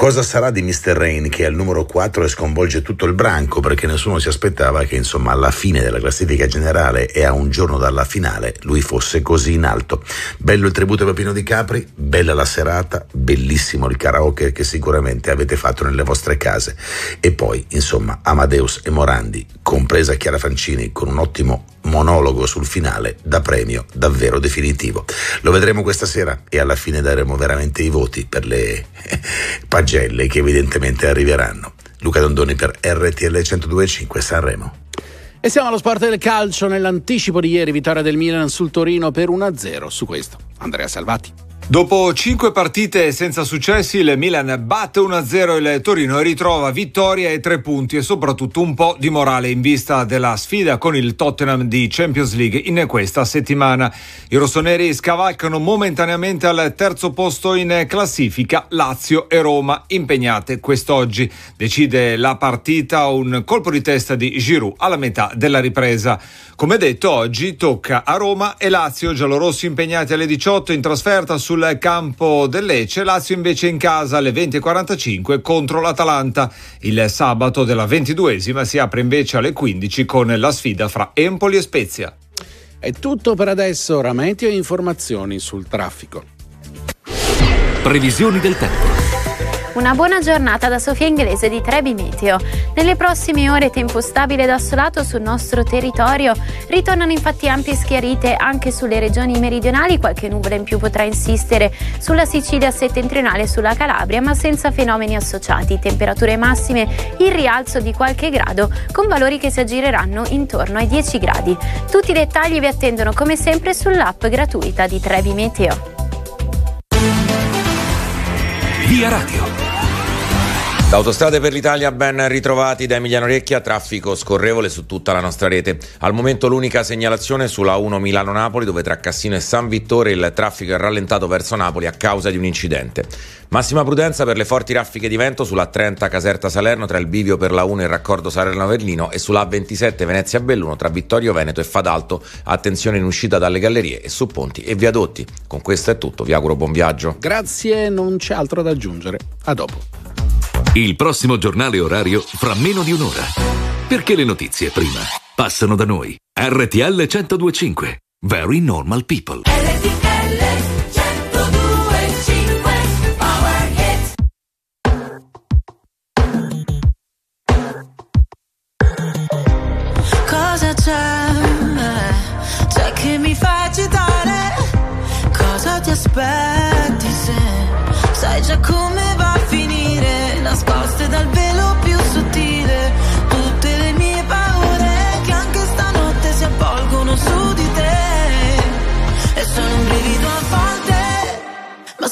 Cosa sarà di Mr. Rain che è al numero 4 e sconvolge tutto il branco perché nessuno si aspettava che insomma alla fine della classifica generale e a un giorno dalla finale lui fosse così in alto. Bello il tributo a Pepino di Capri, bella la serata, bellissimo il karaoke che sicuramente avete fatto nelle vostre case e poi insomma Amadeus e Morandi, compresa Chiara Francini con un ottimo monologo sul finale da premio davvero definitivo. Lo vedremo questa sera e alla fine daremo veramente i voti per le *laughs* pagelle che evidentemente arriveranno. Luca Dondoni per RTL 102.5 Sanremo. E siamo allo sport del calcio. Nell'anticipo di ieri, vittoria del Milan sul Torino per 1-0. Su questo, Andrea Salvati. Dopo cinque partite senza successi, il Milan batte 1-0 il Torino e ritrova vittoria e tre punti e soprattutto un po' di morale in vista della sfida con il Tottenham di Champions League in questa settimana. I rossoneri scavalcano momentaneamente al terzo posto in classifica Lazio e Roma impegnate quest'oggi. Decide la partita un colpo di testa di Giroud alla metà della ripresa. Come detto, oggi tocca a Roma e Lazio, giallorossi impegnati alle 18 in trasferta sul campo del Lecce, Lazio invece in casa alle 20.45 contro l'Atalanta. Il sabato della 22esima si apre invece alle 15 con la sfida fra Empoli e Spezia. È tutto per adesso, ora meteo e informazioni sul traffico. Previsioni del tempo. Una buona giornata da Sofia Inglese di Trebi Meteo. Nelle prossime ore tempo stabile ed assolato sul nostro territorio. Ritornano infatti ampie schiarite anche sulle regioni meridionali, qualche nuvola in più potrà insistere sulla Sicilia settentrionale e sulla Calabria, ma senza fenomeni associati. Temperature massime in rialzo di qualche grado, con valori che si aggireranno intorno ai 10 gradi. Tutti i dettagli vi attendono come sempre sull'app gratuita di Trebi Meteo. Via Radio. Da Autostrade per l'Italia ben ritrovati da Emiliano Recchia, traffico scorrevole su tutta la nostra rete. Al momento l'unica segnalazione sulla 1 Milano-Napoli dove tra Cassino e San Vittore il traffico è rallentato verso Napoli a causa di un incidente. Massima prudenza per le forti raffiche di vento sulla 30 Caserta Salerno tra il bivio per la 1 e il raccordo Salerno-Verlino e sulla 27 Venezia-Belluno tra Vittorio Veneto e Fadalto. Attenzione in uscita dalle gallerie e su ponti e viadotti. Con questo è tutto, vi auguro buon viaggio. Grazie, non c'è altro da aggiungere. A dopo. Il prossimo giornale orario fra meno di un'ora. Perché le notizie prima passano da noi. RTL 1025. Very normal people. Cosa c'è? C'è che mi fa agitare? Cosa ti aspetti se sai già come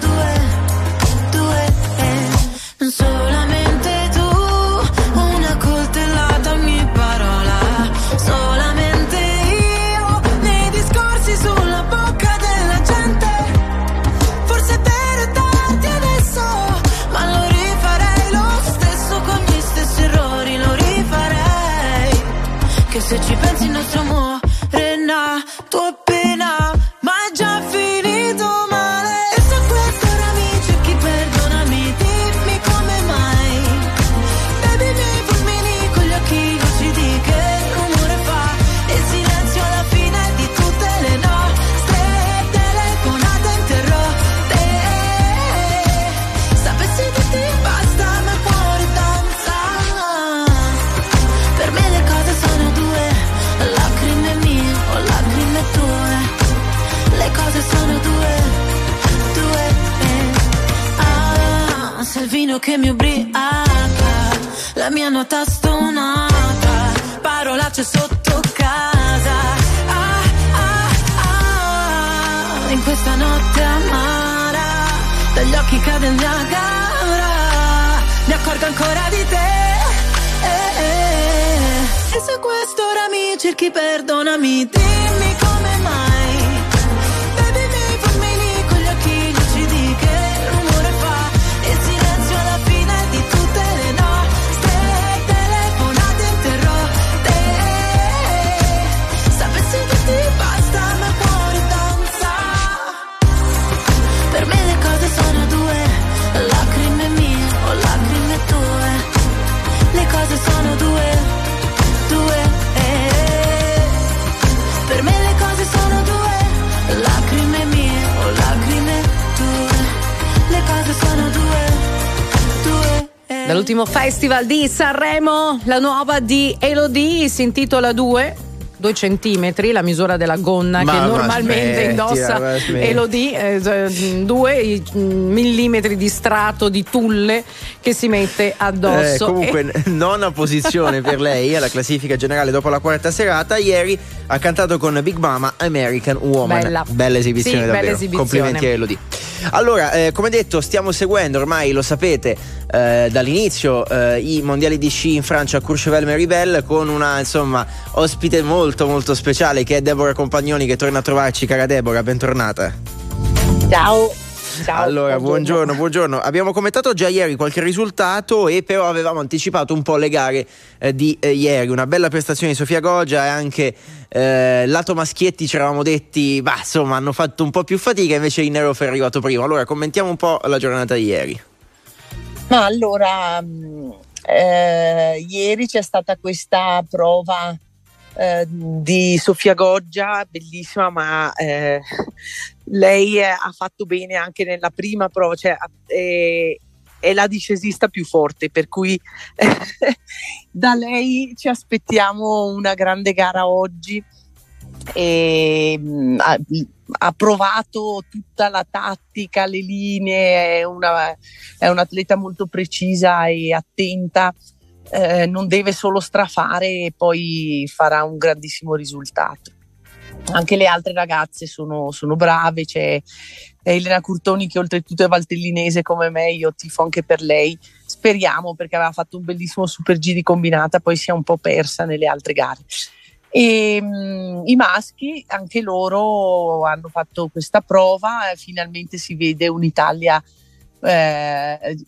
Cose sono due, due, eh. solamente eh. Dall'ultimo festival di Sanremo, la nuova di Elodie si intitola 2. 2 centimetri, la misura della gonna Ma- che ma normalmente smettila, indossa smetti. Elodie, 2 millimetri di strato di tulle che si mette Eh, addosso. comunque, E- *laughs* nona posizione per lei alla classifica generale dopo la quarta serata. Ieri ha cantato con Big Mama American Woman. Bella. esibizione, Sì, bella davvero. esibizione. Complimenti a Elodie. Allora, eh, come detto, stiamo seguendo ormai, lo sapete, eh, dall'inizio eh, i mondiali di sci in Francia a Courchevel-Meribel con una insomma ospite molto molto speciale che è Deborah Compagnoni che torna a trovarci. Cara Deborah, bentornata. Ciao. Ciao. Allora, buongiorno, buongiorno. Abbiamo commentato già ieri qualche risultato e però avevamo anticipato un po' le gare eh, di eh, ieri. Una bella prestazione di Sofia Goggia e anche eh, lato maschietti ci eravamo detti, bah, insomma, hanno fatto un po' più fatica, invece Inneroff è arrivato primo. Allora, commentiamo un po' la giornata di ieri. Ma allora, mh, eh, ieri c'è stata questa prova eh, di Sofia Goggia, bellissima, ma eh, lei è- ha fatto bene anche nella prima prova, cioè è, è la discesista più forte, per cui *laughs* da lei ci aspettiamo una grande gara oggi. E, mh, ha, ha provato tutta la tattica, le linee, è, una, è un'atleta molto precisa e attenta eh, non deve solo strafare e poi farà un grandissimo risultato. Anche le altre ragazze sono, sono brave, c'è Elena Curtoni che oltretutto è valtellinese come me, io tifo anche per lei. Speriamo perché aveva fatto un bellissimo super G di combinata, poi si è un po' persa nelle altre gare. E mh, i maschi, anche loro hanno fatto questa prova, e finalmente si vede un'Italia eh,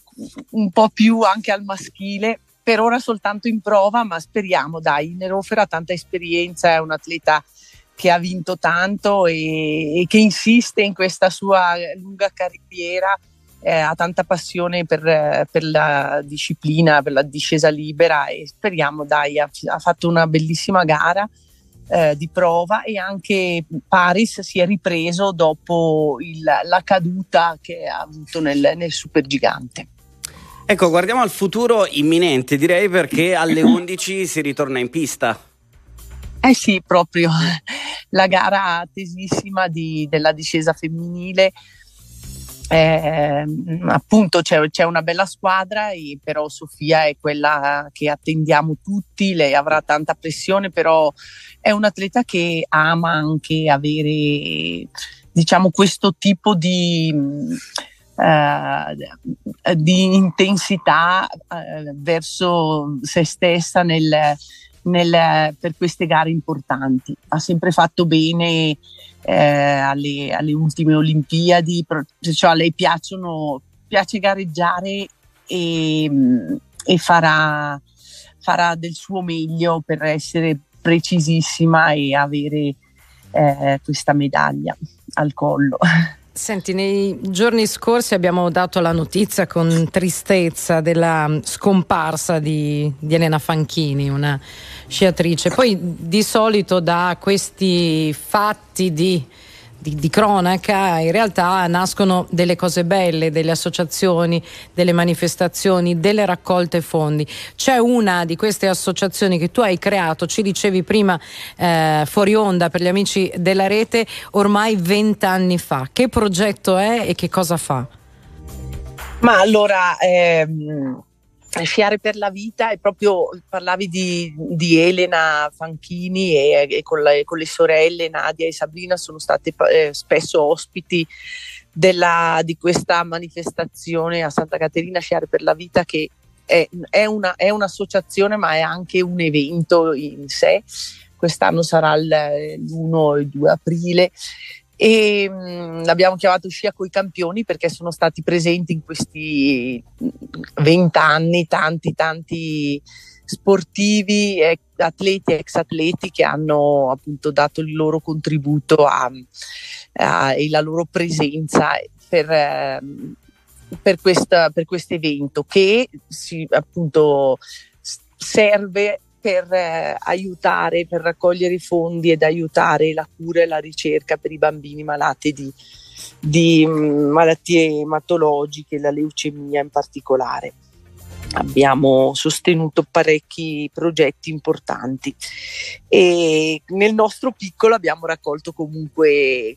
un po' più anche al maschile per ora soltanto in prova, ma speriamo, dai, Nerofer ha tanta esperienza, è un atleta che ha vinto tanto e, e che insiste in questa sua lunga carriera, eh, ha tanta passione per, per, la disciplina, per la discesa libera e speriamo, dai, ha, ha fatto una bellissima gara. Eh, di prova e anche Paris si è ripreso dopo il, la caduta che ha avuto nel, nel supergigante. Ecco, guardiamo al futuro imminente, direi perché alle *laughs* 11 si ritorna in pista. Eh sì, proprio la gara attesissima di, della discesa femminile. Eh, appunto c'è, c'è, una bella squadra, e però Sofia è quella che attendiamo tutti, lei avrà tanta pressione, però è un atleta che ama anche avere diciamo questo tipo di eh, di intensità eh, verso se stessa nel, nel, per queste gare importanti. Ha sempre fatto bene eh, alle, alle, ultime Olimpiadi, cioè a lei piacciono, piace gareggiare e, e farà, farà, del suo meglio per essere precisissima e avere eh, questa medaglia al collo. *laughs* Senti, nei giorni scorsi abbiamo dato la notizia con tristezza della scomparsa di, di, Elena Fanchini, una sciatrice. Poi di solito da questi fatti di di, di, cronaca, in realtà nascono delle cose belle, delle associazioni, delle manifestazioni, delle raccolte fondi. C'è una di queste associazioni che tu hai creato, ci dicevi prima eh, fuori onda per gli amici della rete, ormai vent'anni fa. Che progetto è e che cosa fa? Ma allora... Ehm Sciare per la vita è proprio, parlavi di, di Elena Fanchini e, e con, la, con, le sorelle Nadia e Sabrina sono state eh, spesso ospiti della, di questa manifestazione a Santa Caterina Sciare per la vita che è, è, una, è, un'associazione ma è anche un evento in sé. Quest'anno sarà l'1 e il 2 aprile e mh, mm, l'abbiamo chiamato Scia coi campioni perché sono stati presenti in questi vent'anni tanti tanti sportivi, atleti, ex atleti che hanno appunto dato il loro contributo a, a, e la loro presenza per, eh, per questo evento che si, appunto serve per eh, aiutare, per raccogliere fondi ed aiutare la cura e la ricerca per i bambini malati di, di mh, mm, malattie ematologiche, la leucemia in particolare. Abbiamo sostenuto parecchi progetti importanti e nel nostro piccolo abbiamo raccolto comunque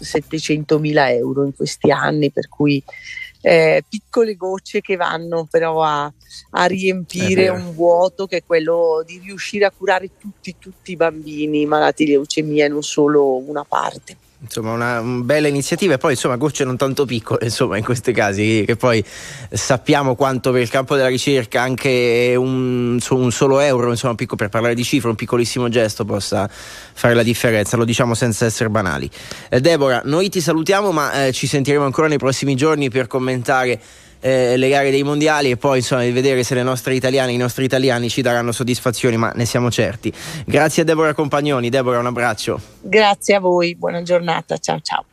700 mila euro in questi anni, per cui eh, piccole gocce che vanno però a, a riempire un vuoto che è quello di riuscire a curare tutti, tutti i bambini malati di leucemia e non solo una parte insomma una, una, bella iniziativa e poi insomma gocce non tanto piccole insomma in questi casi che poi sappiamo quanto per il campo della ricerca anche un, un solo euro insomma picco, per parlare di cifre un piccolissimo gesto possa fare la differenza. Lo diciamo senza essere banali. Eh, Deborah noi ti salutiamo ma eh, ci sentiremo ancora nei prossimi giorni per commentare eh, le gare dei mondiali e poi insomma di vedere se le nostre italiane, i nostri italiani ci daranno soddisfazioni, ma ne siamo certi. Grazie a Deborah Compagnoni, Deborah un abbraccio. Grazie a voi, buona giornata, ciao ciao.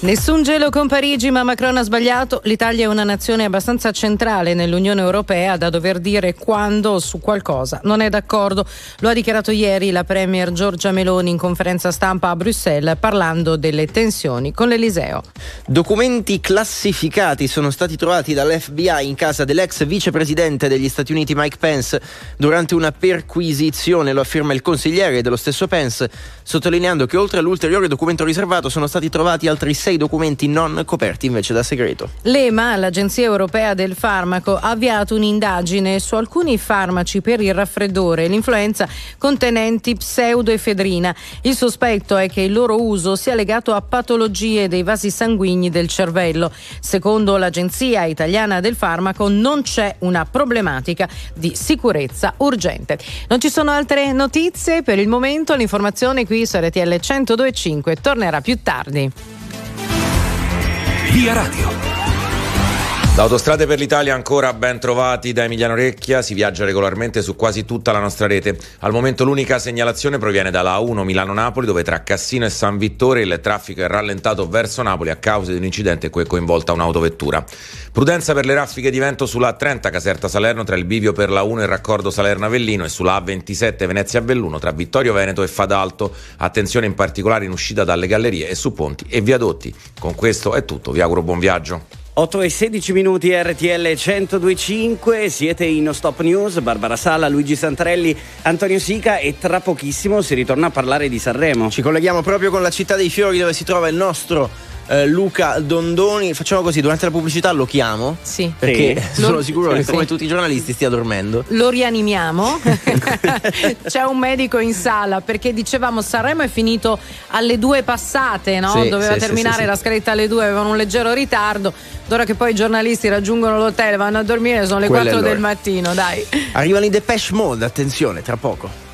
Nessun gelo con Parigi, ma Macron ha sbagliato. L'Italia è una nazione abbastanza centrale nell'Unione Europea da dover dire quando su qualcosa non è d'accordo. Lo ha dichiarato ieri la Premier Giorgia Meloni in conferenza stampa a Bruxelles parlando delle tensioni con l'Eliseo. Documenti classificati sono stati trovati dall'FBI in casa dell'ex vicepresidente degli Stati Uniti Mike Pence durante una perquisizione, lo afferma il consigliere dello stesso Pence, sottolineando che oltre all'ulteriore documento riservato sono stati trovati altri sei documenti non coperti invece da segreto. L'EMA, l'Agenzia Europea del Farmaco, ha avviato un'indagine su alcuni farmaci per il raffreddore e l'influenza contenenti pseudoefedrina. Il sospetto è che il loro uso sia legato a patologie dei vasi sanguigni del cervello. Secondo l'Agenzia Italiana del Farmaco non c'è una problematica di sicurezza urgente. Non ci sono altre notizie per il momento, l'informazione qui su RTL 1025 tornerà più tardi. Via Radio. Da Autostrade per l'Italia ancora ben trovati da Emiliano Recchia, si viaggia regolarmente su quasi tutta la nostra rete. Al momento l'unica segnalazione proviene dalla A1 Milano-Napoli dove tra Cassino e San Vittore il traffico è rallentato verso Napoli a causa di un incidente in cui è coinvolta un'autovettura. Prudenza per le raffiche di vento sulla A30 Caserta Salerno tra il bivio per la 1 e il raccordo Salerno-Avellino e sulla A27 Venezia-Belluno tra Vittorio Veneto e Fadalto. Attenzione in particolare in uscita dalle gallerie e su ponti e viadotti. Con questo è tutto, vi auguro buon viaggio. 8 e 16 minuti RTL 1025, siete in Stop News, Barbara Sala, Luigi Santarelli, Antonio Sica e tra pochissimo si ritorna a parlare di Sanremo. Ci colleghiamo proprio con la città dei fiori dove si trova il nostro eh, Luca Dondoni. Facciamo così, durante la pubblicità lo chiamo. Sì. Perché Sì. *laughs* sono sicuro che sì. come tutti i giornalisti stia dormendo. Lo rianimiamo. *laughs* C'è un medico in sala perché dicevamo Sanremo è finito alle due passate, no? Sì, Doveva sì, terminare sì, sì. la scaletta alle due, avevano un leggero ritardo. D'ora che poi i giornalisti raggiungono l'hotel, vanno a dormire, sono le Quella è 4 del mattino, dai. Arrivano i Depeche Mode, attenzione, tra poco.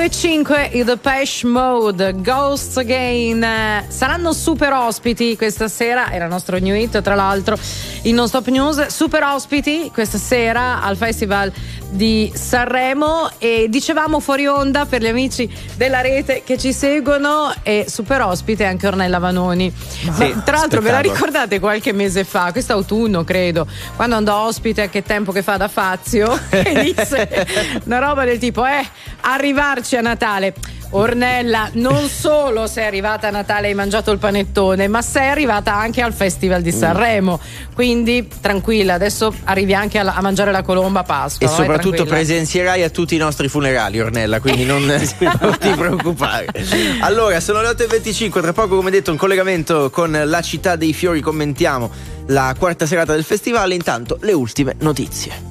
RTL 1025 i The Pesh Mode Ghosts Again. Saranno super ospiti questa sera è la nostra new hit tra l'altro in Non Stop News. Super ospiti questa sera al festival di Sanremo. E dicevamo fuori onda per gli amici della rete che ci seguono e super ospite anche Ornella Vanoni. Ma, Sì, tra l'altro ve la ricordate qualche mese fa? Questo autunno credo. Quando andò ospite che tempo che fa da Fazio? *laughs* E disse una roba del tipo eh arrivarci a Natale Ornella, non solo sei arrivata a Natale e hai mangiato il panettone, ma sei arrivata anche al Festival Mm. di Sanremo. Quindi tranquilla, adesso arrivi anche alla- a, mangiare la colomba a Pasqua. E vai, soprattutto presenzierai a tutti i nostri funerali, Ornella, quindi non, *laughs* *laughs* non ti preoccupare. Allora, sono le 8.25, tra poco come detto un collegamento con la città dei fiori, commentiamo la quarta serata del festival, intanto le ultime notizie.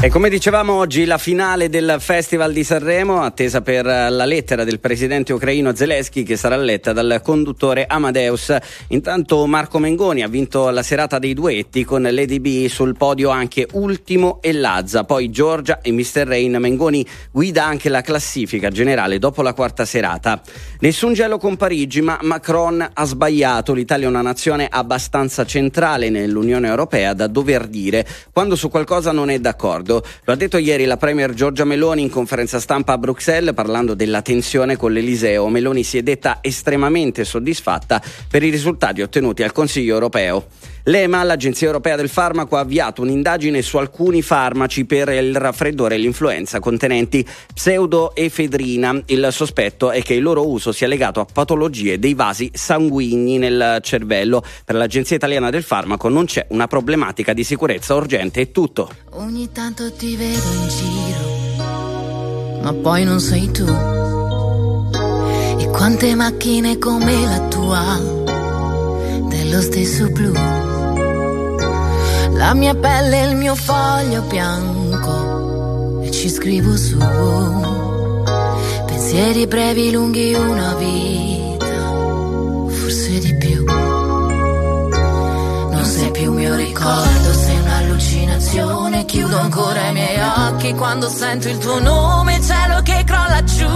E come dicevamo oggi la finale del Festival di Sanremo, attesa per la lettera del presidente ucraino Zelensky che sarà letta dal conduttore Amadeus. Intanto Marco Mengoni ha vinto la serata dei duetti con Lady sul podio anche Ultimo e Lazza, poi Giorgia e Mr. Rain. Mengoni guida anche la classifica generale dopo la quarta serata. Nessun gelo con Parigi, ma Macron ha sbagliato. L'Italia è una nazione abbastanza centrale nell'Unione Europea da dover dire quando su qualcosa non è d'accordo. Lo ha detto ieri la Premier Giorgia Meloni in conferenza stampa a Bruxelles parlando della tensione con l'Eliseo. Meloni si è detta estremamente soddisfatta per i risultati ottenuti al Consiglio europeo. L'EMA, l'Agenzia Europea del Farmaco, ha avviato un'indagine su alcuni farmaci per il raffreddore e l'influenza contenenti pseudoefedrina. Il sospetto è che il loro uso sia legato a patologie dei vasi sanguigni nel cervello. Per l'Agenzia Italiana del Farmaco non c'è una problematica di sicurezza urgente, è tutto. Ogni tanto ti vedo in giro, ma poi non sei tu. E quante macchine come la tua, dello stesso blu. La mia pelle è il mio foglio bianco e ci scrivo su. Pensieri brevi, lunghi, una vita, forse di più. Non sei più mio ricordo, sei un'allucinazione. Chiudo ancora i miei occhi quando sento il tuo nome, cielo che crolla giù.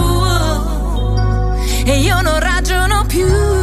E io non ragiono più.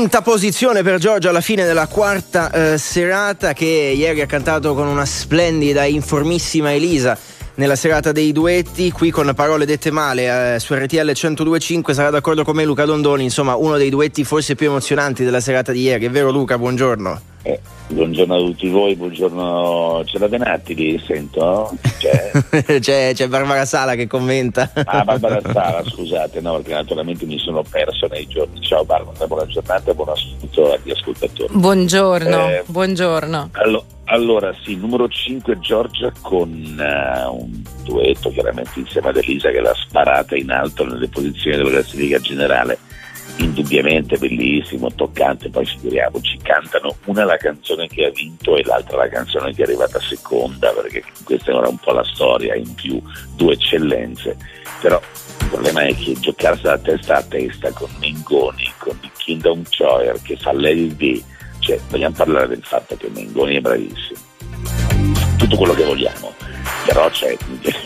Quinta posizione per Giorgio alla fine della quarta eh, serata che ieri ha cantato con una splendida informissima Elisa nella serata dei duetti, qui con parole dette male eh, su RTL 102.5 sarà d'accordo con me Luca Dondoni, insomma uno dei duetti forse più emozionanti della serata di ieri, è vero Luca? Buongiorno. Eh, buongiorno a tutti voi, buongiorno. C'è la Venatti lì, sento? C'è? c'è, c'è Barbara Sala che commenta. ah, Barbara Sala, scusate, no, perché naturalmente mi sono perso nei giorni. Ciao Barbara, buona giornata e buon ascolto agli ascoltatori. Buongiorno, Eh, buongiorno. allo- allora, sì, numero 5 Giorgia con eh, un duetto chiaramente insieme ad Elisa che l'ha sparata in alto nelle posizioni della classifica generale. Indubbiamente bellissimo, toccante, poi figuriamoci, cantano una la canzone che ha vinto e l'altra la canzone che è arrivata seconda, perché questa era un po' la storia, in più due eccellenze. Però il problema è che giocarsela testa a testa con Mengoni, con Kingdom Choir che fa Lady cioè vogliamo parlare del fatto che Mengoni è bravissimo. Tutto quello che vogliamo, però c'è,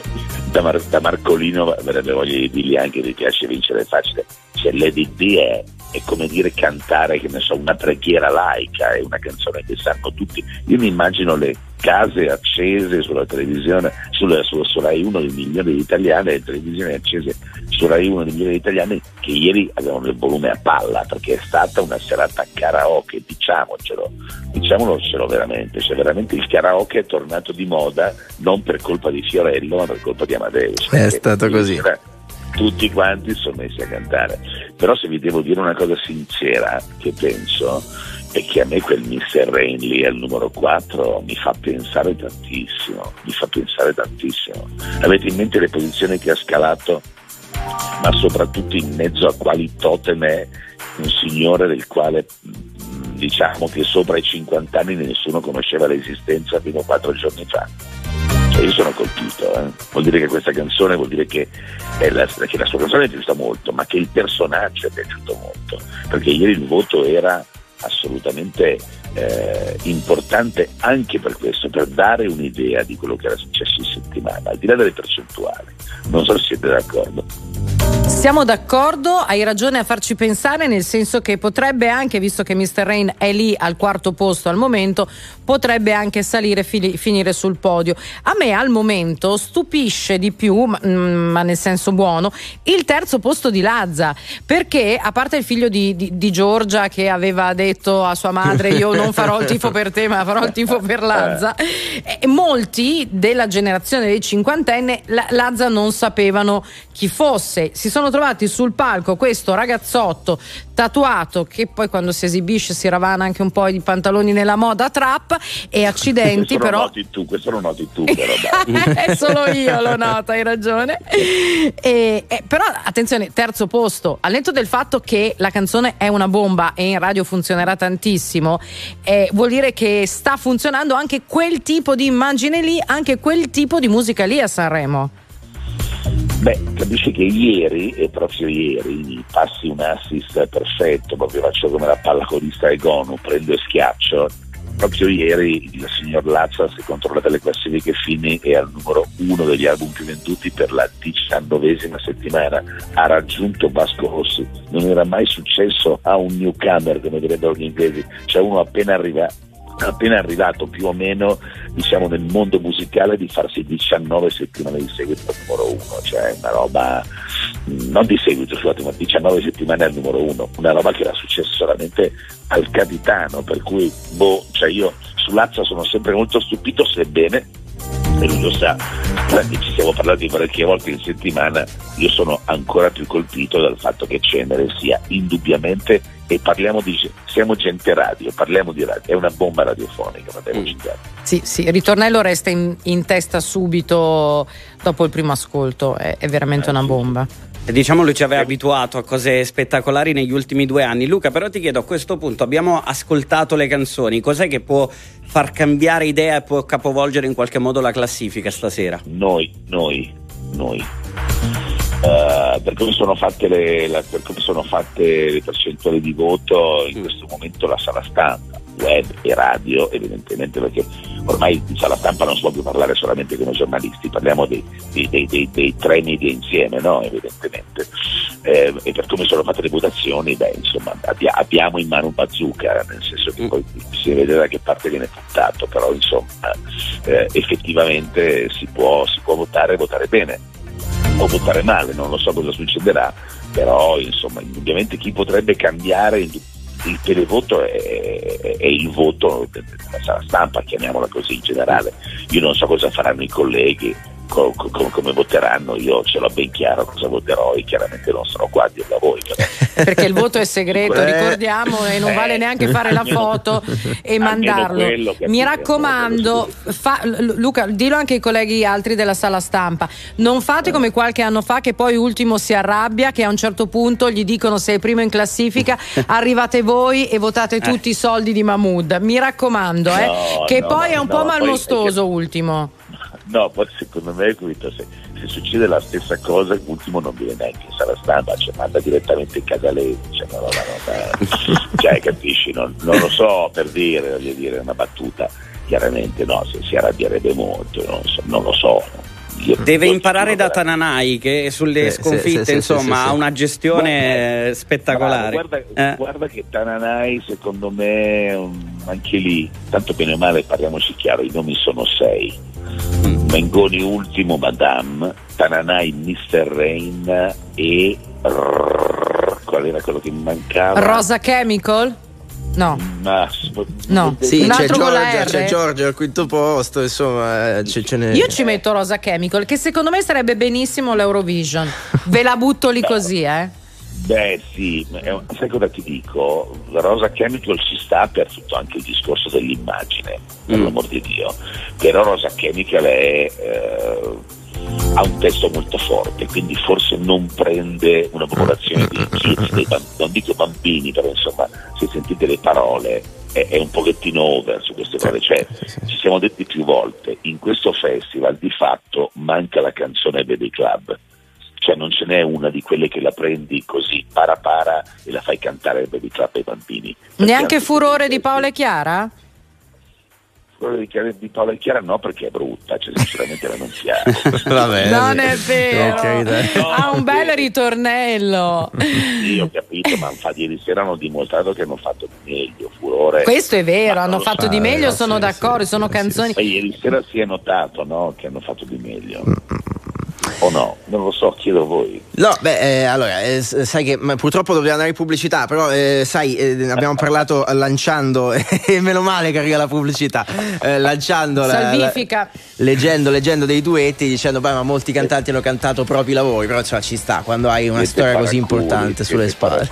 *laughs* da, Mar- da Marcolino avrebbe voglia di dirgli anche che piace vincere facile, cioè Lady D è, è come dire cantare che ne so, una preghiera laica, è una canzone che sanno tutti, io mi immagino le case accese sulla televisione, sulla, su, su Rai 1 di milioni di italiani, le televisioni accese su Rai 1 di milioni di italiani che ieri avevano il volume a palla perché è stata una serata karaoke, diciamocelo, diciamocelo veramente, cioè veramente il karaoke è tornato di moda non per colpa di Fiorello ma per colpa di Amadeus. È stato così. ieri Tutti quanti sono messi a cantare, però se vi devo dire una cosa sincera che penso è che a me quel Mr. Rain lì al numero 4 mi fa pensare tantissimo, mi fa pensare tantissimo. Avete in mente le posizioni che ha scalato, ma soprattutto in mezzo a quali totem è un signore del quale mh, diciamo che sopra i 50 anni nessuno conosceva l'esistenza fino a 4 giorni fa. Cioè io sono colpito, eh. vuol dire che questa canzone vuol dire che, la, che la sua canzone è piaciuta molto, ma che il personaggio è piaciuto molto, perché ieri il voto era assolutamente eh, importante anche per questo, per dare un'idea di quello che era successo in settimana, al di là delle percentuali. Non so se siete d'accordo. Siamo d'accordo, hai ragione a farci pensare, nel senso che potrebbe anche, visto che Mr. Rain è lì al quarto posto al momento, potrebbe anche salire e fili- finire sul podio. A me al momento stupisce di più, ma, mm, ma nel senso buono, il terzo posto di Lazza, perché a parte il figlio di, di- di Giorgia che aveva detto a sua madre io *laughs* non farò il tifo per te ma farò il tifo per Lazza, eh, molti della generazione dei cinquantenni la- Lazza non sapevano chi fosse, si sono trovati sul palco questo ragazzotto tatuato che poi quando si esibisce si ravana anche un po' i pantaloni nella moda trap e accidenti questo però lo noti tu, questo lo noti tu però *laughs* è solo io lo noto, hai ragione. E- e- però attenzione, terzo posto, al netto del fatto che la canzone è una bomba e in radio funzionerà tantissimo, eh, vuol dire che sta funzionando anche quel tipo di immagine lì, anche quel tipo di musica lì a Sanremo. Beh, capisci che ieri, e proprio ieri, passi un assist perfetto, proprio faccio come la pallacolista Egonu, prendo e schiaccio. Proprio ieri il signor Lazza, se controllate le classifiche fini, è al numero uno degli album più venduti per la diciannovesima settimana. Ha raggiunto Vasco Rossi. Non era mai successo a un newcomer, come direbbero gli inglesi, cioè uno appena arrivato appena arrivato più o meno diciamo nel mondo musicale di farsi 19 settimane di seguito al numero uno. Cioè una roba non di seguito scusate ma 19 settimane al numero uno. Una roba che era successa solamente al capitano per cui boh cioè io su Lazza sono sempre molto stupito sebbene e lui lo sa, perché ci siamo parlati parecchie volte in settimana, io sono ancora più colpito dal fatto che Cenere sia indubbiamente, e parliamo di, siamo gente radio, parliamo di radio, è una bomba radiofonica, parliamoci chiaro. Sì, sì, il ritornello resta in, in testa subito dopo il primo ascolto, è, è veramente una bomba. Diciamo lui ci aveva abituato a cose spettacolari negli ultimi due anni. Luca, però ti chiedo a questo punto, abbiamo ascoltato le canzoni, cos'è che può far cambiare idea e può capovolgere in qualche modo la classifica stasera? Noi, noi, noi. Eh, per, come sono fatte le, la- per come sono fatte le percentuali di voto in questo momento la sala stampa, web e radio evidentemente perché ormai sala stampa non si può più parlare solamente come giornalisti, parliamo dei, dei- dei- dei- dei tre media insieme, no? evidentemente. eh, e per come sono fatte le votazioni, beh, insomma, abbia- abbiamo in mano un bazooka, nel senso che poi si vede da che parte viene puntato, però insomma, eh, effettivamente si può, si può votare e votare bene o votare male, non lo so cosa succederà, però insomma, indubbiamente chi potrebbe cambiare il, televoto è, è, è il voto della sala stampa, chiamiamola così in generale. Io non so cosa faranno i colleghi, co- co- come voteranno, io ce l'ho ben chiaro cosa voterò e chiaramente non sono qua a dirlo a voi. *laughs* Perché il voto è segreto, Eh, ricordiamo, e non eh, vale neanche fare la foto *laughs* e mandarlo. quello Mi raccomando, fa- Lu- Luca, dillo anche ai colleghi altri della sala stampa, non fate come qualche anno fa che poi ultimo si arrabbia, che a un certo punto gli dicono sei primo in classifica, *laughs* arrivate voi e votate tutti i soldi di Mahmood. Mi raccomando, eh, No, che no, poi è un no, po' poi malmostoso ultimo. No, poi secondo me capito, se, se succede la stessa cosa, l'ultimo non viene neanche in sala stampa, cioè manda direttamente in casa lei, cioè, no, no, no, no, cioè capisci, non, non lo so per dire, voglio dire, una battuta, chiaramente no, se si arrabbierebbe molto, non, so- non lo so. Io- Deve imparare da Tananai che sulle sì, sconfitte sì, sì, insomma sì, sì. ha una gestione spettacolare. Bravo, guarda, Eh. guarda che Tananai secondo me anche lì, tanto bene o male parliamoci chiaro, i nomi sono sei. Mengoni ultimo Madame, Tananai Mr. Rain e qual era quello che mi mancava? Rosa Chemical? No. Ma, No. Sì, Un c'è altro con la Giorgia, R? c'è Giorgia al quinto posto, insomma, eh, ce, ce n'è. Io ci metto Rosa Chemical, che secondo me sarebbe benissimo l'Eurovision. Ve la butto lì così, eh. Beh sì, sai cosa ti dico? Rosa Chemical ci sta per tutto anche il discorso dell'immagine, per Mm. l'amor di Dio, però Rosa Chemical è, eh, ha un testo molto forte, quindi forse non prende una popolazione di *laughs* kids, dei non dico bambini, però insomma se sentite le parole è, è un pochettino over su queste cose, cioè ci siamo detti più volte, in questo festival di fatto manca la canzone Baby Club cioè non ce n'è una di quelle che la prendi così para para e la fai cantare al baby club ai bambini. Neanche Furore di Paola e Chiara? Di, Paola e Chiara no perché è brutta, cioè sinceramente la non piace. *laughs* Vabbè, Non sì. è vero. Carità. *laughs* Ha un bel ritornello. Sì, ho capito, ma infatti ieri sera hanno dimostrato che hanno fatto di meglio, furore. Questo è vero, hanno fatto so, di meglio, sì, sono sì, d'accordo, sono canzoni. Ma ieri sera si è notato no, che hanno fatto di meglio. O no? Non lo so, chiedo a voi. No, beh, eh, allora, eh, sai che purtroppo dobbiamo andare in pubblicità, però eh, sai, eh, abbiamo parlato lanciando, *laughs* e meno male che arriva la pubblicità, eh, lanciando la, la- Salvifica. leggendo, leggendo dei duetti, dicendo, beh, ma molti cantanti hanno cantato propri lavori, però cioè, ci sta quando hai una Siete storia così importante sulle spalle.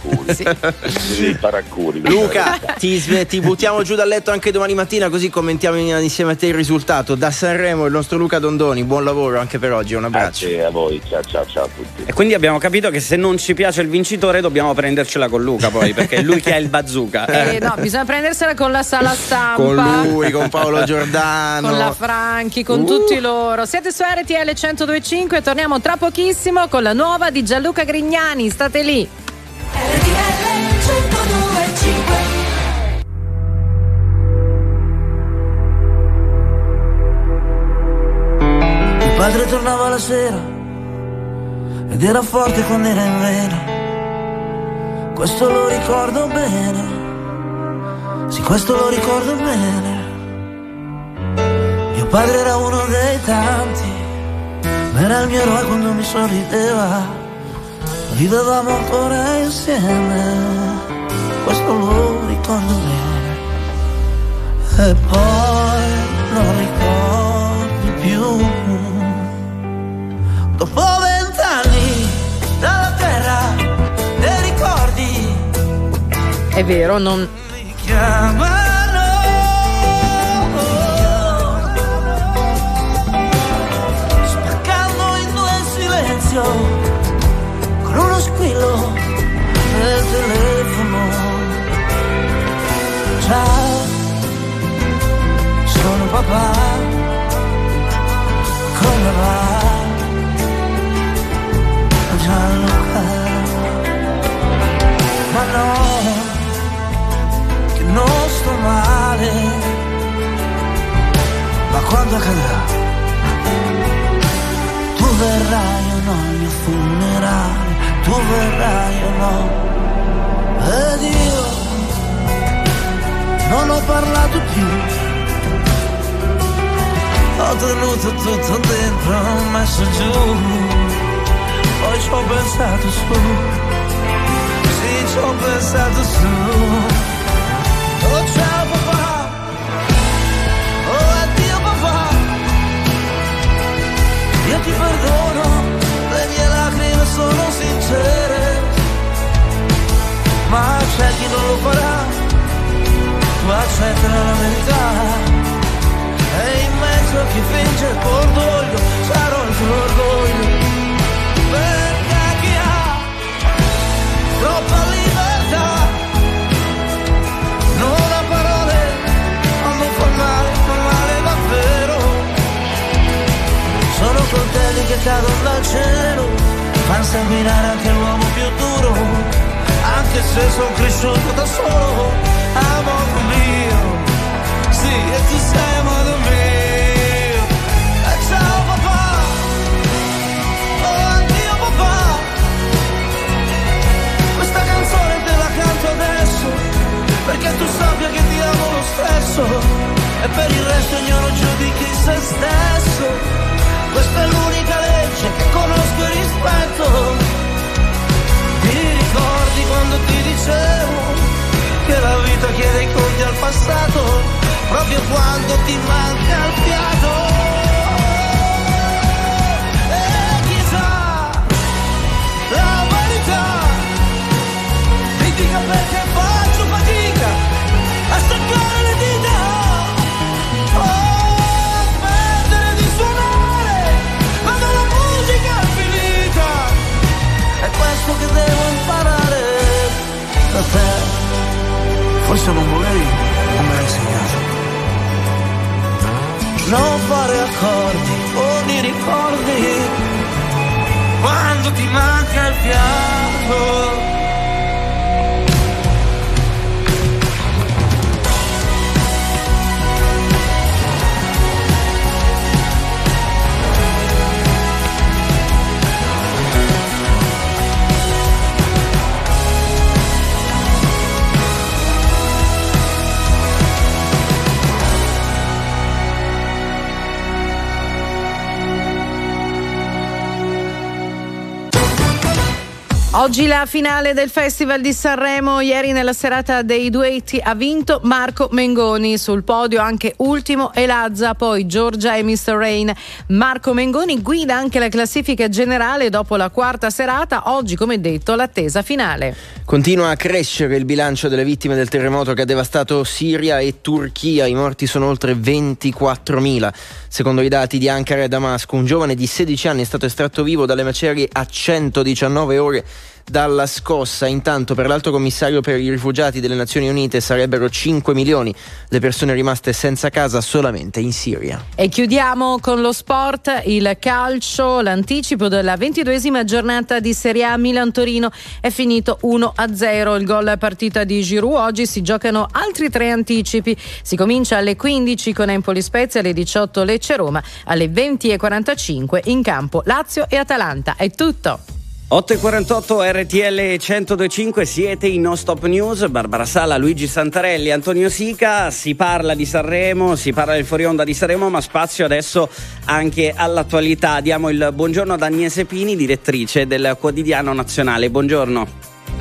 Dei *laughs* paracuri. Luca, ti, sve- ti buttiamo giù dal letto anche domani mattina così commentiamo in- insieme a te il risultato. Da Sanremo il nostro Luca Dondoni, buon lavoro anche per oggi, un abbraccio. Grazie a voi, ciao ciao ciao a tutti. E quindi abbiamo capito che se non ci piace il vincitore dobbiamo prendercela con Luca poi, *laughs* perché è lui che ha il bazooka. Eh, no, bisogna prendersela con la sala stampa. Con lui, con Paolo *laughs* Giordano. Con la Franchi, con Uh. tutti loro. Siete su RTL 1025 e torniamo tra pochissimo con la nuova di Gianluca Grignani. State lì. Mio padre tornava la sera ed era forte quando era in vena. Questo lo ricordo bene. Sì, questo lo ricordo bene. Mio padre era uno dei tanti, ma era il mio eroe quando mi sorrideva. Vivevamo ancora insieme, questo lo ricordo bene. E poi Vero, non. Quando accadrà Tu verrai o no al mio funerale tu verrai o no. Ed io non ho parlato più. Ho tenuto tutto dentro, ho messo giù, poi ci ho pensato su, sì ci ho pensato su. Perdono, le mie lacrime sono sincere, ma c'è chi non lo farà, tu accetta la verità. E in mezzo a chi finge il cordoglio sarò il tuo orgoglio cadono dal cielo Fan sanguinare anche l'uomo più duro Anche se sono cresciuto da solo Amore mio sì, e tu sei amore mio. E ciao papà, oh addio papà. Questa canzone te la canto adesso, perché tu sappia che ti amo lo stesso. E per il resto ognuno giudichi se stesso. Questa è l'unica legge che conosco e rispetto. Ti ricordi quando ti dicevo che la vita chiede i conti al passato? proprio quando ti manca il fiato. Perché da te. Forse non volevi, non me l'hai insegnato non fare accordi con i ricordi quando ti manca il fiato. Oggi la finale del Festival di Sanremo, ieri nella serata dei duetti ha vinto Marco Mengoni, sul podio anche ultimo Elazza, poi Giorgia e Mr. Rain. Marco Mengoni guida anche la classifica generale dopo la quarta serata, oggi come detto l'attesa finale. Continua a crescere il bilancio delle vittime del terremoto che ha devastato Siria e Turchia, i morti sono oltre 24.000. Secondo i dati di Ankara e Damasco, un giovane di 16 anni è stato estratto vivo dalle macerie a 119 ore dalla scossa. Intanto per l'Alto Commissario per i rifugiati delle Nazioni Unite sarebbero 5 milioni le persone rimaste senza casa solamente in Siria. E chiudiamo con lo sport, il calcio, l'anticipo della ventiduesima giornata di Serie A Milan-Torino è finito 1-0, il gol partita di Giroud, oggi si giocano altri tre anticipi, si comincia alle 15 con Empoli Spezia, alle 18 Lecce-Roma, alle 20.45 in campo Lazio e Atalanta. È tutto! 8.48 RTL 1025 siete in No Stop News, Barbara Sala, Luigi Santarelli, Antonio Sica, si parla di Sanremo, si parla del fuori onda di Sanremo, ma spazio adesso anche all'attualità. Diamo il buongiorno ad Agnese Pini, direttrice del quotidiano nazionale. Buongiorno.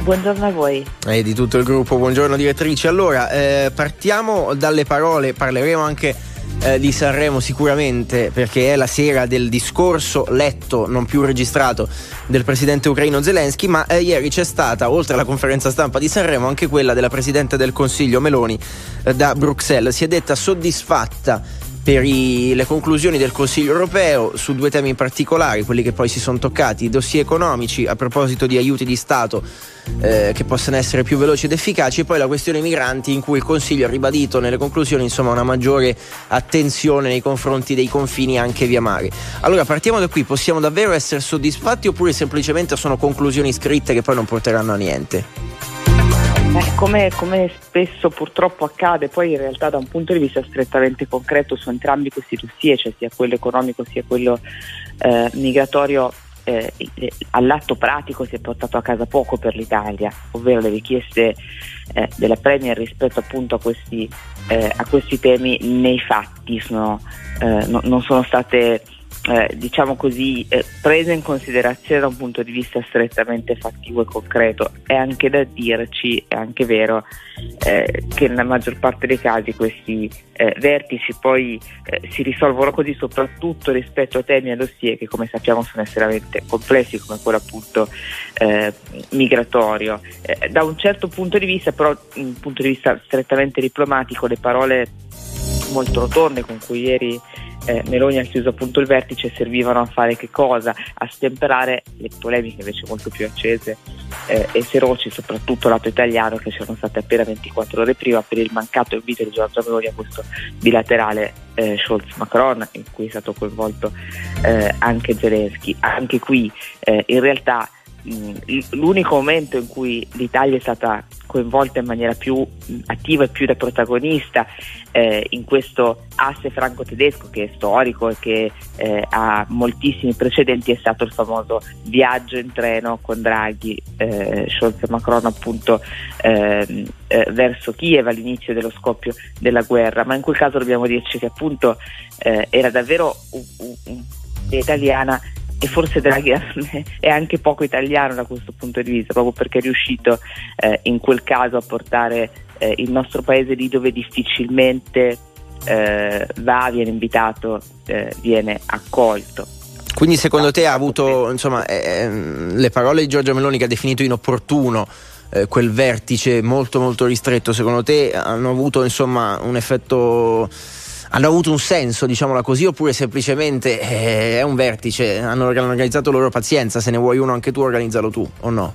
Buongiorno a voi. E di tutto il gruppo, buongiorno direttrice. Allora, eh, partiamo dalle parole, parleremo anche eh, di Sanremo sicuramente perché è la sera del discorso letto, non più registrato, del presidente ucraino Zelensky, ma eh, ieri c'è stata, oltre alla conferenza stampa di Sanremo, anche quella della presidente del Consiglio Meloni eh, da Bruxelles. Si è detta soddisfatta per i, le conclusioni del Consiglio europeo su due temi in particolare, quelli che poi si sono toccati, i dossier economici a proposito di aiuti di Stato eh, che possano essere più veloci ed efficaci e poi la questione migranti in cui il Consiglio ha ribadito nelle conclusioni insomma, una maggiore attenzione nei confronti dei confini anche via mare. Allora partiamo da qui, possiamo davvero essere soddisfatti oppure semplicemente sono conclusioni scritte che poi non porteranno a niente? Eh, come, come, spesso purtroppo accade, poi in realtà da un punto di vista strettamente concreto su entrambi questi dossier, cioè sia quello economico sia quello eh, migratorio, eh, all'atto pratico si è portato a casa poco per l'Italia, ovvero le richieste eh, della Premier rispetto appunto a questi, eh, a questi temi nei fatti sono, no, non sono state eh, diciamo così, eh, prese in considerazione da un punto di vista strettamente fattivo e concreto. È anche da dirci, è anche vero, eh, che nella maggior parte dei casi questi eh, vertici poi eh, si risolvono così, soprattutto rispetto a temi e dossier che come sappiamo sono estremamente complessi, come quello appunto eh, migratorio. da un certo punto di vista, però, un punto di vista strettamente diplomatico, le parole molto rotonde con cui ieri eh, Meloni ha chiuso appunto il vertice servivano a fare che cosa? A stemperare le polemiche invece molto più accese eh, e feroci, soprattutto lato italiano, che c'erano state appena 24 ore prima per il mancato invito di Giorgia Meloni a questo bilaterale eh, Scholz-Macron in cui è stato coinvolto eh, anche Zelensky. Anche qui eh, in realtà l'unico momento in cui l'Italia è stata coinvolta in maniera più attiva e più da protagonista eh, in questo asse franco-tedesco che è storico e che eh, ha moltissimi precedenti è stato il famoso viaggio in treno con Draghi, eh, Scholz e Macron appunto ehm, eh, verso Kiev all'inizio dello scoppio della guerra, ma in quel caso dobbiamo dirci che appunto eh, era davvero un, un, italiana e forse Draghi *laughs* è anche poco italiano da questo punto di vista, proprio perché è riuscito eh, in quel caso a portare eh, il nostro paese lì dove difficilmente eh, va, viene invitato, eh, viene accolto. Quindi secondo te ha avuto insomma, eh, ehm, le parole di Giorgia Meloni che ha definito inopportuno eh, quel vertice molto molto ristretto, secondo te hanno avuto insomma, un effetto hanno avuto un senso, diciamola così, oppure semplicemente eh, è un vertice, hanno organizzato loro pazienza, se ne vuoi uno anche tu organizzalo tu o no?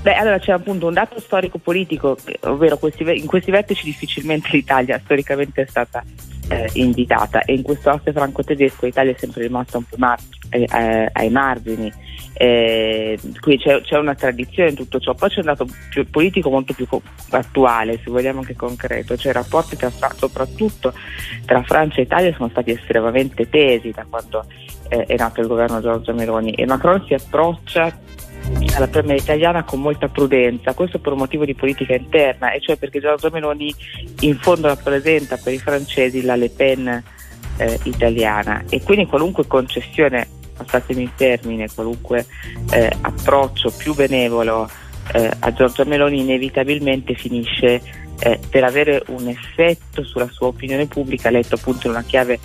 Beh, allora c'è appunto un dato storico-politico, ovvero questi, in questi vertici difficilmente l'Italia storicamente è stata eh, invitata e in questo asse franco-tedesco l'Italia è sempre rimasta un po' mar- eh, eh, ai margini. Eh, qui c'è, c'è, una tradizione in tutto ciò, poi c'è un dato più politico molto più attuale, se vogliamo che concreto, cioè i rapporti tra, soprattutto tra Francia e Italia sono stati estremamente tesi da quando eh, è nato il governo Giorgio Meloni e Macron si approccia alla Premier italiana con molta prudenza, questo per un motivo di politica interna, e cioè perché Giorgio Meloni in fondo rappresenta per i francesi la Le Pen eh, italiana. E quindi qualunque concessione passatemi il termine, qualunque eh, approccio più benevolo eh, a Giorgia Meloni inevitabilmente finisce eh, per avere un effetto sulla sua opinione pubblica, letto appunto in una chiave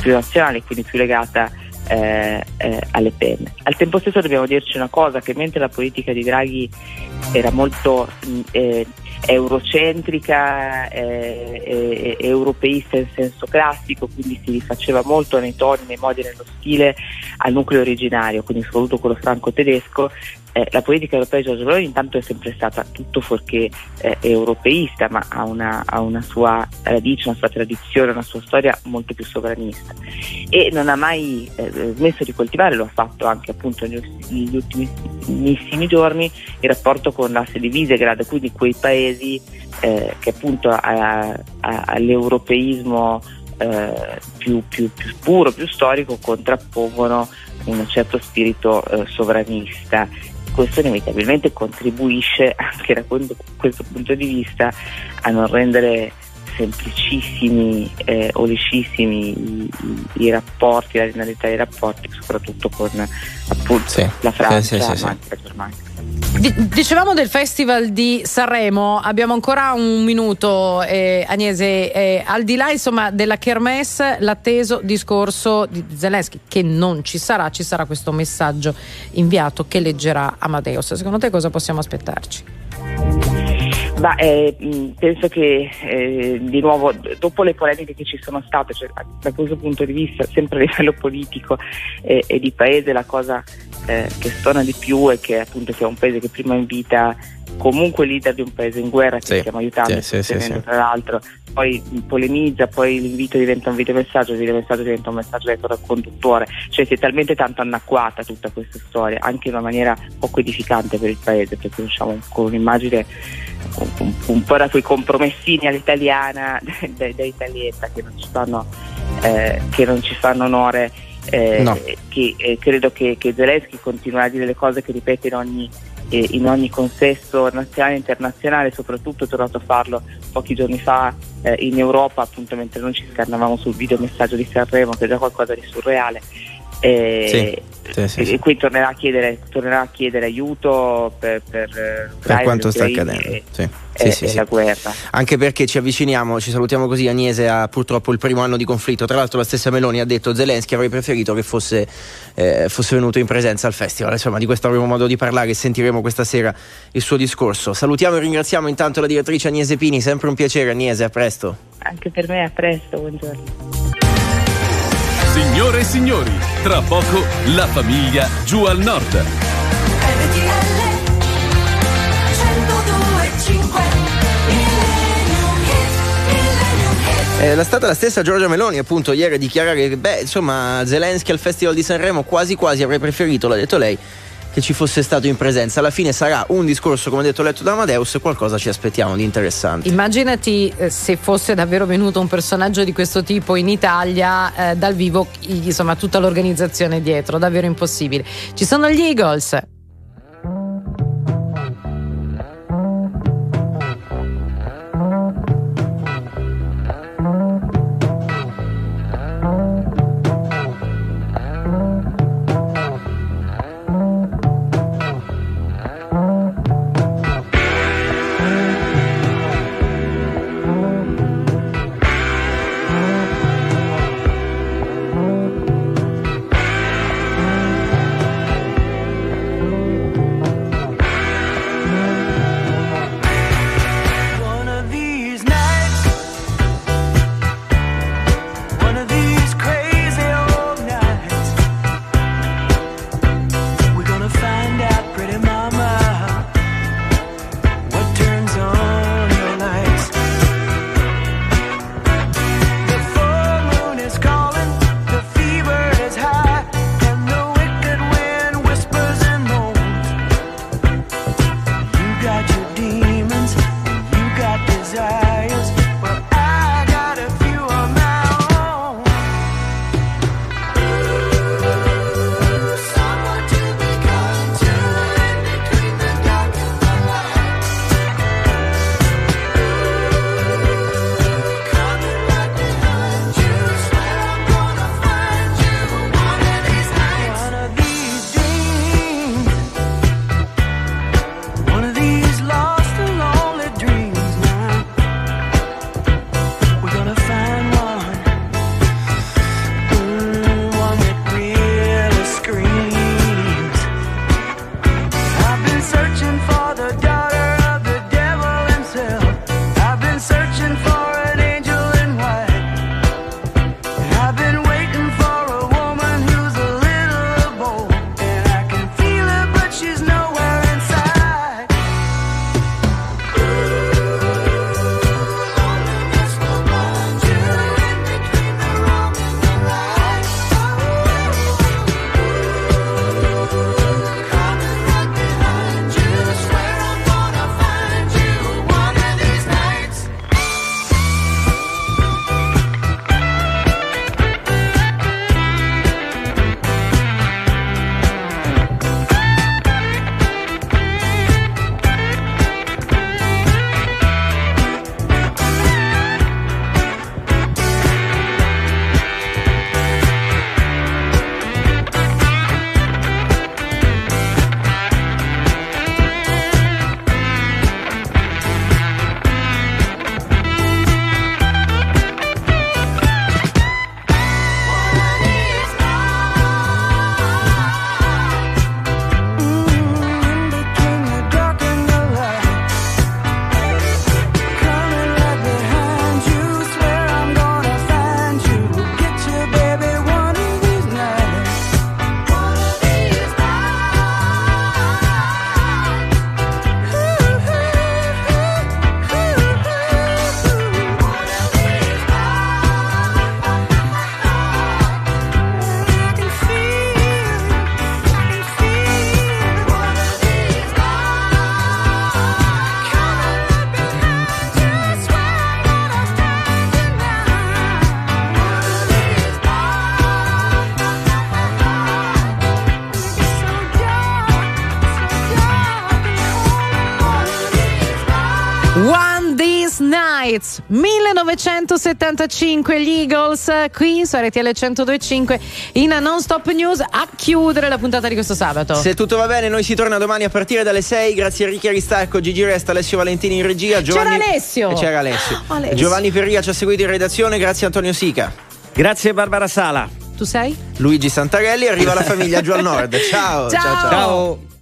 più nazionale, quindi più legata eh, eh, alle penne. Al tempo stesso dobbiamo dirci una cosa, che mentre la politica di Draghi era molto mh, eh, eurocentrica, eh, eh, europeista in senso classico, quindi si rifaceva molto nei toni, nei modi, nello stile al nucleo originario, quindi soprattutto quello franco-tedesco, eh, la politica europea di Giorgio Meloni intanto è sempre stata tutto fuorché eh, europeista, ma ha una, ha una, sua radice, una sua tradizione, una sua storia molto più sovranista. E non ha mai eh, smesso di coltivare, lo ha fatto anche appunto negli ultimissimi giorni, il rapporto con l'asse di Visegrad, quindi quei paesi eh, che appunto a, a, all'europeismo eh, più, più, più puro, più storico contrappongono un certo spirito eh, sovranista questo inevitabilmente contribuisce anche da questo punto di vista a non rendere semplicissimi eh, o liscissimi i, i, i, rapporti, la linearità dei rapporti, soprattutto con appunto sì, la Francia, sì, sì, ma anche la Germania. Dicevamo del Festival di Sanremo, abbiamo ancora un minuto, eh, Agnese. Eh, al di là insomma, della Kermesse, l'atteso discorso di Zelensky, che non ci sarà, ci sarà questo messaggio inviato che leggerà Amadeus. Secondo te cosa possiamo aspettarci? Ma, eh, penso che eh, di nuovo, dopo le polemiche che ci sono state, cioè, da questo punto di vista, sempre a livello politico eh, e di paese, la cosa eh, che stona di più è che appunto sia un paese che prima invita comunque leader di un paese in guerra che sì, stiamo aiutando sì, sì, sì, tra l'altro poi polemizza poi l'invito diventa un videomessaggio il videomessaggio diventa un messaggio letto dal conduttore. Cioè si è talmente tanto anacquata tutta questa storia anche in una maniera poco edificante per il paese perché usciamo con un'immagine un, un, po' da quei compromessini all'italiana *laughs* da, da italietta che non ci fanno eh, che non ci fanno onore eh, No. che eh, credo che, che Zelensky continuerà a dire le cose che ripete in ogni, eh, in ogni contesto nazionale e internazionale, soprattutto è tornato a farlo pochi giorni fa eh, in Europa, appunto mentre noi ci scannavamo sul videomessaggio di Sanremo, che è già qualcosa di surreale. Eh, Sì, sì, e, sì. e qui tornerà a chiedere, tornerà a chiedere aiuto per, per, eh, Per quanto sta accadendo. e- Sì. e- Sì, sì, e sì. la guerra. Anche perché ci avviciniamo, ci salutiamo così. Agnese ha purtroppo il primo anno di conflitto. Tra l'altro, la stessa Meloni ha detto Zelensky avrei preferito che fosse, eh, fosse venuto in presenza al festival. Insomma, di questo avremo modo di parlare e sentiremo questa sera il suo discorso. Salutiamo e ringraziamo intanto la direttrice Agnese Pini. Sempre un piacere, Agnese. A presto. Anche per me, a presto, buongiorno. Signore e signori, tra poco la famiglia giù al nord. Eh, è stata la stessa Giorgia Meloni, appunto, ieri a dichiarare che, beh, insomma, Zelensky al Festival di Sanremo quasi quasi avrei preferito, l'ha detto lei, che ci fosse stato in presenza. Alla fine sarà un discorso, come detto letto da Amadeus, qualcosa ci aspettiamo di interessante. Immaginati eh, se fosse davvero venuto un personaggio di questo tipo in Italia eh, dal vivo, insomma tutta l'organizzazione dietro, davvero impossibile. Ci sono gli Eagles. 1975 gli Eagles qui su RTL 1025 in Non Stop News a chiudere la puntata di questo sabato. Se tutto va bene, noi si torna domani a partire dalle 6. Grazie a Ricchi Aristarco, Gigi Resta, Alessio Valentini in regia. Giovanni... C'era Alessio. E c'era Alessio. Alessio. Giovanni Ferria ci ha seguito in redazione. Grazie Antonio Sica. Grazie Barbara Sala. Tu sei? Luigi Santarelli. Arriva la famiglia giù al nord. *laughs* Ciao. Ciao. ciao. ciao. Ciao.